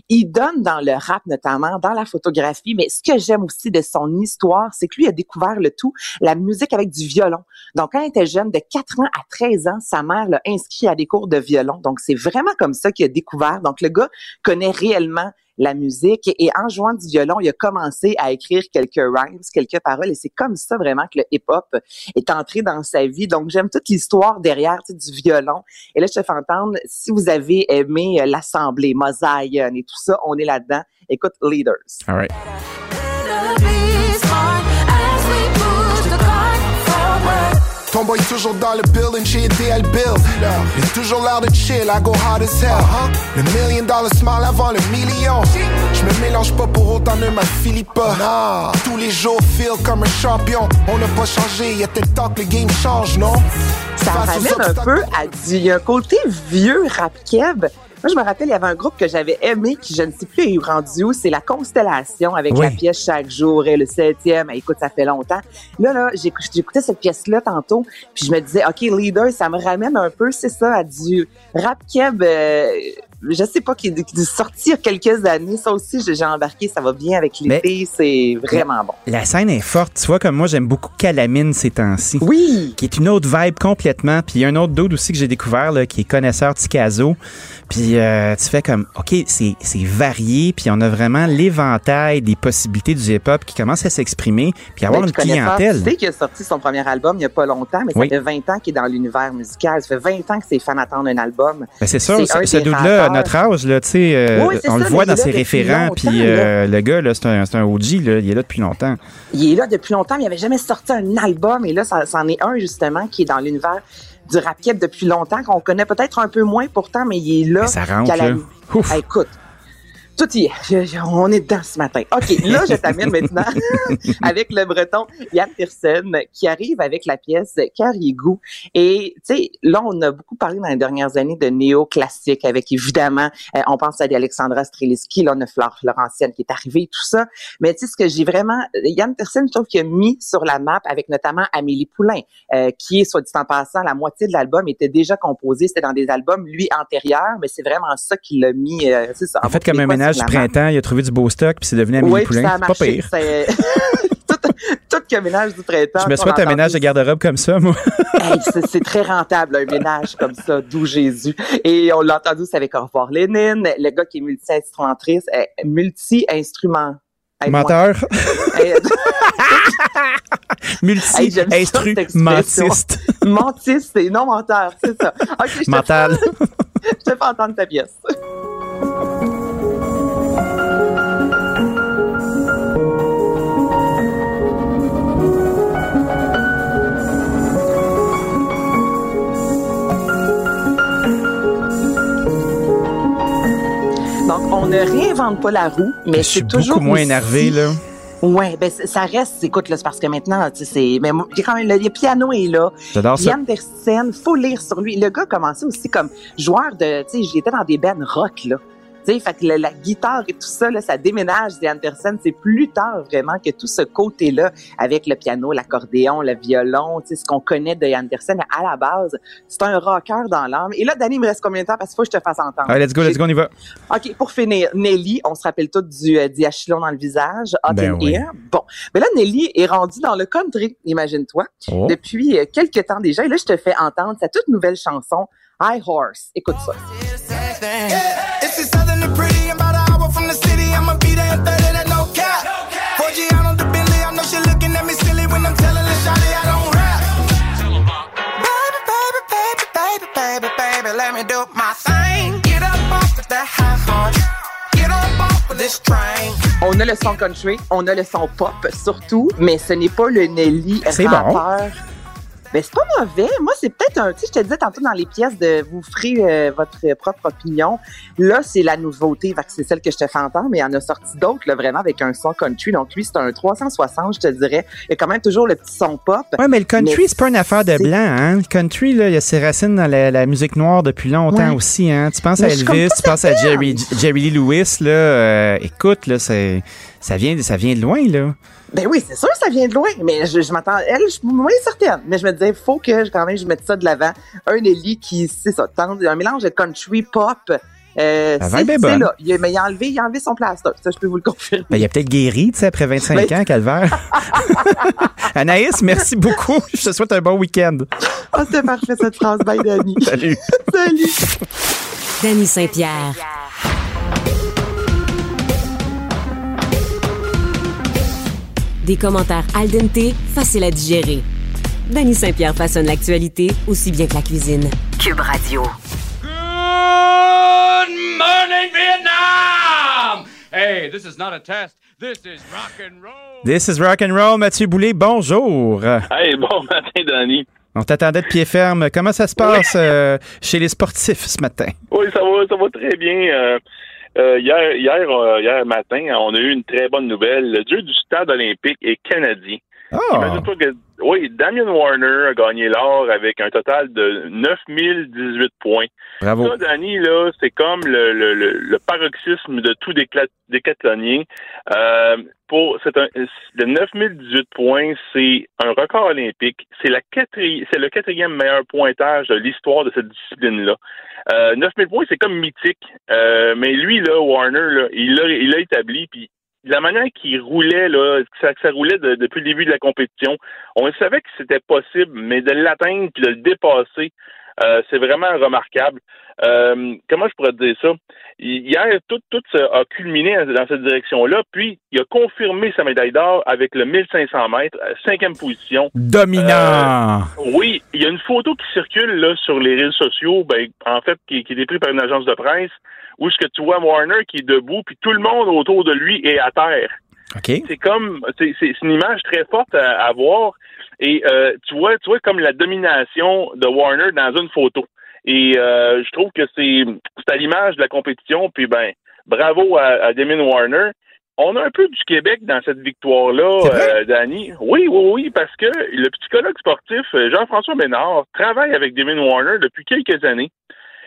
Il donne dans le rap, notamment dans la photographie, mais ce que j'aime aussi de son histoire, c'est que lui a découvert le tout, la musique avec du violon. Donc, quand il était jeune, de 4 ans à 13 ans, sa mère l'a inscrit à des cours de violon. Donc, c'est vraiment comme ça qu'il a découvert. Donc, le gars connaît réellement la musique. Et en jouant du violon, il a commencé à écrire quelques rhymes, quelques paroles. Et c'est comme ça vraiment que le hip-hop est entré dans sa vie. Donc, j'aime toute l'histoire derrière du violon. Et là, je te fais entendre, si vous avez aimé euh, l'Assemblée, Mosaïque et tout ça, on est là-dedans. Écoute, Leaders. Tomboy toujours dans le building, j'ai aidé à le build. J'ai toujours l'air de chill, I go hard as hell. Le million dollar smile avant le million. Je me mélange pas pour autant, ne m'affilie pas. Tous les jours, feel comme un champion. On n'a pas changé, y a tel temps que le game change, non? Ça ramène un peu à du, un côté vieux rap keb moi, je me rappelle, il y avait un groupe que j'avais aimé, qui je ne sais plus est rendu où, c'est La Constellation, avec la pièce Chaque jour et le septième. Écoute, ça fait longtemps. Là, là, j'écoutais cette pièce-là tantôt, puis je me disais, OK, Leader, ça me ramène un peu, c'est ça, à du rap keb euh, je sais pas, qui est sortir quelques années. Ça aussi, j'ai embarqué, ça va bien avec l'été, c'est vraiment bon. La scène est forte. Tu vois, comme moi, j'aime beaucoup Calamine ces temps-ci. Oui! Qui est une autre vibe complètement. Puis il y a un autre dude aussi que j'ai découvert, là, qui est connaisseur Ticazo. Puis euh, tu fais comme, OK, c'est varié. Puis on a vraiment l'éventail des possibilités du hip-hop qui commence à s'exprimer. Puis avoir une clientèle. Tu sais qu'il a sorti son premier album il n'y a pas longtemps, mais ça fait 20 ans qu'il est dans l'univers musical. Ça fait 20 ans que ses fans attendent un album. Ben c'est ça, ce dude-là notre âge, là, tu sais, euh, on le voit dans ses référents, puis euh, le gars, là, c'est un, un, OG, là, il est là depuis longtemps. Il est là depuis longtemps, mais il n'avait jamais sorti un album, et là, ça, c'en est un, justement, qui est dans l'univers du rap depuis longtemps, qu'on connaît peut-être un peu moins pourtant, mais il est là. Mais ça rentre, là. écoute, tout y est. on est dedans ce matin. OK, là, je t'amène maintenant avec le breton Yann Pearson qui arrive avec la pièce Carriégou. Et, tu sais, là, on a beaucoup parlé dans les dernières années de néo-classique avec, évidemment, euh, on pense à des Alexandra Streliski, là, on a Flore Laurentienne qui est arrivée, tout ça. Mais, tu sais, ce que j'ai vraiment... Yann Pearson, je trouve qu'il a mis sur la map avec notamment Amélie Poulain, euh, qui est, soit dit en passant, la moitié de l'album était déjà composé. C'était dans des albums, lui, antérieurs, mais c'est vraiment ça qui l'a mis... Euh, ça, en fait, comme un du printemps, il a trouvé du beau stock, puis c'est devenu un mini poulain. Ça pas pire. tout, tout que ménage du printemps. Je me souhaite un ménage de garde-robe comme ça, moi. c'est très rentable, un ménage comme ça, d'où Jésus. Et on l'a entendu, c'est avec Au revoir Lénine, le gars qui est multi-instrumentrice, multi-instrument. Moteur. Multi-instrumentiste. Mentiste et non menteur, c'est ça. Okay, Mental. je te fais entendre ta pièce. On ne réinvente pas la roue, mais c'est toujours. beaucoup moins aussi- énervé, là. Ouais, ben ça reste, écoute, là, c'est parce que maintenant, tu sais, c'est, mais moi, il y a quand même, le, le piano est là. J'adore ça. Yann Andersen, faut lire sur lui. Le gars commençait aussi comme joueur de, tu sais, j'étais dans des bands rock, là. Sais, fait que le- la guitare et tout ça, là, ça déménage des Andersen. C'est plus tard, vraiment, que tout ce côté-là, avec le piano, l'accordéon, le violon, tu sais, ce qu'on connaît de Andersen, à la base, c'est un rocker dans l'âme. Et là, Danny, il me reste combien de temps? Parce qu'il faut que je te fasse entendre. Allez, let's go, let's go, on y va. OK, pour finir, Nelly, on se rappelle tous du euh, diachylon dans le visage, Hot Ben and oui. Ear. Bon, mais là, Nelly est rendue dans le country, imagine-toi, Oh. depuis euh, quelques temps déjà. Et là, je te fais entendre sa toute nouvelle chanson, High Horse. Écoute ça. Let me do my thing. Get up off of that high horse. Get up off of this train. On a le son country, on a le son pop surtout, mais ce n'est pas le Nelly C'est bon. Ben, c'est pas mauvais. Moi, c'est peut-être un, tu sais, je te disais tantôt dans les pièces de vous ferez euh, votre propre opinion. Là, c'est la nouveauté, c'est celle que je te fais entendre, mais il y en a sorti d'autres, là, vraiment, avec un son country. Donc, lui, c'est un 360, je te dirais. Il y a quand même toujours le petit son pop. Ouais, mais le country, c'est pas une affaire de blanc, hein. Le country, là, il y a ses racines dans la, la musique noire depuis longtemps Ouais. aussi, hein. Tu penses Mais à Elvis, tu penses à. Jerry, Jerry Lee Lewis, là. euh, écoute, là, c'est, ça vient, ça vient de loin, là. Ben oui, c'est sûr que ça vient de loin, mais je, je m'attends. Elle, je suis moins certaine. Mais je me disais, faut que quand même je mette ça de l'avant. Un Ellie qui, c'est ça, tente un mélange de country pop. Euh, c'est là. Il a, mais il a enlevé, il a enlevé son plaster. Ça, je peux vous le confirmer. Ben, il a peut-être guéri, tu sais, après 25 Ben- ans, Calvaire. Anaïs, merci beaucoup. Je te souhaite un bon week-end. Ah, c'était parfait cette phrase. Bye, Danny. Salut. Salut. Danny Saint-Pierre. Des commentaires al dente, faciles à digérer. Danny Saint-Pierre façonne l'actualité aussi bien que la cuisine. Cube Radio. Good morning, Vietnam! Hey, this is not a test. This is rock and roll. This is rock and roll. Mathieu Boulay, bonjour. Hey, bon matin, Danny. On t'attendait de pied ferme. Comment ça se passe euh, chez les sportifs ce matin? Oui, ça va, ça va très bien. Euh, euh, hier, hier, euh, hier matin, on a eu une très bonne nouvelle. Le dieu du stade olympique est canadien. Ah! Imagine-toi que, oui, Damien Warner a gagné l'or avec un total de 9018 points. Bravo. Ça, Danny, là, c'est comme le, le, le, le paroxysme de tout décathlonien. Euh, pour, c'est un, le 9018 points, c'est un record olympique. C'est la quatri- c'est le quatrième meilleur pointage de l'histoire de cette discipline-là. Euh, 9000 points, c'est comme mythique. Euh, mais lui, là, Warner, là, il l'a il l'a établi, puis de la manière qu'il roulait, là, que ça, roulait de- depuis le début de la compétition, on savait que c'était possible, mais de l'atteindre puis de le dépasser, euh, c'est vraiment remarquable. Euh, comment je pourrais te dire ça? Hier, tout, tout a culminé dans cette direction-là, puis il a confirmé sa médaille d'or avec le 1500 mètres, euh, cinquième position. Dominant! Oui, il y a une photo qui circule là sur les réseaux sociaux, ben, en fait, qui, qui est prise par une agence de presse, où ce que tu vois Warner qui est debout, puis tout le monde autour de lui est à terre. C'est comme, c'est une image très forte à, à voir. Et euh, tu vois, tu vois comme la domination de Warner dans une photo. Et euh, je trouve que c'est à l'image de la compétition. Puis ben, bravo à, à Damien Warner. On a un peu du Québec dans cette victoire-là, euh, Danny. Oui, oui, oui, parce que le psychologue sportif euh, Jean-François Ménard travaille avec Damien Warner depuis quelques années.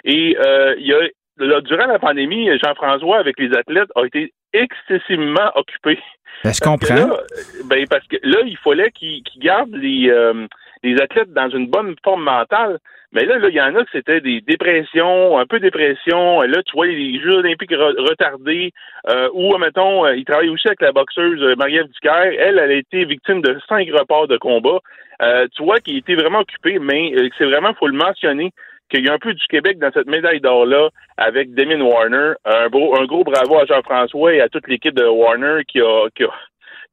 Et il y a, là, durant la pandémie, Jean-François, avec les athlètes, a été excessivement occupé. Ben, je Parce que comprends. là, ben, parce que là, il fallait qu'ils qu'ils gardent les, euh, les athlètes dans une bonne forme mentale. Mais là, là, il y en a que c'était des dépressions, un peu dépression. Là, tu vois, les Jeux olympiques re- retardés, euh, ou, mettons, euh, il travaille aussi avec la boxeuse euh, Marie-Ève Ducaire. Elle, elle a été victime de cinq reports de combat. Euh, tu vois qu'il était vraiment occupé, mais euh, c'est vraiment, faut le mentionner, qu'il y a un peu du Québec dans cette médaille d'or-là avec Damien Warner. Un, beau, un gros bravo à Jean-François et à toute l'équipe de Warner qui a, qui a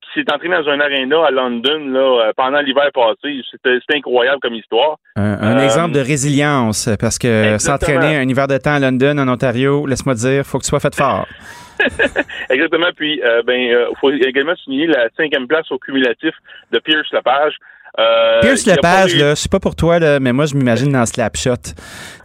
qui s'est entraîné dans un aréna à London là, euh, pendant l'hiver passé. C'était incroyable comme histoire. Un, un Euh, exemple de résilience, parce que s'entraîner un hiver de temps à London, en Ontario, laisse-moi dire, faut que tu sois fait fort. Exactement. Puis, euh, ben, euh, faut également souligner la cinquième place au cumulatif de Pierce Lepage. Euh, Pierce il Lepage, eu- là, je sais pas pour toi, là, mais moi, je m'imagine dans Slapshot. Tu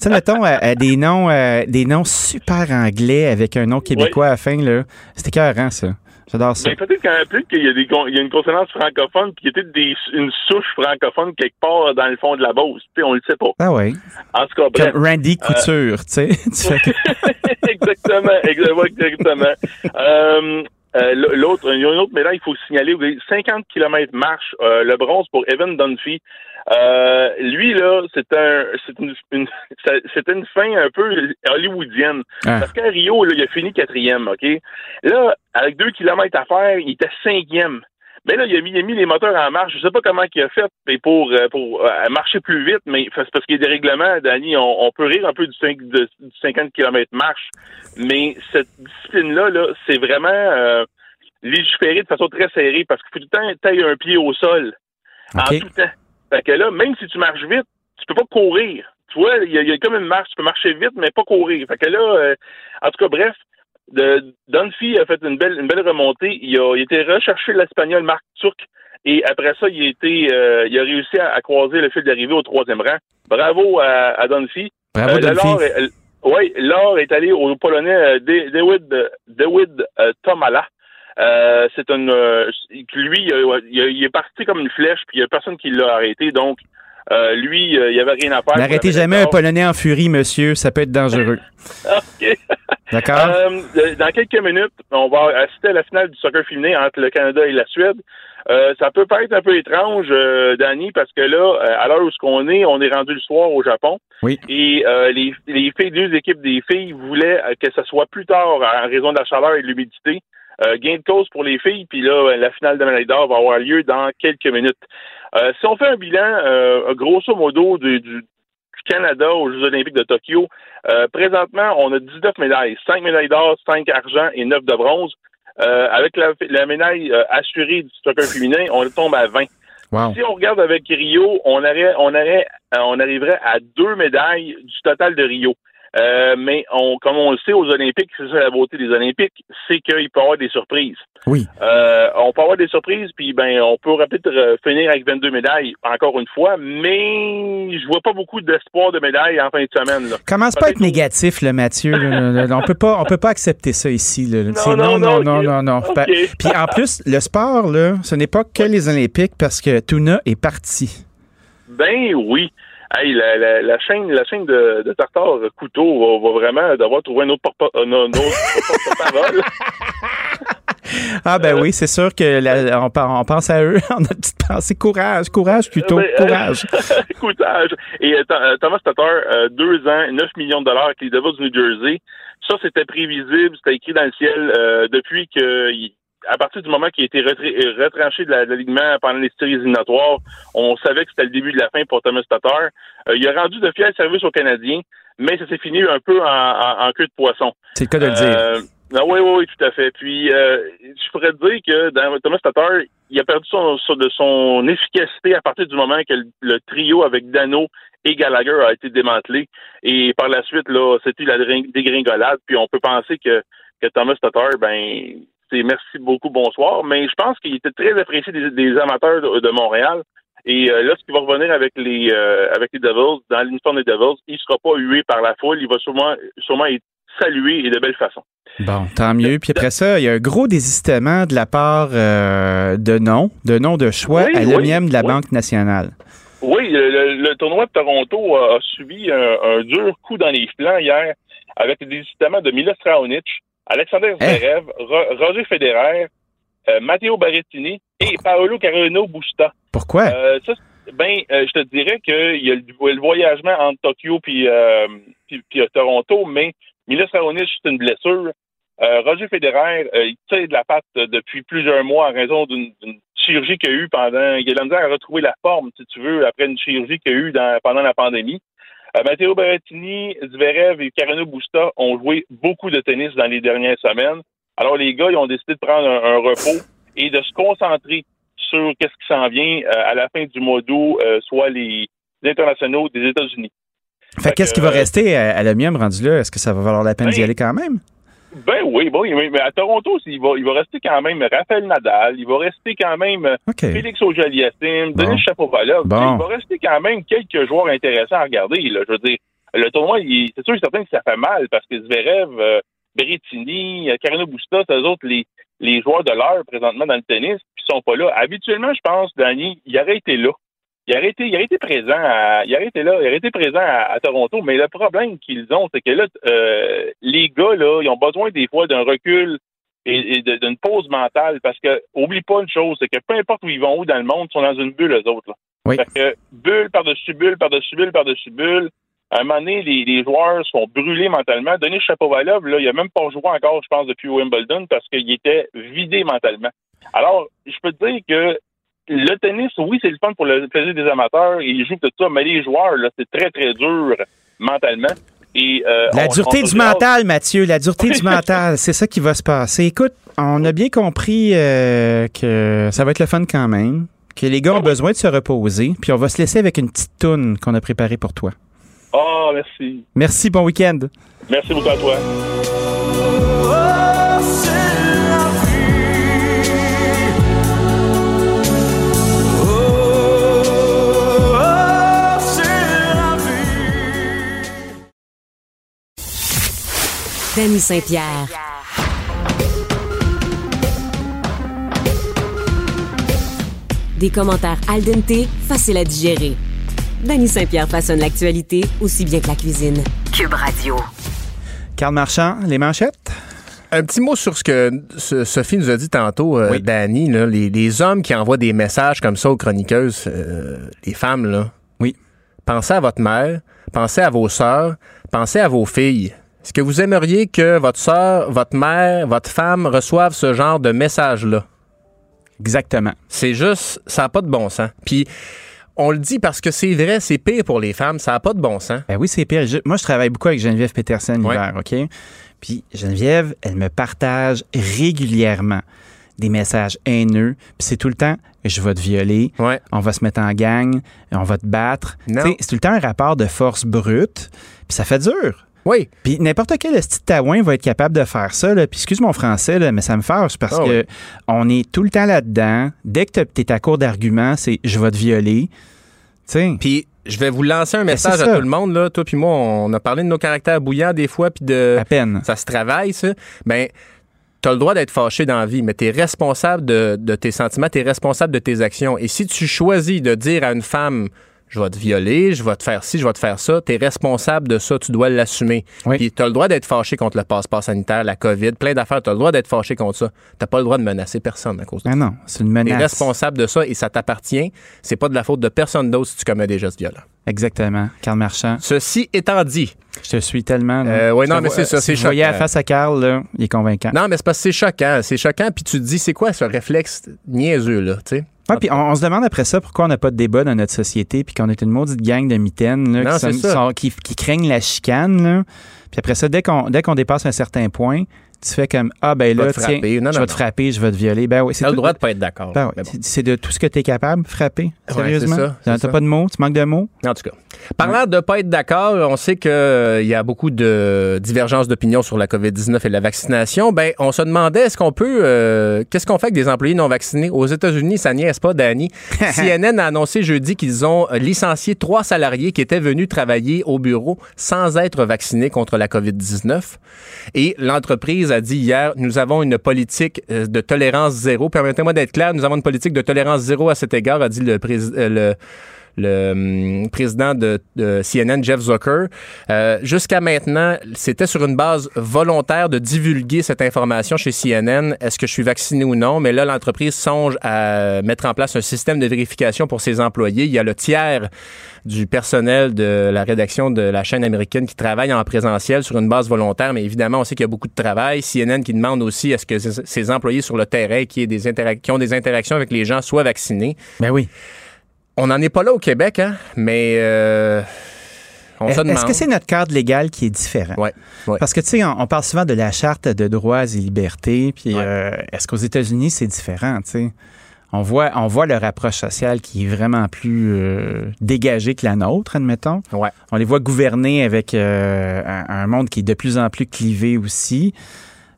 sais, mettons, euh, euh, des noms euh, des noms super anglais avec un nom québécois à la fin, là. C'était écœurant, ça. J'adore ça. Peut-être qu'en plus qu'il y a des il y a une consonance francophone puis qu'il y a peut-être des, une souche francophone quelque part dans le fond de la Beauce. Tu sais, on le sait pas. Ah ouais. En tout cas, bref. Comme Randy Euh, Couture, tu sais. Exactement, exactement, exactement. Euh, euh, l'autre, il y a une autre médaille, il faut signaler, 50 km marche, euh, le bronze pour Evan Dunphy. Euh, lui, là, c'est un, c'est une, c'était une fin un peu hollywoodienne. Ah. Parce qu'à Rio, là, il a fini quatrième, OK? Là, avec deux kilomètres à faire, il était cinquième. Mais là, il a mis, il a mis les moteurs en marche. Je sais pas comment il a fait mais pour, euh, pour euh, marcher plus vite, mais c'est parce qu'il y a des règlements, Danny. On, on peut rire un peu du, 5, de- du 50 km marche, mais cette discipline-là, là, c'est vraiment euh, légiféré de façon très serrée parce qu'il faut tout le temps tailler un pied au sol en tout temps. Fait que là, même si tu marches vite, tu peux pas courir. Tu vois, il y, y a comme une marche, tu peux marcher vite, mais pas courir. Fait que là, euh, en tout cas, bref, de, Dunphy a fait une belle, une belle remontée. Il a, il a été rechercher l'Espagnol Marc Turc et après ça, il a été, euh, il a réussi à, à croiser le fil d'arrivée au troisième rang. Bravo à, à Dunphy. Bravo, le Dunphy. Oui, l'or est allé au Polonais euh, Da- David, David euh, Tomala. Euh, c'est un euh, lui il, il est parti comme une flèche puis il y a personne qui l'a arrêté donc euh, lui euh, il y avait rien à faire N'arrêtez jamais un Polonais en furie, monsieur. Ça peut être dangereux. OK. D'accord? Euh, dans quelques minutes, on va assister à la finale du soccer féminin entre le Canada et la Suède. Euh, ça peut paraître un peu étrange, euh, Danny, parce que là, euh, à l'heure où ce qu'on est, on est rendu le soir au Japon. Oui. Et euh, les, les filles, deux équipes des filles voulaient que ce soit plus tard en raison de la chaleur et de l'humidité. Euh, gain de cause pour les filles, puis là, la finale de médaille d'or va avoir lieu dans quelques minutes. Euh, si on fait un bilan, euh, grosso modo, du, Canada aux Jeux olympiques de Tokyo, euh, présentement, on a 19 médailles, 5 médailles d'or, 5 argent et 9 de bronze. Euh, avec la, la médaille euh, assurée du soccer féminin, on tombe à 20. Wow. Si on regarde avec Rio, on aurait, on aurait, on arriverait à deux médailles du total de Rio. Euh, mais on, comme on le sait aux Olympiques, c'est ça la beauté des Olympiques, c'est qu'il peut y avoir des surprises. Oui. Euh, on peut avoir des surprises, puis ben on peut peut-être euh, finir avec 22 médailles encore une fois, mais je vois pas beaucoup d'espoir de médailles en fin de semaine. Là. Commence pas à être négatif, là, Mathieu. là, là, là. on peut pas, on peut pas accepter ça ici. Là. Non, non, non, non, non, Puis en plus, le sport, là, ce n'est pas que les Olympiques parce que Tuna est parti. Ben oui. Hey, la, la, la chaîne, la chaîne de, de Tartare Couteau va, va vraiment devoir trouver un autre autre porte-parole. Ah Euh, ben oui, c'est sûr que la- on, on pense à eux. on a une petite pensée courage, courage plutôt, Ben, euh, courage. Courage. Et euh, Th- euh, Thomas Tatar, euh, deux ans, 9 millions de dollars avec les Devils du New Jersey. Ça, c'était prévisible, c'était écrit dans le ciel euh, depuis que, il- à partir du moment qu'il a été euh, retranché de la- de l'alignement pendant les séries éliminatoires, on savait que c'était le début de la fin pour Thomas Tatar. Euh, il a rendu de fiers services aux Canadiens, mais ça s'est fini un peu en, en- en queue de poisson. C'est le cas de le dire. Euh, ah oui, oui, oui, tout à fait. Puis, euh, je pourrais te dire que dans Thomas Tatar, il a perdu son, son- de son efficacité à partir du moment que le, le trio avec Dano et Gallagher a été démantelé. Et par la suite, là, c'était la dégringolade. Puis, on peut penser que, que Thomas Tatar, ben, c'est merci beaucoup, bonsoir. Mais je pense qu'il était très apprécié des, des amateurs de, de Montréal. Et euh, qui va revenir avec les euh, avec les Devils, dans l'uniforme des Devils, il sera pas hué par la foule. Il va sûrement, sûrement être salué et de belle façon. Bon, tant mieux. Puis après ça, il y a un gros désistement de la part euh, de non, de non de choix Oui, à oui, l'OMIEM de la oui. Banque nationale. Oui, le, le- le tournoi de Toronto a, a subi un, un dur coup dans les flancs hier avec le désistement de Milos Raonic, Alexander Zverev, Ro- Roger Federer, euh, Matteo Berrettini et Paolo Carreno Busta. Pourquoi? Euh, ça, ben, euh, je te dirais qu'il y a le, le voyagement entre Tokyo puis, puis, puis, Toronto, mais Milos Raonic, c'est une blessure. Roger Federer, il tire de la patte depuis plusieurs mois en raison d'une chirurgie qu'il a eu pendant. Il a de la misère à retrouver la forme, si tu veux, après une chirurgie qu'il a eu dans, pendant la pandémie. Euh, Matteo Berrettini, Zverev et Carreno Busta ont joué beaucoup de tennis dans les dernières semaines. Alors les gars, ils ont décidé de prendre un, un repos et de se concentrer sur qu'est-ce qui s'en vient euh, à la fin du mois d'août, euh, soit les, les internationaux des États-Unis. Fait qu'est-ce qui va rester à, à l'OMIUM rendu là? Est-ce que ça va valoir la peine d'y Ben, aller quand même? Ben oui, bon, mais à Toronto, il va, il va rester quand même Raphaël Nadal, il va rester quand même euh, Félix Auger-Aliassime, Denis Chapovalov. Bon. Il va rester quand même quelques joueurs intéressants à regarder. Là. Je veux dire, le tournoi, il- c'est sûr et certain que ça fait mal parce que Zverev, euh, Berrettini, euh, Carino Busta, c'est eux autres les, les joueurs de l'heure présentement dans le tennis, ils sont pas là. Habituellement, je pense, Danny, il aurait été là. Il aurait été, il aurait été présent à, il aurait été là, il aurait été présent à, à Toronto, mais le problème qu'ils ont, c'est que là, euh, les gars, là, ils ont besoin des fois d'un recul et, d'une pause mentale parce que, oublie pas une chose, c'est que peu importe où ils vont où dans le monde, ils sont dans une bulle, eux autres, là. Oui. Fait que bulle par-dessus bulle, par-dessus bulle, par-dessus bulle. À un moment donné, les, les joueurs sont brûlés mentalement. Denis Chapovalov, là, il a même pas joué encore, je pense, depuis Wimbledon parce qu'il était vidé mentalement. Alors, je peux te dire que le tennis, oui, c'est le fun pour le plaisir des amateurs, ils jouent tout ça, mais les joueurs, là, c'est très, très dur mentalement. Et, euh, La on- dureté on- du mental, Mathieu, la dureté du mental, c'est ça qui va se passer. Écoute, on a bien compris euh, que ça va être le fun quand même, que les gars ont besoin de se reposer, puis on va se laisser avec une petite toune qu'on a préparée pour toi. Ah, merci. Merci, bon week-end. Merci beaucoup à toi. Danny Saint-Pierre. Des commentaires al dente, faciles à digérer. Danny Saint-Pierre façonne l'actualité aussi bien que la cuisine. Cube Radio. Carl Marchand, les manchettes? Un petit mot sur ce que Sophie nous a dit tantôt, euh, Danny, là, les, les hommes qui envoient des messages comme ça aux chroniqueuses, euh, les femmes, là. Oui. Pensez à votre mère, pensez à vos sœurs, pensez à vos filles. Est-ce que vous aimeriez que votre sœur, votre mère, votre femme reçoivent ce genre de message-là? Exactement. C'est juste, ça n'a pas de bon sens. Puis, on le dit parce que c'est vrai, c'est pire pour les femmes, ça n'a pas de bon sens. Ben oui, c'est pire. Je- moi, je travaille beaucoup avec Geneviève Peterson l'hiver, OK? Puis Geneviève, elle me partage régulièrement des messages haineux. Puis c'est tout le temps, je vais te violer, on va se mettre en gang, on va te battre. C'est tout le temps un rapport de force brute. Puis ça fait dur. Oui. Puis n'importe quel petit taouin va être capable de faire ça. Là. Puis excuse mon français, là, mais ça me fâche parce Ah que oui. on est tout le temps là-dedans. Dès que tu es à court d'arguments, c'est je vais te violer. Puis je vais vous lancer un message Ben, c'est à tout le monde. Là. Toi puis moi, on a parlé de nos caractères bouillants des fois, puis de... À peine. Ça se travaille, ça. Ben, t'as le droit d'être fâché dans la vie, mais t'es responsable de, de tes sentiments, t'es responsable de tes actions. Et si tu choisis de dire à une femme... Je vais te violer, je vais te faire ci, je vais te faire ça. T'es responsable de ça, tu dois l'assumer. Puis t'as le droit d'être fâché contre le passeport sanitaire, la COVID, plein d'affaires. T'as le droit d'être fâché contre ça. T'as pas le droit de menacer personne à cause de Ah ça. non, c'est une menace. responsable de ça et ça t'appartient. C'est pas de la faute de personne d'autre si tu commets des gestes violents. Exactement. Carl Marchand. Ceci étant dit. Je te suis tellement. Euh, Je non, mais c'est ça, si c'est choquant. la face à Carl, là, il est convaincant. Non, mais c'est parce que c'est choquant. C'est choquant, puis tu te dis, c'est quoi ce réflexe niaiseux, là, tu sais? Ouais, puis on, on se demande après ça pourquoi on n'a pas de débat dans notre société, puis qu'on est une maudite gang de mitaines là, Non, qui, sont- craignent la chicane. là. Puis après ça, dès qu'on dès qu'on dépasse un certain point, tu fais comme Ah, ben là, tiens. Non, je vais te frapper, je vais te violer. Ben oui, c'est le droit de pas être d'accord. Ben oui, bon. c'est- de tout ce que tu es capable, frapper. Ouais, Sérieusement. c'est T'as pas de mots, tu manques de mots? En tout cas. Parlant de pas être d'accord, on sait qu'il y a beaucoup de divergences d'opinion sur la COVID-19 et la vaccination. Ben, on se demandait, est-ce qu'on peut, euh, qu'est-ce qu'on fait avec des employés non vaccinés? Aux États-Unis, ça niaise pas, Danny. CNN a annoncé jeudi qu'ils ont licencié trois salariés qui étaient venus travailler au bureau sans être vaccinés contre la COVID-19. Et l'entreprise a dit hier, nous avons une politique euh, de tolérance zéro. Permettez-moi d'être clair, nous avons une politique de tolérance zéro à cet égard, a dit le le hum, président de, de CNN, Jeff Zucker. Euh, Jusqu'à maintenant, c'était sur une base volontaire de divulguer cette information chez CNN. Est-ce que je suis vacciné ou non? Mais là, l'entreprise songe à mettre en place un système de vérification pour ses employés. Il y a le tiers du personnel de la rédaction de la chaîne américaine qui travaille en présentiel sur une base volontaire, mais évidemment, on sait qu'il y a beaucoup de travail. CNN qui demande aussi à ce que ses employés sur le terrain qui, aient des qui ont des interactions avec les gens soient vaccinés. Ben oui. On n'en est pas là au Québec, hein, mais euh, Est-ce que c'est notre cadre légal qui est différent? Oui. Parce que, tu sais, on, parle souvent de la charte de droits et libertés, puis euh, est-ce qu'aux États-Unis, c'est différent, tu sais? On voit, on voit leur approche sociale qui est vraiment plus euh, dégagée que la nôtre, admettons. Ouais. On les voit gouverner avec euh, un, monde qui est de plus en plus clivé aussi.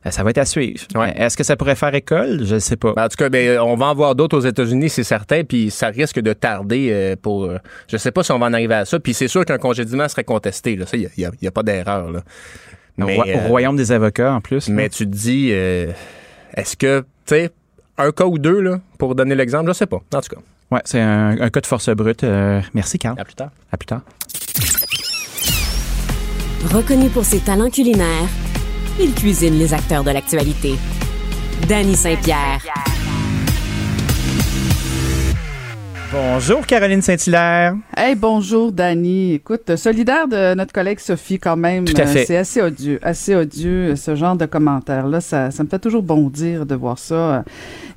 Euh, ça va être à suivre. Est-ce que ça pourrait faire école? Je ne sais pas. Ben, en tout cas, ben, on va en voir d'autres aux États-Unis, c'est certain, puis ça risque de tarder pour... je ne sais pas si on va en arriver à ça, puis c'est sûr qu'un congédiement serait contesté. Là. Ça, il n'y a, pas d'erreur. Au, royaume des avocats, en plus. Mais tu te dis, est-ce que, tu sais, un cas ou deux, là, pour donner l'exemple, je sais pas. En tout cas. Ouais, c'est un, cas de force brute. Euh, merci, Carl. À plus tard. À plus tard. Reconnu pour ses talents culinaires, il cuisine les acteurs de l'actualité. Danny Saint-Pierre. Bonjour Caroline Saint-Hilaire. Hey, bonjour Dani. Écoute, solidaire de notre collègue Sophie quand même. Tout à fait. C'est assez odieux, assez odieux ce genre de commentaires là. Ça, ça me fait toujours bondir de voir ça.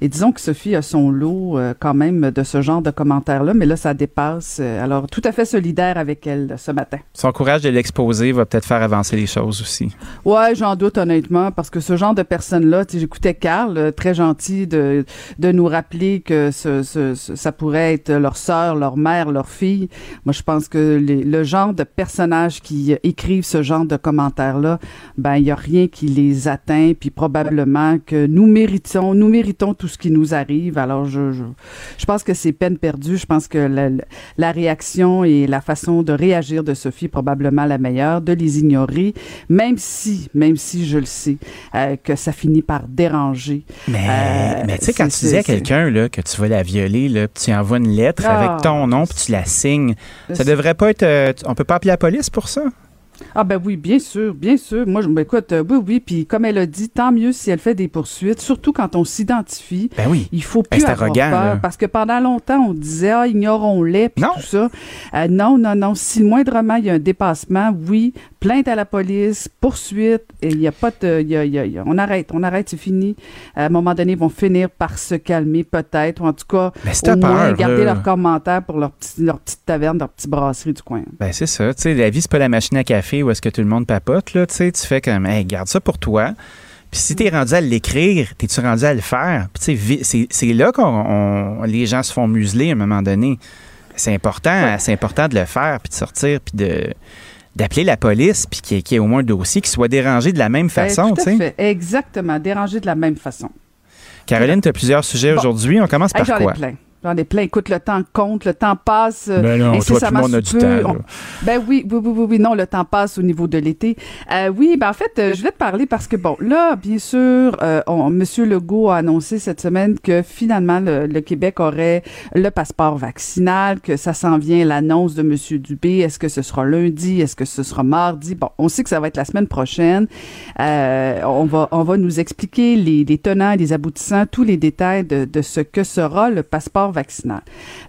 Et disons que Sophie a son lot euh, quand même de ce genre de commentaires-là, mais là, ça dépasse. Euh, alors, tout à fait solidaire avec elle ce matin. Son courage de l'exposer va peut-être faire avancer les choses aussi. Ouais, j'en doute honnêtement, parce que ce genre de personnes-là, j'écoutais Carl, euh, très gentil de, de nous rappeler que ce, ce, ça pourrait être leur sœur, leur mère, leur fille. Moi, je pense que les, le genre de personnages qui écrivent ce genre de commentaires-là, ben, il n'y a rien qui les atteint, puis probablement que nous méritons, nous méritons tout ce qui nous arrive. Alors, je, je, je pense que c'est peine perdue. Je pense que la, la, réaction et la façon de réagir de Sophie est probablement la meilleure, de les ignorer, même si, même si je le sais, euh, que ça finit par déranger. Mais, euh, mais tu sais, quand tu dis à quelqu'un que tu vas la violer, là, tu envoies une lettre ah, avec ton nom, puis tu la signes, ça devrait pas être... Euh, on peut pas appeler la police pour ça? Ah ben oui, bien sûr, bien sûr. Moi, je m'écoute, euh, oui, oui. Puis comme elle a dit, tant mieux si elle fait des poursuites, surtout quand on s'identifie. Ben oui. Il faut plus avoir peur parce que pendant longtemps on disait ah ignorons-les puis tout ça. Euh, non, non, non. Si moindrement il y a un dépassement, oui, plainte à la police, poursuite. Et il y a pas de, y a, y a, on arrête, on arrête, c'est fini. À un moment donné, ils vont finir par se calmer peut-être, ou en tout cas, au moins garder leurs commentaires pour leur, petit, leur petite taverne, leur petite brasserie du coin. Ben c'est ça. Tu sais, la vie c'est pas la machine à café où est-ce que tout le monde papote, là, tu sais, tu fais comme, hey, garde ça pour toi. Puis si t'es rendu à l'écrire, t'es-tu rendu à le faire? Puis c'est, c'est là que les gens se font museler à un moment donné. C'est important, c'est important de le faire, puis de sortir, puis de d'appeler la police, puis qu'il y, ait au moins un dossier qui soit dérangé de la même ben, façon. tout à fait. Exactement, dérangé de la même façon. Caroline, tu as plusieurs sujets aujourd'hui. On commence par quoi? J'en ai plein. Écoute, le temps compte, le temps passe. Euh, ben non, toi, tout le monde a du temps. Ben oui, oui, oui, oui, non, le temps passe au niveau de l'été. Euh, oui, ben en fait, euh, je vais te parler parce que, bon, là, bien sûr, euh, on, M. Legault a annoncé cette semaine que finalement, le, Québec aurait le passeport vaccinal, que ça s'en vient l'annonce de M. Dubé. Est-ce que ce sera lundi? Est-ce que ce sera mardi? Bon, on sait que ça va être la semaine prochaine. on, va, on va nous expliquer les, les tenants et les aboutissants, tous les détails de, de ce que sera le passeport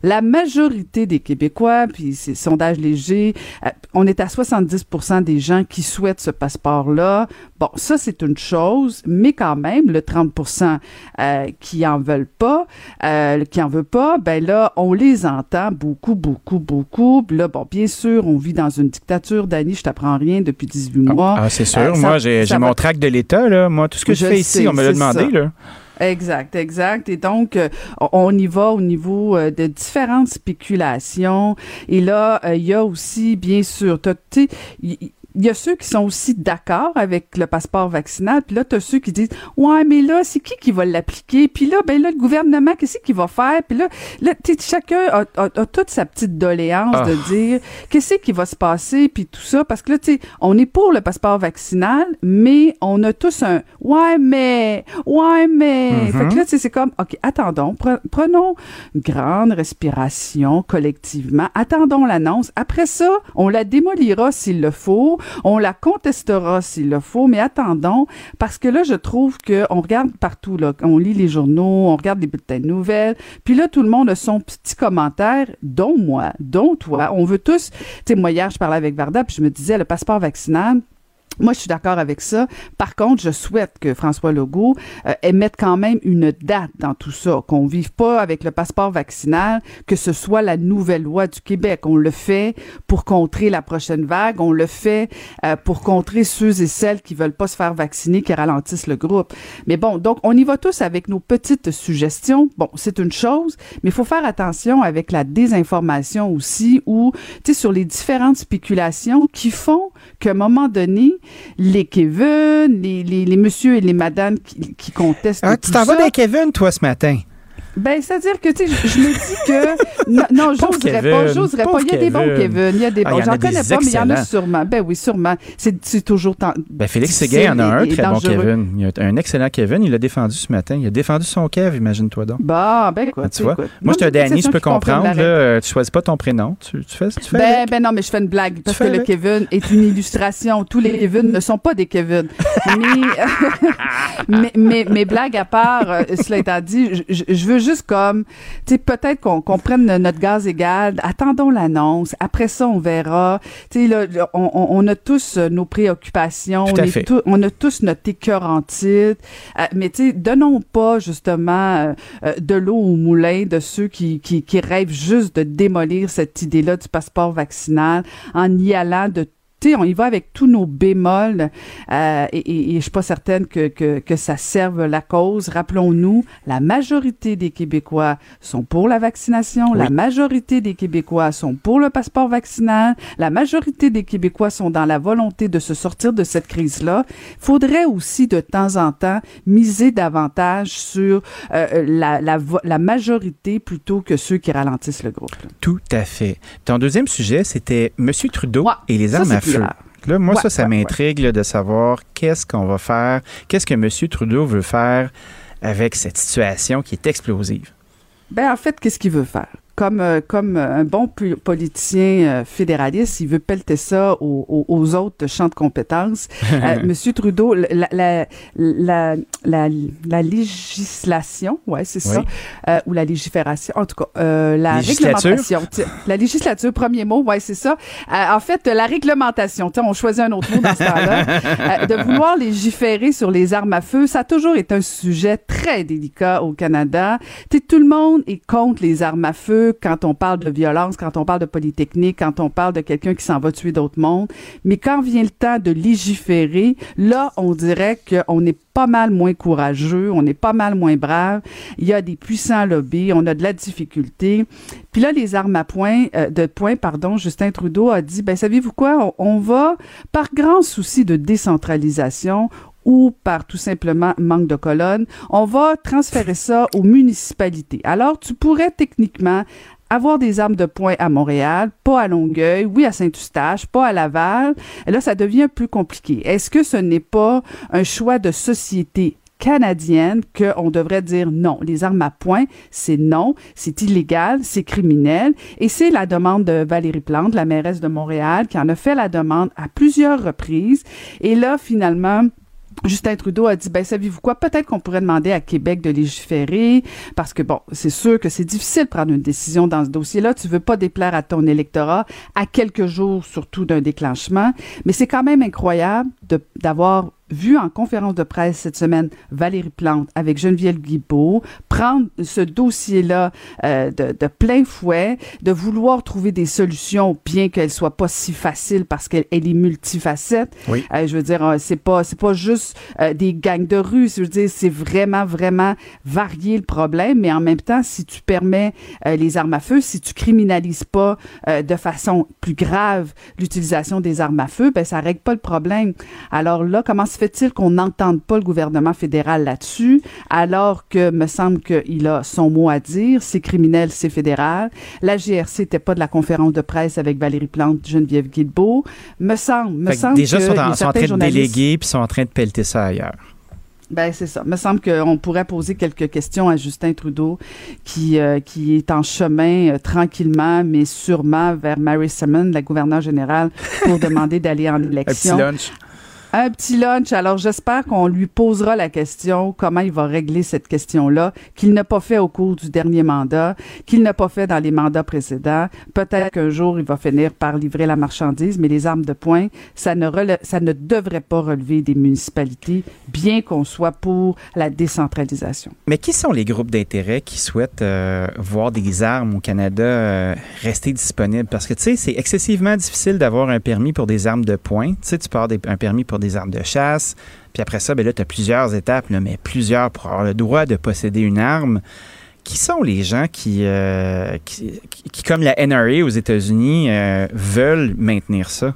La majorité des Québécois, puis c'est sondage léger, euh, on est à 70% des gens qui souhaitent ce passeport-là. Bon, ça, c'est une chose, mais quand même, le 30% euh, qui en veulent pas, euh, qui en veut pas, ben là, on les entend beaucoup, beaucoup, beaucoup. là, bon, bien sûr, on vit dans une dictature. Dani, je t'apprends rien depuis 18 mois. Ah, c'est sûr. Moi, j'ai mon trac de l'État, là. Moi, tout ce que je, fais ici, on me l'a demandé, là. Exact, exact. Et donc, euh, on y va au niveau euh, de différentes spéculations. Et là, euh, il y a aussi, bien sûr, tu il y a ceux qui sont aussi d'accord avec le passeport vaccinal, puis là, tu as ceux qui disent Ouais, mais là, c'est qui qui va l'appliquer? Puis là, ben là, le gouvernement, qu'est-ce qu'il va faire? Puis là, là chacun a, a, toute sa petite doléance de ah. dire qu'est-ce qui va se passer, puis tout ça. Parce que là, tu sais, on est pour le passeport vaccinal, mais on a tous un Ouais, mais, ouais, mais. Fait que là, tu sais, c'est comme OK, attendons, prenons une grande respiration collectivement, attendons l'annonce. Après ça, on la démolira s'il le faut on la contestera s'il le faut, mais attendons, parce que là, je trouve qu'on regarde partout, là, on lit les journaux, on regarde les bulletins de nouvelles, puis là, tout le monde a son petit commentaire, dont moi, dont toi. On veut tous, tu moi, hier, je parlais avec Varda, puis je me disais, le passeport vaccinal, Moi, je suis d'accord avec ça. Par contre, je souhaite que François Legault euh, émette quand même une date dans tout ça, qu'on vive pas avec le passeport vaccinal, que ce soit la nouvelle loi du Québec. On le fait pour contrer la prochaine vague, on le fait euh, pour contrer ceux et celles qui veulent pas se faire vacciner, qui ralentissent le groupe. Mais bon, donc on y va tous avec nos petites suggestions. Bon, c'est une chose, mais il faut faire attention avec la désinformation aussi, ou tu sais sur les différentes spéculations qui font qu'à un moment donné les Kevin, les, les, les monsieur et les madames qui, qui contestent. Ah, tu t'en vas des Kevin, toi, ce matin? Ben, c'est-à-dire que, tu sais, je, me dis que. Non, non j'oserais pas, j'oserais pas. Il y a des bons Kevin, il y a des Ah, bons. J'en connais pas, mais il y en a sûrement. Ben oui, sûrement. C'est toujours. tant- Ben, Félix Séguin en a un très bon. Kevin. Il y a un excellent Kevin. Il l'a défendu ce matin. Il a défendu son Kev, imagine-toi donc. Bah, ben écoute. Ah, tu vois? Moi, je te Danny, je peux comprendre. Là, tu choisis pas ton prénom. Tu, tu fais, tu fais Ben, ben non, mais je fais une blague parce que le. Kevin est une illustration. Tous les Kevin ne sont pas des Kevin. mais, mais, mais, blague à part, euh, cela étant dit, je veux juste comme, tu sais, peut-être qu'on qu'on prenne notre gaz égal. Attendons l'annonce. Après ça, on verra. Tu sais, là, on, on- on a tous euh, nos préoccupations. On, est a tous notre écœur en titre. Euh, mais tu sais, donnons pas justement euh, de l'eau au moulin de ceux qui, qui, qui rêvent juste de démolir cette idée-là du passeport vaccinal en y allant de tu sais, on y va avec tous nos bémols euh, et, et- et je suis pas certaine que, que, que ça serve la cause. Rappelons-nous, la majorité des Québécois sont pour la vaccination, la majorité des Québécois sont pour le passeport vaccinal, la majorité des Québécois sont dans la volonté de se sortir de cette crise-là. Faudrait aussi de temps en temps miser davantage sur euh, la, la, la majorité plutôt que ceux qui ralentissent le groupe. Tout à fait. Ton deuxième sujet, c'était M. Trudeau et les armes à feu. Là, moi, Ouais, ça, ça ouais, m'intrigue de savoir qu'est-ce qu'on va faire, qu'est-ce que M. Trudeau veut faire avec cette situation qui est explosive. Ben, en fait, qu'est-ce qu'il veut faire? Comme, euh, comme euh, un bon politicien euh, fédéraliste, il veut pelleter ça aux, autres champs de compétences. Euh, Monsieur Trudeau, la, la, la, la, la législation, ouais, c'est ça, euh, ou la légifération, en tout cas, euh, la réglementation. La législature, premier mot, ouais, c'est ça. En fait, la réglementation, tiens, on choisit un autre mot dans ce temps-là, de vouloir légiférer sur les armes à feu, ça a toujours été un sujet très délicat au Canada. Tu sais, tout le monde est contre les armes à feu quand on parle de violence, quand on parle de polytechnique, quand on parle de quelqu'un qui s'en va tuer d'autres mondes. Mais quand vient le temps de légiférer, là, on dirait qu'on est pas mal moins courageux, on est pas mal moins brave. Il y a des puissants lobbies, on a de la difficulté. Puis là, les armes à point, euh, de poing, pardon, Justin Trudeau a dit, ben savez-vous quoi, on, on va, par grand souci de décentralisation, ou par tout simplement manque de colonnes, on va transférer ça aux municipalités. Alors, tu pourrais techniquement avoir des armes de poing à Montréal, pas à Longueuil, oui à Saint-Eustache, pas à Laval. Et là, ça devient plus compliqué. Est-ce que ce n'est pas un choix de société canadienne qu'on devrait dire non? Les armes à poing, c'est non, c'est illégal, c'est criminel. Et c'est la demande de Valérie Plante, la mairesse de Montréal, qui en a fait la demande à plusieurs reprises. Et là, finalement, Justin Trudeau a dit, ben savez-vous quoi, peut-être qu'on pourrait demander à Québec de légiférer, parce que bon, c'est sûr que c'est difficile de prendre une décision dans ce dossier-là. Tu veux pas déplaire à ton électorat à quelques jours surtout d'un déclenchement, mais c'est quand même incroyable d'avoir vu en conférence de presse cette semaine Valérie Plante avec Geneviève Guibault prendre ce dossier-là euh, de, de plein fouet, de vouloir trouver des solutions, bien qu'elles soient pas si faciles parce qu'elle elle est multifacette. Oui. Euh, je veux dire, euh, c'est pas c'est pas juste euh, des gangs de rue. Je veux dire, c'est vraiment vraiment varier le problème, mais en même temps, si tu permets euh, les armes à feu, si tu criminalises pas euh, de façon plus grave l'utilisation des armes à feu, ben ça règle pas le problème. Alors là, comment se fait-il qu'on n'entende pas le gouvernement fédéral là-dessus, alors que me semble qu'il a son mot à dire, c'est criminel, c'est fédéral. La GRC n'était pas de la conférence de presse avec Valérie Plante, Geneviève Guilbeault. Me semble, me semble déjà, que sont en, sont en certains train de déléguer puis sont en train de pelleter ça ailleurs. ben c'est ça. Me semble qu'on pourrait poser quelques questions à Justin Trudeau, qui euh, qui est en chemin euh, tranquillement, mais sûrement vers Mary Simon, la gouverneure générale, pour demander d'aller en Un petit élection. lunch. Un petit lunch. Alors, j'espère qu'on lui posera la question comment il va régler cette question-là, qu'il n'a pas fait au cours du dernier mandat, qu'il n'a pas fait dans les mandats précédents. Peut-être qu'un jour, il va finir par livrer la marchandise, mais les armes de poing, ça ne, ça ne devrait pas relever des municipalités, bien qu'on soit pour la décentralisation. Mais qui sont les groupes d'intérêt qui souhaitent euh, voir des armes au Canada euh, rester disponibles? Parce que, tu sais, c'est excessivement difficile d'avoir un permis pour des armes de poing. Tu sais, tu avoir un permis pour des armes de chasse. Puis après ça, ben là, tu as plusieurs étapes, mais plusieurs pour avoir le droit de posséder une arme. Qui sont les gens qui, euh, qui, comme la NRA aux États-Unis, veulent maintenir ça?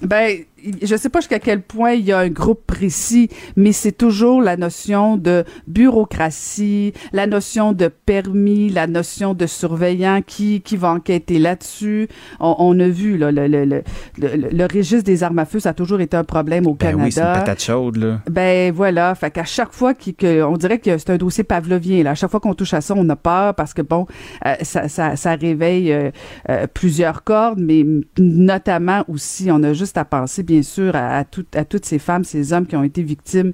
Ben, je sais pas jusqu'à quel point il y a un groupe précis, mais c'est toujours la notion de bureaucratie, la notion de permis, la notion de surveillant qui, qui va enquêter là-dessus. On, on, a vu là, le, le, le, le, registre des armes à feu, ça a toujours été un problème au ben Canada. Oui, c'est une patate chaude, là. Ben voilà, fait qu'à chaque fois qu'on dirait que c'est un dossier pavlovien, là. À chaque fois qu'on touche à ça, on a peur parce que bon, euh, ça, ça, ça, réveille euh, euh, plusieurs cordes, mais notamment aussi, on a juste à penser bien sûr à, toutes ces femmes, ces hommes qui ont été victimes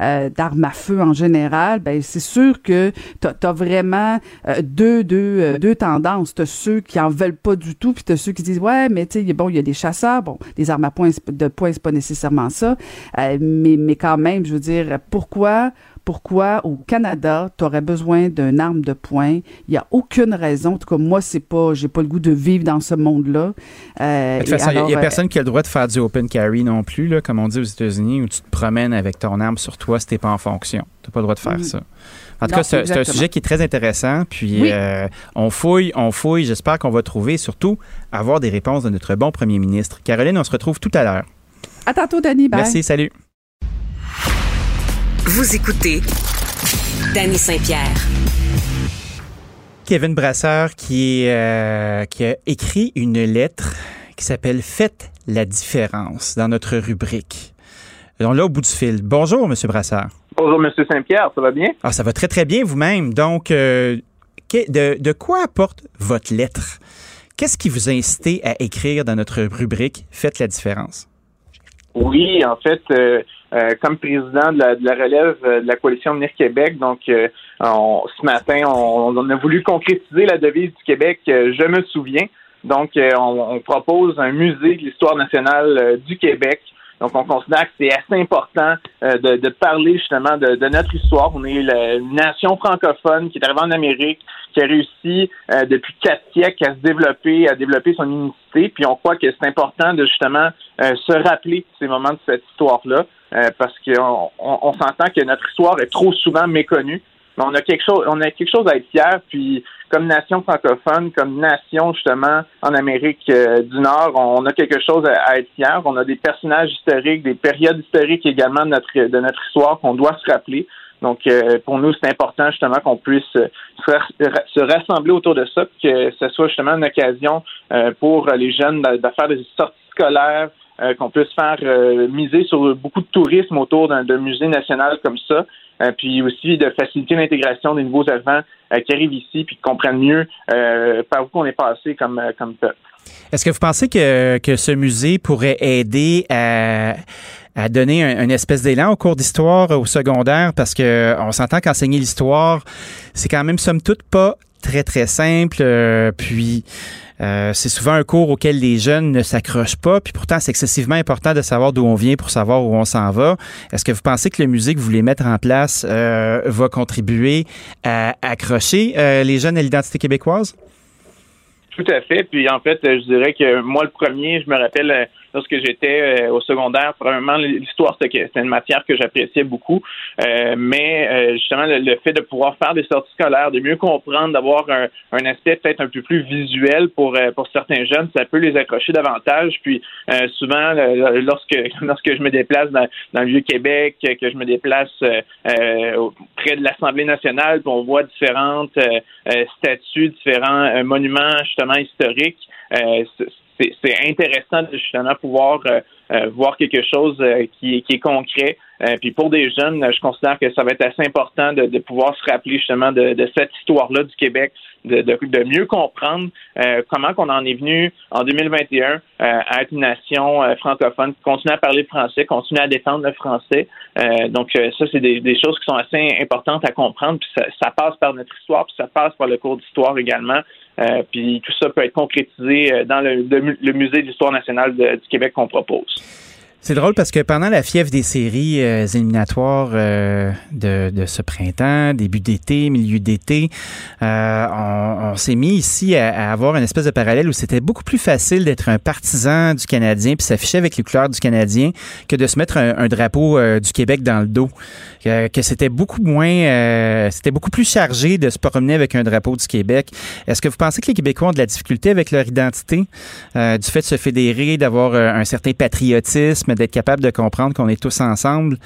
euh, d'armes à feu en général, ben c'est sûr que tu as, vraiment euh, deux, deux, euh, deux tendances. Tu ceux qui en veulent pas du tout, puis tu ceux qui disent ouais, mais tu sais, bon, il y a des chasseurs, bon, des armes à poing de poing, c'est pas nécessairement ça, mais, mais quand même, je veux dire, pourquoi pourquoi au Canada, tu aurais besoin d'une arme de poing. Il n'y a aucune raison. En tout cas, moi, c'est pas, j'ai pas le goût de vivre dans ce monde-là. Euh, de toute façon, il n'y a, personne qui a le droit de faire du open carry non plus, là, comme on dit aux États-Unis, où tu te promènes avec ton arme sur toi si tu n'es pas en fonction. Tu n'as pas le droit de faire mm. ça. En tout cas, c'est un sujet qui est très intéressant. Puis euh, on fouille, on fouille. J'espère qu'on va trouver, surtout, avoir des réponses de notre bon premier ministre. Caroline, on se retrouve tout à l'heure. À tantôt, Danny. Bye. Merci, salut. Vous écoutez Danny Saint-Pierre. Kevin Brasseur qui, euh, qui a écrit une lettre qui s'appelle Faites la différence dans notre rubrique. On l'a au bout du fil. Bonjour, Monsieur Brasseur. Bonjour, Monsieur Saint-Pierre. Ça va bien? Ah, ça va très, très bien vous-même. Donc, euh, de, de quoi apporte votre lettre? Qu'est-ce qui vous a incité à écrire dans notre rubrique Faites la différence? Oui, en fait, euh, euh, comme président de la, de la relève euh, de la coalition Venir Québec. Donc, euh, ce matin, on, a voulu concrétiser la devise du Québec. je me souviens. Donc, on, propose un musée de l'histoire nationale du Québec. Donc, on considère que c'est assez important de, de, parler justement de, de, notre histoire. On est une nation francophone qui est arrivée en Amérique, qui a réussi depuis quatre siècles à se développer, à développer son unité. Puis, on croit que c'est important de justement se rappeler ces moments de cette histoire-là. Euh, parce qu'on on, s'entend que notre histoire est trop souvent méconnue. Mais on a quelque chose, on a quelque chose à être fier. Puis comme nation francophone, comme nation justement en Amérique euh, du Nord, on a quelque chose à, être fier. On a des personnages historiques, des périodes historiques également de notre de notre histoire qu'on doit se rappeler. Donc, euh, pour nous, c'est important justement qu'on puisse se, rassembler autour de ça, que ce soit justement une occasion pour les jeunes de, de, faire des sorties scolaires, euh, qu'on puisse faire euh, miser sur beaucoup de tourisme autour d'un musée national comme ça, euh, puis aussi de faciliter l'intégration des nouveaux arrivants qui arrivent ici, puis qui comprennent mieux par où on est passé comme, comme peuple. Est-ce que vous pensez que, que ce musée pourrait aider à donner un, une espèce d'élan au cours d'histoire au secondaire? Parce que on s'entend qu'enseigner l'histoire, c'est quand même somme toute pas très très simple. puis euh, c'est souvent un cours auquel les jeunes ne s'accrochent pas, puis pourtant c'est excessivement important de savoir d'où on vient pour savoir où on s'en va. Est-ce que vous pensez que le musée que vous voulez mettre en place euh, va contribuer à accrocher euh, les jeunes à l'identité québécoise? Tout à fait. Puis en fait, je dirais que moi, le premier, je me rappelle lorsque j'étais euh, au secondaire, probablement l'histoire, c'était une matière que j'appréciais beaucoup. Euh, mais euh, justement, le, fait de pouvoir faire des sorties scolaires, de mieux comprendre, d'avoir un, un, aspect peut-être un peu plus visuel pour pour certains jeunes, ça peut les accrocher davantage. Puis souvent, lorsque lorsque je me déplace dans, dans le Vieux-Québec, que je me déplace près de l'Assemblée nationale, puis on voit différentes statues, différents monuments justement historiques c'est intéressant de justement pouvoir euh, voir quelque chose qui, qui est concret. puis pour des jeunes, je considère que ça va être assez important de, de pouvoir se rappeler justement de, de cette histoire-là du Québec, de, de, mieux comprendre comment qu'on en est venu en 2021 à être une nation francophone, continuer à parler français, continuer à défendre le français. donc ça, c'est des, des, choses qui sont assez importantes à comprendre. Puis ça, ça passe par notre histoire, puis ça passe par le cours d'histoire également. Euh, puis tout ça peut être concrétisé euh, dans le, le musée d'histoire nationale du Québec qu'on propose. C'est drôle parce que pendant la fièvre des séries euh, éliminatoires euh, de, ce printemps, début d'été, milieu d'été, euh, on, s'est mis ici à, avoir une espèce de parallèle où c'était beaucoup plus facile d'être un partisan du Canadien puis s'afficher avec les couleurs du Canadien que de se mettre un drapeau du Québec dans le dos. que c'était beaucoup moins, c'était beaucoup plus chargé de se promener avec un drapeau du Québec. Est-ce que vous pensez que les Québécois ont de la difficulté avec leur identité, du fait de se fédérer, d'avoir un certain patriotisme? D'être capable de comprendre qu'on est tous ensemble,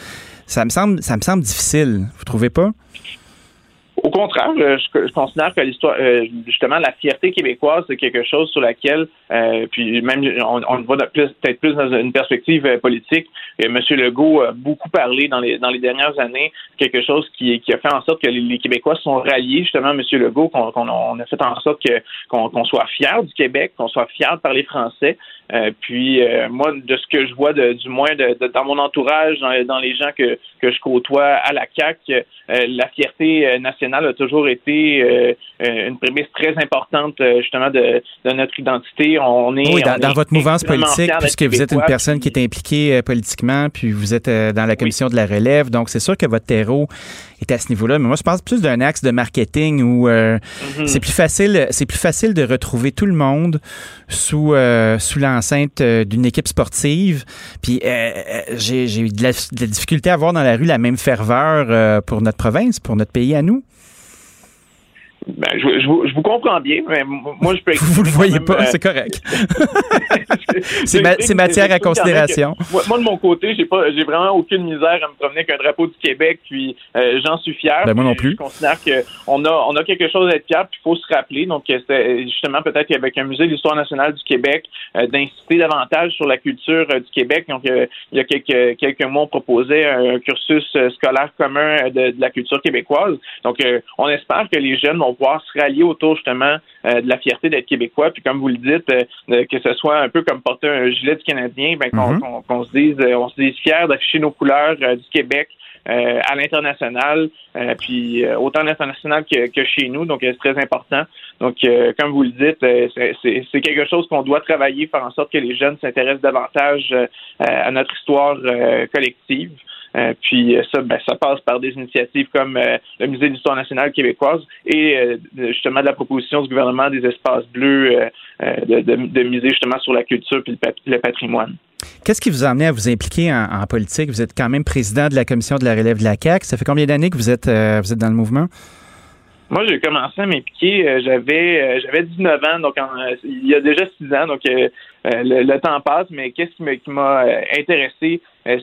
ça me semble, ça me semble difficile. Vous trouvez pas? Au contraire, euh, je, considère que l'histoire, euh, justement, la fierté québécoise, c'est quelque chose sur laquelle, euh, puis même on, le voit peut-être plus dans une perspective politique. M. Legault a beaucoup parlé dans les dans les dernières années, quelque chose qui, a fait en sorte que les, Québécois sont ralliés justement à M. Legault, qu'on on a fait en sorte qu'on soit fier du Québec, qu'on soit fier de parler français. Puis moi, de ce que je vois, de, du moins de, dans mon entourage, dans, les gens que, que je côtoie à la CAC, la fierté nationale a toujours été euh, euh, une prémisse très importante euh, justement de, notre identité. On est oui, dans, votre mouvance politique, puisque vous êtes une personne qui est impliquée politiquement, puis vous êtes dans la commission de la relève, donc c'est sûr que votre terreau est à ce niveau-là. Mais moi, je pense plus d'un axe de marketing où mm-hmm. c'est plus facile, c'est plus facile de retrouver tout le monde sous sous l'enceinte d'une équipe sportive. Puis j'ai eu de la, de la, difficulté à voir dans la rue la même ferveur pour notre province, pour notre pays à nous. Ben, je, je, vous comprends bien, mais moi, je peux Vous le voyez pas, c'est correct. c'est matière à considération. moi, de mon côté, j'ai pas, j'ai vraiment aucune misère à me promener avec un drapeau du Québec, puis euh, j'en suis fier. Ben, moi non plus. Je considère qu'on a, on a quelque chose à être fier, puis il faut se rappeler. Donc, euh, c'est justement peut-être qu'avec un musée de l'histoire nationale du Québec, euh, d'inciter davantage sur la culture du Québec. Donc, il y a quelques, quelques mois, on proposait un cursus scolaire commun de, de, la culture québécoise. Donc, on espère que les jeunes vont pouvoir se rallier autour justement euh, de la fierté d'être québécois. Puis comme vous le dites, euh, que ce soit un peu comme porter un gilet du Canadien, ben, qu'on mm-hmm. se dise, euh, on se dise fier d'afficher nos couleurs du Québec. à l'international, puis autant à l'international que, que, chez nous, donc c'est très important. Donc, comme vous le dites, c'est quelque chose qu'on doit travailler, faire en sorte que les jeunes s'intéressent davantage à notre histoire collective. Euh, puis euh, ça, ben, ça passe par des initiatives comme euh, le Musée d'histoire nationale québécoise et justement de la proposition du gouvernement des espaces bleus de, de, miser justement sur la culture puis le, patrimoine. Qu'est-ce qui vous a amené à vous impliquer en, politique? Vous êtes quand même président de la commission de la relève de la CAQ. Ça fait combien d'années que vous êtes, vous êtes dans le mouvement? Moi, j'ai commencé à m'impliquer, j'avais j'avais 19 ans, donc il y a déjà 6 ans, donc le, temps passe, mais qu'est-ce qui m'a intéressé,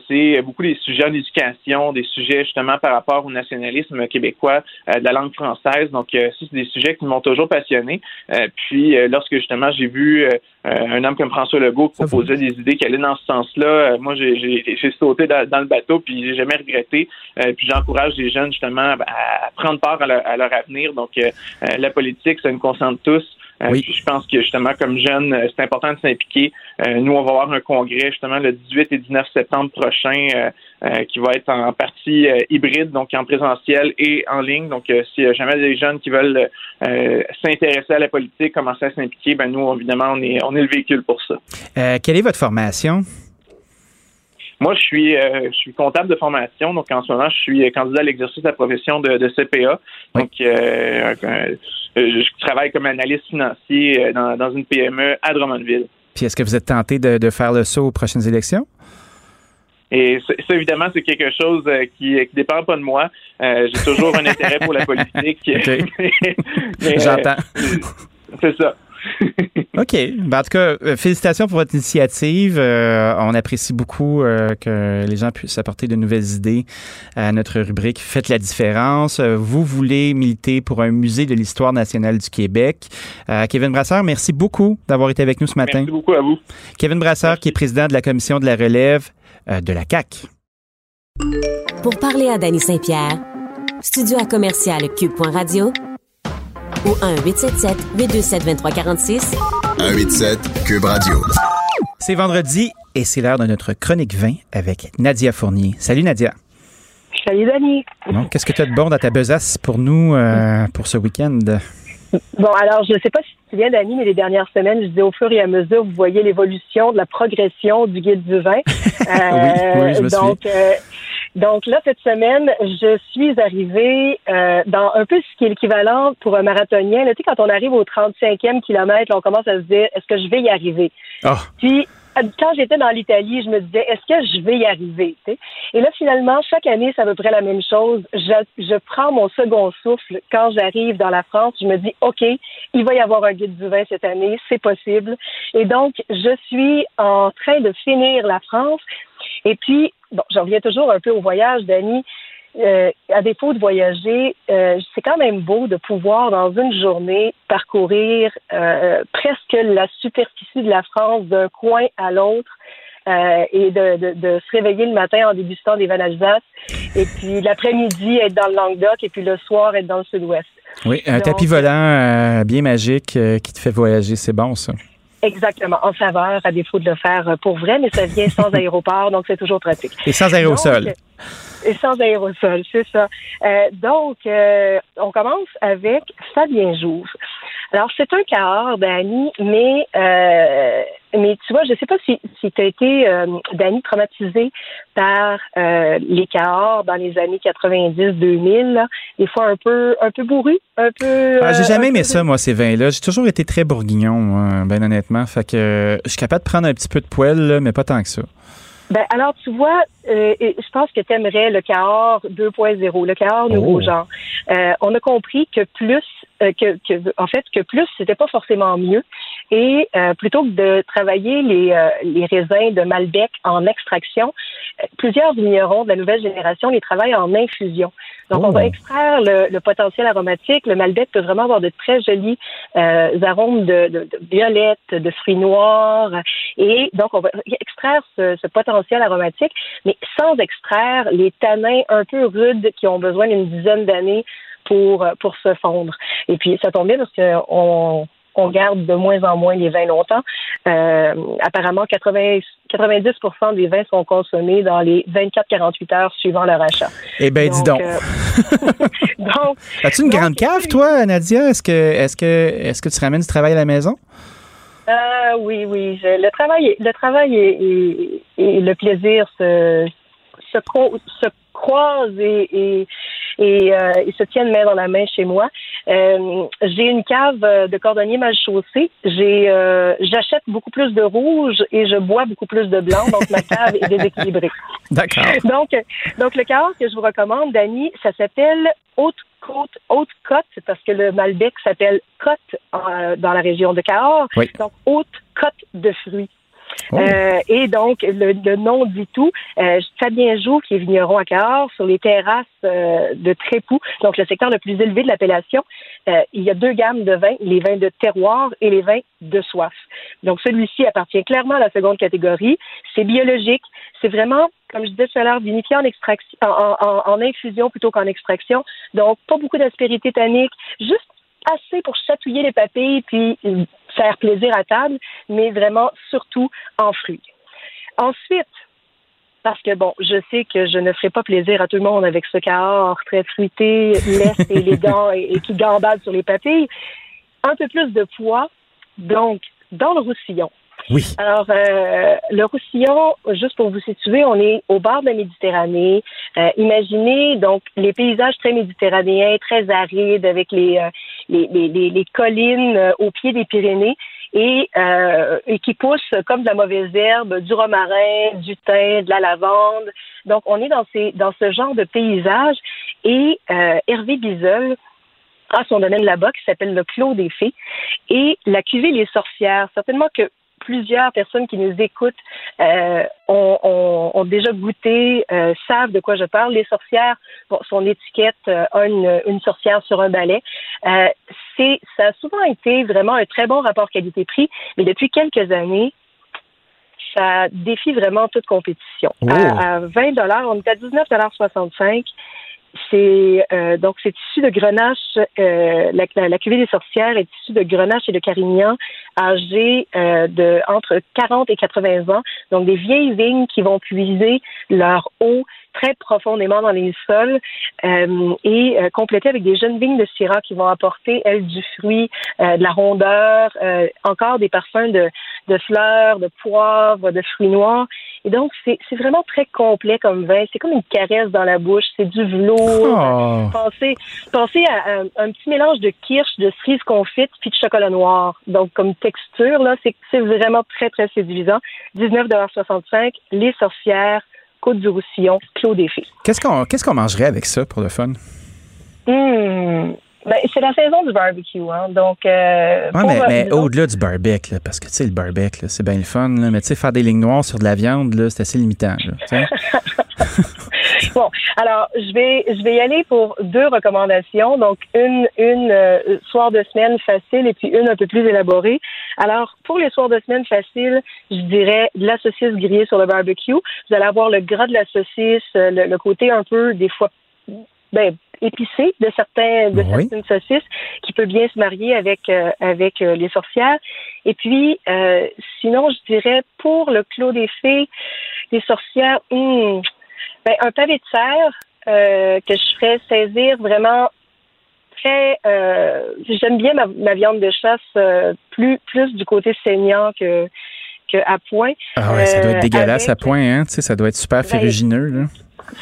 c'est beaucoup des sujets d'éducation, des sujets justement par rapport au nationalisme québécois euh, de la langue française. Donc, euh, ça, c'est des sujets qui m'ont toujours passionné. puis, lorsque justement j'ai vu un homme comme François Legault proposer des idées qui allaient dans ce sens-là, moi, j'ai sauté dans, le bateau, puis j'ai jamais regretté. puis, j'encourage les jeunes justement à, prendre part à leur, à leur avenir. Donc, la politique, ça nous concentre tous. Euh, oui. Je pense que justement, comme jeune, euh, c'est important de s'impliquer. Euh, nous, on va avoir un congrès justement le 18 et 19 septembre prochain qui va être en partie hybride, donc en présentiel et en ligne. Donc, s'il y a jamais des jeunes qui veulent s'intéresser à la politique, commencer à s'impliquer, ben nous, évidemment, on est, on est le véhicule pour ça. quelle est votre formation? Moi, je suis, je suis comptable de formation, donc en ce moment, je suis candidat à l'exercice de la profession de, de CPA. Donc, euh, je travaille comme analyste financier euh, dans, une PME à Drummondville. Puis est-ce que vous êtes tenté de, faire le saut aux prochaines élections? Et ça, évidemment, c'est quelque chose euh, qui ne dépend pas de moi. J'ai toujours un intérêt pour la politique. J'entends. c'est ça. OK. Ben, en tout cas, euh, félicitations pour votre initiative. Euh, on apprécie beaucoup euh, que les gens puissent apporter de nouvelles idées à notre rubrique Faites la différence. Vous voulez militer pour un musée de l'histoire nationale du Québec. Kevin Brasseur, merci beaucoup d'avoir été avec nous ce matin. Merci beaucoup à vous. Kevin Brasseur, qui est président de la commission de la relève de la CAC. Pour parler à Danny Saint-Pierre, studio à commercial cube.radio ou 1-877-827-2346. 187 Cube Radio. C'est vendredi et c'est l'heure de notre chronique 20 avec Nadia Fournier. Salut Nadia. Salut Dani. Qu'est-ce que tu as de bon dans ta besace pour nous euh, pour ce week-end? Bon, alors, je ne sais pas si tu te souviens, Dani, mais les dernières semaines, je disais au fur et à mesure, vous voyez l'évolution de la progression du guide du vin. oui, oui, je me donc, euh, donc là, cette semaine, je suis arrivée euh, dans un peu ce qui est l'équivalent pour un marathonien. Là, tu sais, quand on arrive au 35e kilomètre, on commence à se dire, est-ce que je vais y arriver? Ah. Puis, quand j'étais dans l'Italie, je me disais, est-ce que je vais y arriver? Et là, finalement, chaque année, c'est à peu près la même chose. Je, je prends mon second souffle quand j'arrive dans la France. Je me dis, OK, il va y avoir un guide du vin cette année, c'est possible. Et donc, je suis en train de finir la France. Et puis, bon, j'en reviens toujours un peu au voyage, Dani. Euh, à défaut de voyager, euh, c'est quand même beau de pouvoir, dans une journée, parcourir euh, presque la superficie de la France d'un coin à l'autre. et de, de, de, se réveiller le matin en dégustant des d'Alsace, et puis l'après-midi être dans le Languedoc, et puis le soir être dans le Sud-Ouest. Oui, un tapis volant bien magique qui te fait voyager, c'est bon ça. Exactement, en saveur, à défaut de le faire pour vrai, mais ça vient sans aéroport, donc c'est toujours pratique. Et sans aérosol. et sans aérosol, c'est ça. Euh, donc, euh, on commence avec Fabien Jouve. Alors, c'est un cahors, Dani, mais euh, mais tu vois, je ne sais pas si, si tu as été, euh, Dani, traumatisé par euh, les cahors dans les années 90-2000, des fois un peu un peu bourru, un peu... Ah, j'ai jamais aimé ça, moi, ces vins-là. J'ai toujours été très bourguignon, moi, ben honnêtement. Fait que je suis capable de prendre un petit peu de poêle, mais pas tant que ça. Ben, alors, tu vois, euh, je pense que tu aimerais le Cahors 2.0, le Cahors nouveau oh. genre. Euh, on a compris que plus, euh, que, que, en fait, que plus, c'était pas forcément mieux. Et euh, plutôt que de travailler les, euh, les raisins de Malbec en extraction, plusieurs vignerons de la nouvelle génération les travaillent en infusion. Donc, on va oh. extraire le, le, potentiel aromatique. Le Malbec peut vraiment avoir de très jolis arômes de, de, de, violette, de fruits noirs. Et donc, on va extraire ce, ce potentiel aromatique, mais sans extraire les tanins un peu rudes qui ont besoin d'une dizaine d'années pour, pour se fondre. Et puis, ça tombe bien parce qu'on on garde de moins en moins les vins longtemps. Euh, apparemment, 80, 90% des vins sont consommés dans les 24-48 heures suivant leur achat. Eh bien, dis donc. Euh, donc As-tu une grande cave, toi, Nadia? Est-ce que, est-ce que, est-ce que tu ramènes du travail à la maison? Euh, oui, oui. le travail, le travail et, le plaisir se, se, se croisent et, et, euh, ils se tiennent main dans la main chez moi. Euh, j'ai une cave de cordonnier mal chaussée. J'ai, euh, j'achète beaucoup plus de rouge et je bois beaucoup plus de blanc, donc ma cave est déséquilibrée. D'accord. Donc, donc le cahors que je vous recommande, Dani, ça s'appelle Haute Côte, Haute Côte, parce que le Malbec s'appelle Côte dans la région de Cahors. Donc Haute Côte de fruits. Oh. Euh, et donc, le, nom dit tout. Euh, Fabien Joux, qui est vigneron à Cahors, sur les terrasses euh, de Trépoux, donc le secteur le plus élevé de l'appellation, euh, il y a deux gammes de vins, les vins de terroir et les vins de soif. Donc, celui-ci appartient clairement à la seconde catégorie. C'est biologique. C'est vraiment, comme je disais tout à l'heure, vinifié en, infusion plutôt qu'en extraction. Donc, pas beaucoup d'aspérité tannique, juste assez pour chatouiller les papilles puis faire plaisir à table, mais vraiment surtout en fruits. Ensuite, parce que bon, je sais que je ne ferai pas plaisir à tout le monde avec ce cahors très fruité, lisse et élégant et, qui gambade sur les papilles. Un peu plus de poids, donc dans le roussillon. Oui. Alors, euh, le Roussillon, juste pour vous situer, on est au bord de la Méditerranée. Euh, imaginez donc les paysages très méditerranéens, très arides, avec les, euh, les, les, les, collines euh, au pied des Pyrénées et, euh, et qui poussent comme de la mauvaise herbe, du romarin, du thym, de la lavande. Donc, on est dans, ces, dans ce genre de paysage. Et Hervé Bizel, a son domaine là-bas qui s'appelle le Clos des Fées. Et la cuvée Les Sorcières, certainement que plusieurs personnes qui nous écoutent euh, ont, ont, ont, déjà goûté, euh, savent de quoi je parle. Les sorcières, bon, son étiquette euh, a une, une, sorcière sur un balai. Euh, c'est, ça a souvent été vraiment un très bon rapport qualité-prix, mais depuis quelques années, ça défie vraiment toute compétition. Oh. À, à 20 dollars, on est à 19,65 c'est euh, donc c'est issu de grenache. Euh, la, la, cuvée des sorcières est issue de grenache et de carignan âgés euh, de entre 40 et 80 ans. Donc des vieilles vignes qui vont puiser leur eau très profondément dans les sols euh, et euh, compléter avec des jeunes vignes de Syrah qui vont apporter, elles, du fruit, euh, de la rondeur, encore des parfums de, de fleurs, de poivre, de fruits noirs. Et donc, c'est vraiment très complet comme vin. C'est comme une caresse dans la bouche. C'est du velours. Oh. Pensez, pensez à, un, un, petit mélange de kirsch, de cerise confite, puis de chocolat noir. Donc, comme texture, là, c'est vraiment très, très séduisant. 19,65 Les sorcières, Côte du Roussillon, Clos des Fées. Qu'est-ce qu'on mangerait avec ça pour le fun? Mmh. Ben, c'est la saison du barbecue, hein. Donc, euh, ouais, mais, mais au-delà du barbecue, là, parce que tu sais, le barbecue, c'est bien le fun, là, mais tu sais, faire des lignes noires sur de la viande, là, c'est assez limitant. Là, bon, alors je vais je vais y aller pour deux recommandations. Donc une une euh, soir de semaine facile et puis une un peu plus élaborée. Alors pour les soirs de semaine faciles, je dirais de la saucisse grillée sur le barbecue. Vous allez avoir le gras de la saucisse, le, le côté un peu des fois ben épicé de certains de oui. certaines saucisses qui peut bien se marier avec euh, avec euh, les sorcières. Et puis euh, sinon je dirais pour le clos des fées, les sorcières, hmm, ben, un pavé de serre euh, que je ferais saisir vraiment très. Euh, J'aime bien ma, ma, viande de chasse euh, plus plus du côté saignant que que à point. Ah ouais, ça doit être dégueulasse avec, à point, hein. Tu sais, ça doit être super ferrugineux là.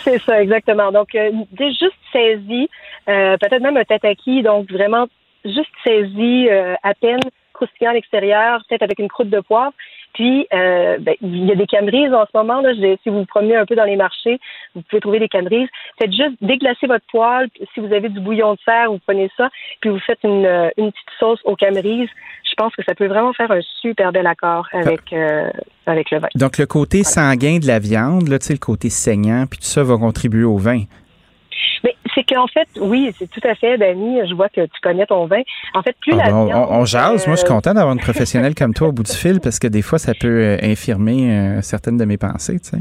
C'est ça, exactement. Donc, euh, juste saisi, euh, peut-être même un tataki, donc vraiment juste saisi euh, à peine, croustillant à l'extérieur, peut-être avec une croûte de poivre. Puis, euh, ben, il y a des cambrises en ce moment. Là, je, si vous vous promenez un peu dans les marchés, vous pouvez trouver des cambrises. Faites juste déglacer votre poêle. Si vous avez du bouillon de serre, vous prenez ça, puis vous faites une, une petite sauce aux cambrises. Je pense que ça peut vraiment faire un super bel accord avec, euh, avec le vin. Donc, le côté sanguin de la viande, là, le côté saignant, puis tout ça va contribuer au vin. C'est qu'en fait, oui, c'est tout à fait, Dani. Je vois que tu connais ton vin. En fait, plus ah la viande, on, on jase. Euh... Moi, je suis content d'avoir une professionnelle comme toi au bout du fil parce que des fois, ça peut euh, infirmer euh, certaines de mes pensées, tu sais.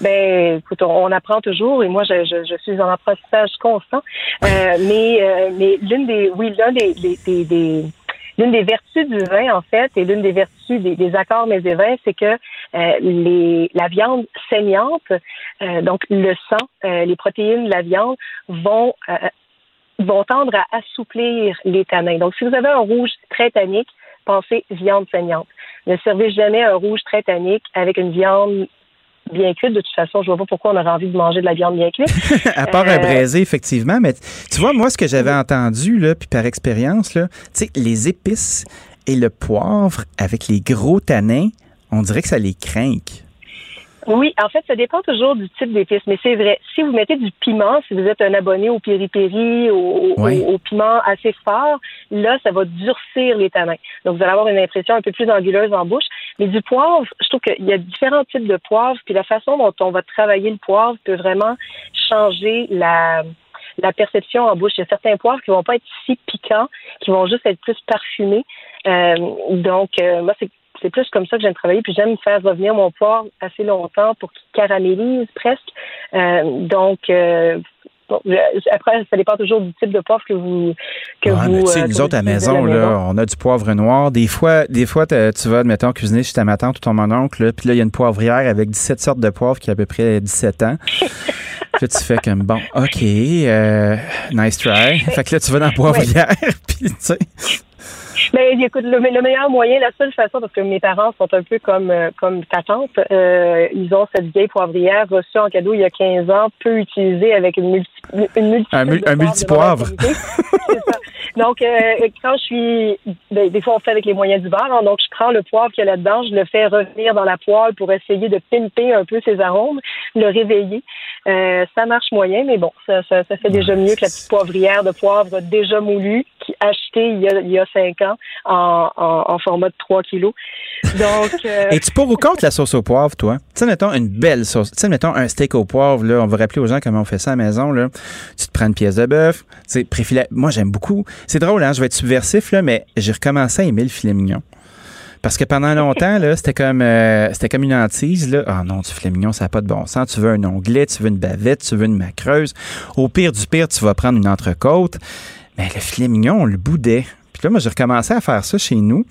Ben, écoute, on, on, apprend toujours et moi, je, je, je suis en apprentissage constant. Euh, mais, mais l'une des, oui, l'un des, des, des, des l'une des vertus du vin, en fait, et l'une des vertus des, accords mets et vins, c'est que euh, la viande saignante, euh, donc le sang, euh, les protéines de la viande vont vont tendre à assouplir les tanins. Donc, si vous avez un rouge très tannique, pensez viande saignante. Ne servez jamais un rouge très tannique avec une viande bien cuite. De toute façon, je vois pas pourquoi on aurait envie de manger de la viande bien cuite. à part euh... braisé, effectivement. Mais tu vois, moi, ce que j'avais entendu, là, puis par expérience, là, tu sais, les épices et le poivre avec les gros tanins, on dirait que ça les craint. Oui, en fait, ça dépend toujours du type d'épices, mais c'est vrai. Si vous mettez du piment, si vous êtes un abonné au piri-piri, au, oui. au, au, piment assez fort, là, ça va durcir les tanins. Donc, vous allez avoir une impression un peu plus anguleuse en bouche. Mais du poivre, je trouve qu'il y a différents types de poivre, puis la façon dont on va travailler le poivre peut vraiment changer la la perception en bouche. Il y a certains poivres qui vont pas être si piquants, qui vont juste être plus parfumés. Euh, donc, euh, moi, c'est c'est plus comme ça que j'aime travailler. Puis j'aime faire revenir mon poivre assez longtemps pour qu'il caramélise presque. Euh, donc, euh, bon, après, ça dépend toujours du type de poivre que vous. Que ouais, vous tu sais, nous autres à la maison, là, on a du poivre noir. Des fois, des fois tu vas, mettons, cuisiner chez ta ma tante ou ton mon oncle, puis là, il y a une poivrière avec 17 sortes de poivre qui a à peu près 17 ans. Puis là, tu fais comme, bon, OK, euh, nice try. Fait que là, tu vas dans la poivrière, puis tu sais. Mais écoute, le, le, meilleur moyen, la seule façon, parce que mes parents sont un peu comme euh, comme ta tante, euh, ils ont cette vieille poivrière reçue en cadeau il y a 15 ans, peu utilisée avec une multi une un, un multipoivre. Donc, euh, quand je suis, ben, des fois on fait avec les moyens du bar, hein. donc je prends le poivre qu'il y a là-dedans, je le fais revenir dans la poêle pour essayer de pimper un peu ses arômes, le réveiller. Euh, ça marche moyen, mais bon, ça, ça, ça fait déjà mieux que la petite poivrière de poivre déjà moulue qui achetée il y a, il y a cinq ans en, en, format de 3 kilos. Donc, euh, Es-tu pour ou contre la sauce au poivre, toi? Tu sais, mettons une belle sauce. Tu sais, mettons un steak au poivre, là. On va rappeler aux gens comment on fait ça à la maison, là. Tu te prends une pièce de bœuf. Tu sais, préfilet. Moi, j'aime beaucoup. C'est drôle, hein? Je vais être subversif, là, mais j'ai recommencé à aimer le filet mignon. Parce que pendant longtemps, là, c'était comme euh, c'était comme une hantise. Là. Ah non, du filet mignon, ça n'a pas de bon sens. Tu veux un onglet, tu veux une bavette, tu veux une macreuse. Au pire du pire, tu vas prendre une entrecôte. Mais le filet mignon, on le boudait. Puis là, moi, j'ai recommencé à faire ça chez nous,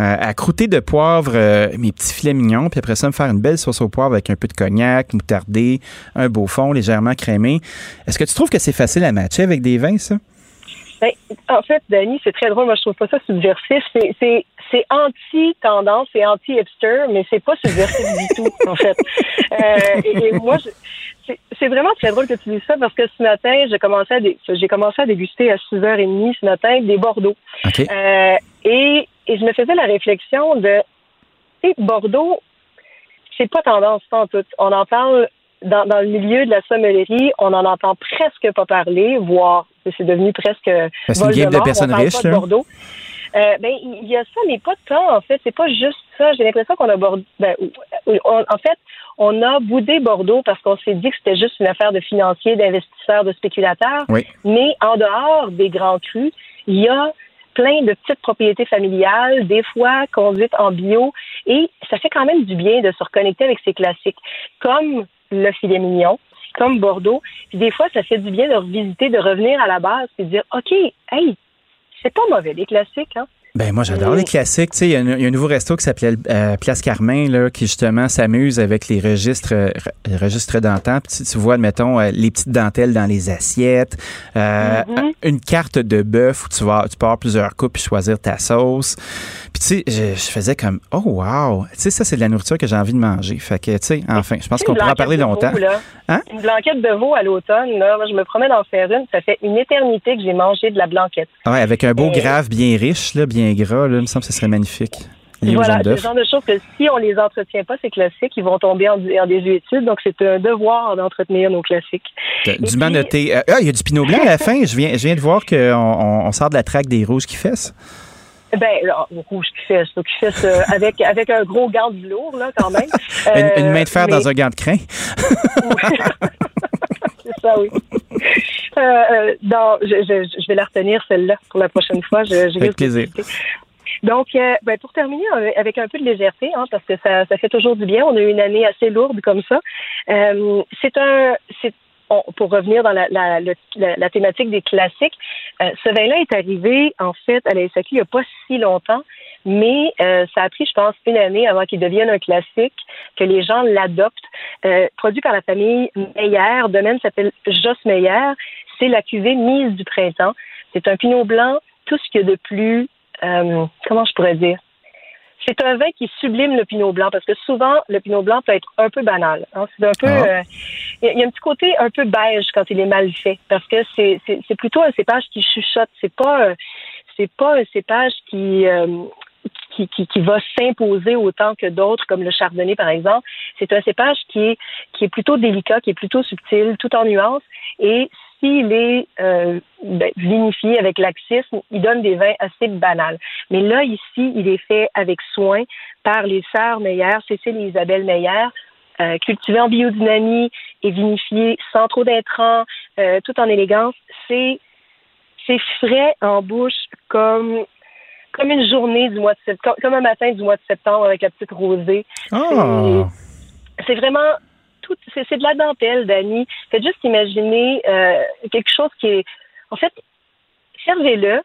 euh, à croûter de poivre euh, mes petits filets mignons, puis après ça, me faire une belle sauce au poivre avec un peu de cognac, moutardé, un beau fond légèrement crémé. Est-ce que tu trouves que c'est facile à matcher avec des vins, ça? Ben, en fait, Dani, c'est très drôle. Moi, je trouve pas ça subversif. C'est, c'est, c'est anti-tendance, c'est anti-hipster, mais c'est pas subversif du tout, en fait. Euh, et, et moi, je- c'est, vraiment très drôle que tu dises ça parce que ce matin, j'ai commencé à, j'ai commencé à déguster à 6h30 ce matin des Bordeaux. Euh, et, et je me faisais la réflexion de, tu sais, Bordeaux, c'est pas tendance, en tout. On en parle dans, dans le milieu de la sommellerie, on en entend presque pas parler, voire c'est devenu presque c'est une game de personnes riches, de. Bordeaux. Euh, ben, il y a ça, mais pas tant, en fait. C'est pas juste ça. J'ai l'impression qu'on a. Ben, on- en fait, on a boudé Bordeaux parce qu'on s'est dit que c'était juste une affaire de financiers, d'investisseurs, de spéculateurs. Oui. Mais en dehors des grands crus, il y a plein de petites propriétés familiales, des fois conduites en bio, et ça fait quand même du bien de se reconnecter avec ces classiques, comme le filet mignon, comme Bordeaux. Puis des fois, ça fait du bien de revisiter, de revenir à la base, et de dire, OK, hey, c'est pas mauvais, les classiques, hein? Ben moi j'adore les classiques. Tu sais, il y, a un- il y a un nouveau resto qui s'appelait euh, Place Carmin là, qui justement s'amuse avec les registres, euh, re- registres d'antan. Puis tu, tu vois, admettons, euh, les petites dentelles dans les assiettes, Mhm. une carte de bœuf où tu vas, tu avoir plusieurs coupes puis choisir ta sauce. Puis tu sais, je, je faisais comme oh wow, tu sais ça c'est de la nourriture que j'ai envie de manger. Fait que tu sais, enfin, je pense qu'on pourra en parler longtemps. veau, là. Hein? Une blanquette de veau à l'automne, là, moi, je me promets d'en faire une. Ça fait une éternité que j'ai mangé de la blanquette. Ouais, avec un beau Et- grave bien riche là, bien gras là, il me semble que ce serait magnifique. Voilà, c'est le genre de choses que si on les entretient pas, ces classiques, ils vont tomber en, en désuétude. Donc, c'est un devoir d'entretenir nos classiques. Dûment noté. Euh, ah, il y a du pinot blanc à la fin. Je viens, je viens de voir qu'on on, on sort de la traque des rouges qui fessent. Ben, là, au rouge qui fait ça, qui fait ça, avec, avec un gros gant de lourd, là, quand même. une, une main de fer Euh, mais- dans un gant de crin. C'est ça, oui. Euh, euh, non, je, je, je vais la retenir, celle-là, pour la prochaine fois. Je, je Avec plaisir. Donc, euh, ben, pour terminer avec un peu de légèreté, hein, parce que ça, ça fait toujours du bien. On a eu une année assez lourde comme ça. Euh, c'est un, c'est on- pour revenir dans la, la, la, la thématique des classiques, euh, ce vin-là est arrivé en fait à la SAQ il n'y a pas si longtemps, mais euh, ça a pris, je pense, une année avant qu'il devienne un classique, que les gens l'adoptent. Euh, produit par la famille Meyer, le domaine s'appelle Joss Meyer. C'est la cuvée mise du printemps. C'est un pinot blanc, tout ce qu'il y a de plus, euh, comment je pourrais dire, c'est un vin qui sublime le pinot blanc parce que souvent le pinot blanc peut être un peu banal. hein. C'est un peu, Ah. euh, il y, a- un petit côté un peu beige quand il est mal fait parce que c'est c'est c'est plutôt un cépage qui chuchote. C'est pas euh, c'est pas un cépage qui euh, qui, qui, qui va s'imposer autant que d'autres, comme le chardonnay, par exemple. C'est un cépage qui est, qui est plutôt délicat, qui est plutôt subtil, tout en nuances. Et s'il est euh, ben, vinifié avec laxisme, il donne des vins assez banals. Mais là, ici, il est fait avec soin par les sœurs Meyer, Cécile et Isabelle Meyer, euh, cultivé en biodynamie et vinifié sans trop d'intrants, euh, tout en élégance. C'est c'est frais en bouche comme comme une journée du mois de septembre, comme, un matin du mois de septembre avec la petite rosée. Ah! C'est vraiment tout, c'est c'est de la dentelle, Dani. Faites juste imaginer euh, quelque chose qui est, en fait, servez-le.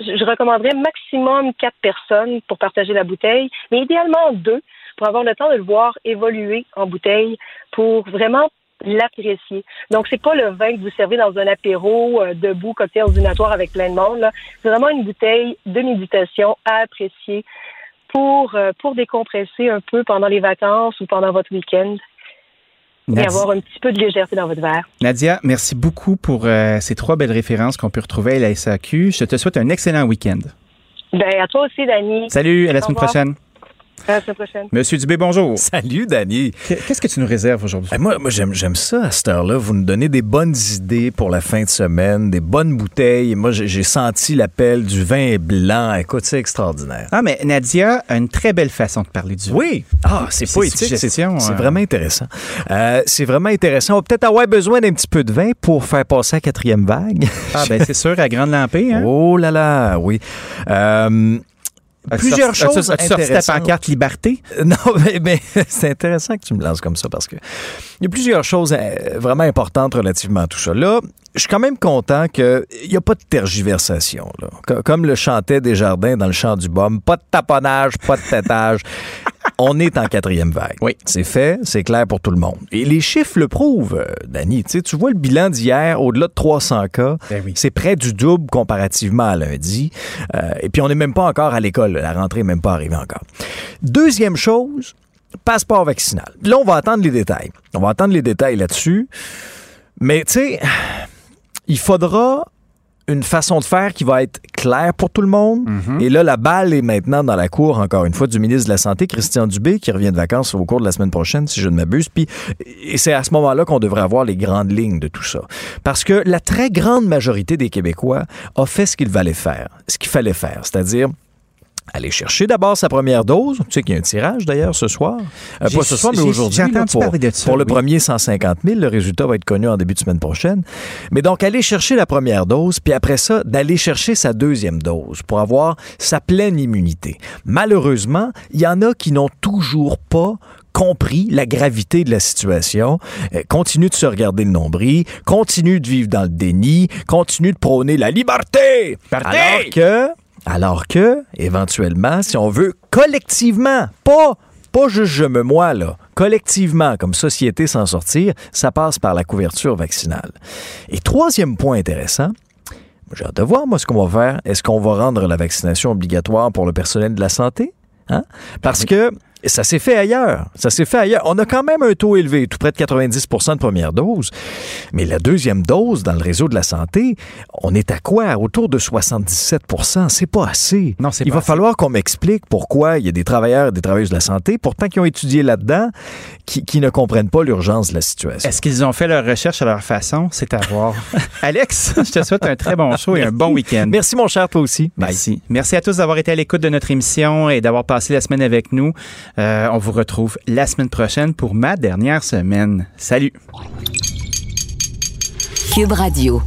Je, je recommanderais maximum quatre personnes pour partager la bouteille, mais idéalement deux pour avoir le temps de le voir évoluer en bouteille, pour vraiment l'apprécier. Donc, c'est pas le vin que vous servez dans un apéro euh, debout, cocktail ordinatoire avec plein de monde. C'est vraiment une bouteille de méditation à apprécier pour, euh, pour décompresser un peu pendant les vacances ou pendant votre week-end. et avoir un petit peu de légèreté dans votre verre. Nadia, merci beaucoup pour euh, ces trois belles références qu'on peut retrouver à la SAQ. Je te souhaite un excellent week-end. Ben, à toi aussi, Dani. Salut, à la Au semaine revoir. prochaine. À la semaine prochaine. Monsieur Dubé, bonjour. Salut, Danny. Qu'est-ce que tu nous réserves aujourd'hui? Eh, moi, moi j'aime, j'aime ça à cette heure-là. Vous nous donnez des bonnes idées pour la fin de semaine, des bonnes bouteilles. Moi, j'ai, j'ai senti l'appel du vin blanc. Écoute, c'est extraordinaire. Ah, mais Nadia a une très belle façon de parler du vin. Oui. Ah, c'est poétique. C'est, euh, vraiment intéressant. Euh, c'est vraiment intéressant. On va peut-être avoir besoin d'un petit peu de vin pour faire passer la quatrième vague. Ah, ben c'est sûr, à Grande Lampée. Hein? Oh là là, oui. Euh, plusieurs choses ta intéressantes. pancarte Liberté? Non, mais, mais c'est intéressant que tu me lances comme ça parce que il y a plusieurs choses euh, vraiment importantes relativement à tout ça. Là, je suis quand même content qu'il n'y a pas de tergiversation. Là. Co- Comme le chantait Desjardins dans le chant du baume, pas de taponnage, pas de tétage. On est en quatrième vague. Oui. C'est fait, c'est clair pour tout le monde. Et les chiffres le prouvent, euh, Danny. Tu vois le bilan d'hier, au-delà de 300 cas, Ben oui. c'est près du double comparativement à lundi. Euh, et puis, on n'est même pas encore à l'école. La rentrée n'est même pas arrivée encore. Deuxième chose, passeport vaccinal. Là, on va attendre les détails. On va attendre les détails là-dessus. Mais, tu sais, il faudra une façon de faire qui va être claire pour tout le monde. Et là, la balle est maintenant dans la cour, encore une fois, du ministre de la Santé, Christian Dubé, qui revient de vacances au cours de la semaine prochaine, si je ne m'abuse. Puis, et c'est à ce moment-là qu'on devrait avoir les grandes lignes de tout ça. Parce que la très grande majorité des Québécois a fait ce qu'il fallait faire, ce qu'il fallait faire, c'est-à-dire aller chercher d'abord sa première dose. Tu sais qu'il y a un tirage d'ailleurs ce soir. Euh, pas ce soir, mais aujourd'hui. pour, pour le oui. premier 150 000. Le résultat va être connu en début de semaine prochaine. Mais donc, aller chercher la première dose, puis après ça, d'aller chercher sa deuxième dose pour avoir sa pleine immunité. Malheureusement, il y en a qui n'ont toujours pas compris la gravité de la situation, euh, continue de se regarder le nombril, continue de vivre dans le déni, continue de prôner la liberté. Alors que, alors que, éventuellement, si on veut collectivement, pas pas juste je me moi, là. Collectivement, comme société s'en sortir, ça passe par la couverture vaccinale. Et troisième point intéressant, j'ai hâte de voir, moi, ce qu'on va faire. Est-ce qu'on va rendre la vaccination obligatoire pour le personnel de la santé? Hein? Parce que ça s'est fait ailleurs. Ça s'est fait ailleurs. On a quand même un taux élevé, tout près de 90% de première dose. Mais la deuxième dose dans le réseau de la santé, on est à quoi? Autour de 77% C'est pas assez. Non, c'est Il pas va assez. falloir qu'on m'explique pourquoi il y a des travailleurs et des travailleuses de la santé, pourtant qui ont étudié là-dedans, qui, qui ne comprennent pas l'urgence de la situation. Est-ce qu'ils ont fait leur recherche à leur façon? C'est à voir. Alex, je te souhaite un très bon show et un bon week-end. Merci, mon cher, toi aussi. Merci. Merci à tous d'avoir été à l'écoute de notre émission et d'avoir passé la semaine avec nous. Euh, on vous retrouve la semaine prochaine pour ma dernière semaine. Salut. Cube Radio.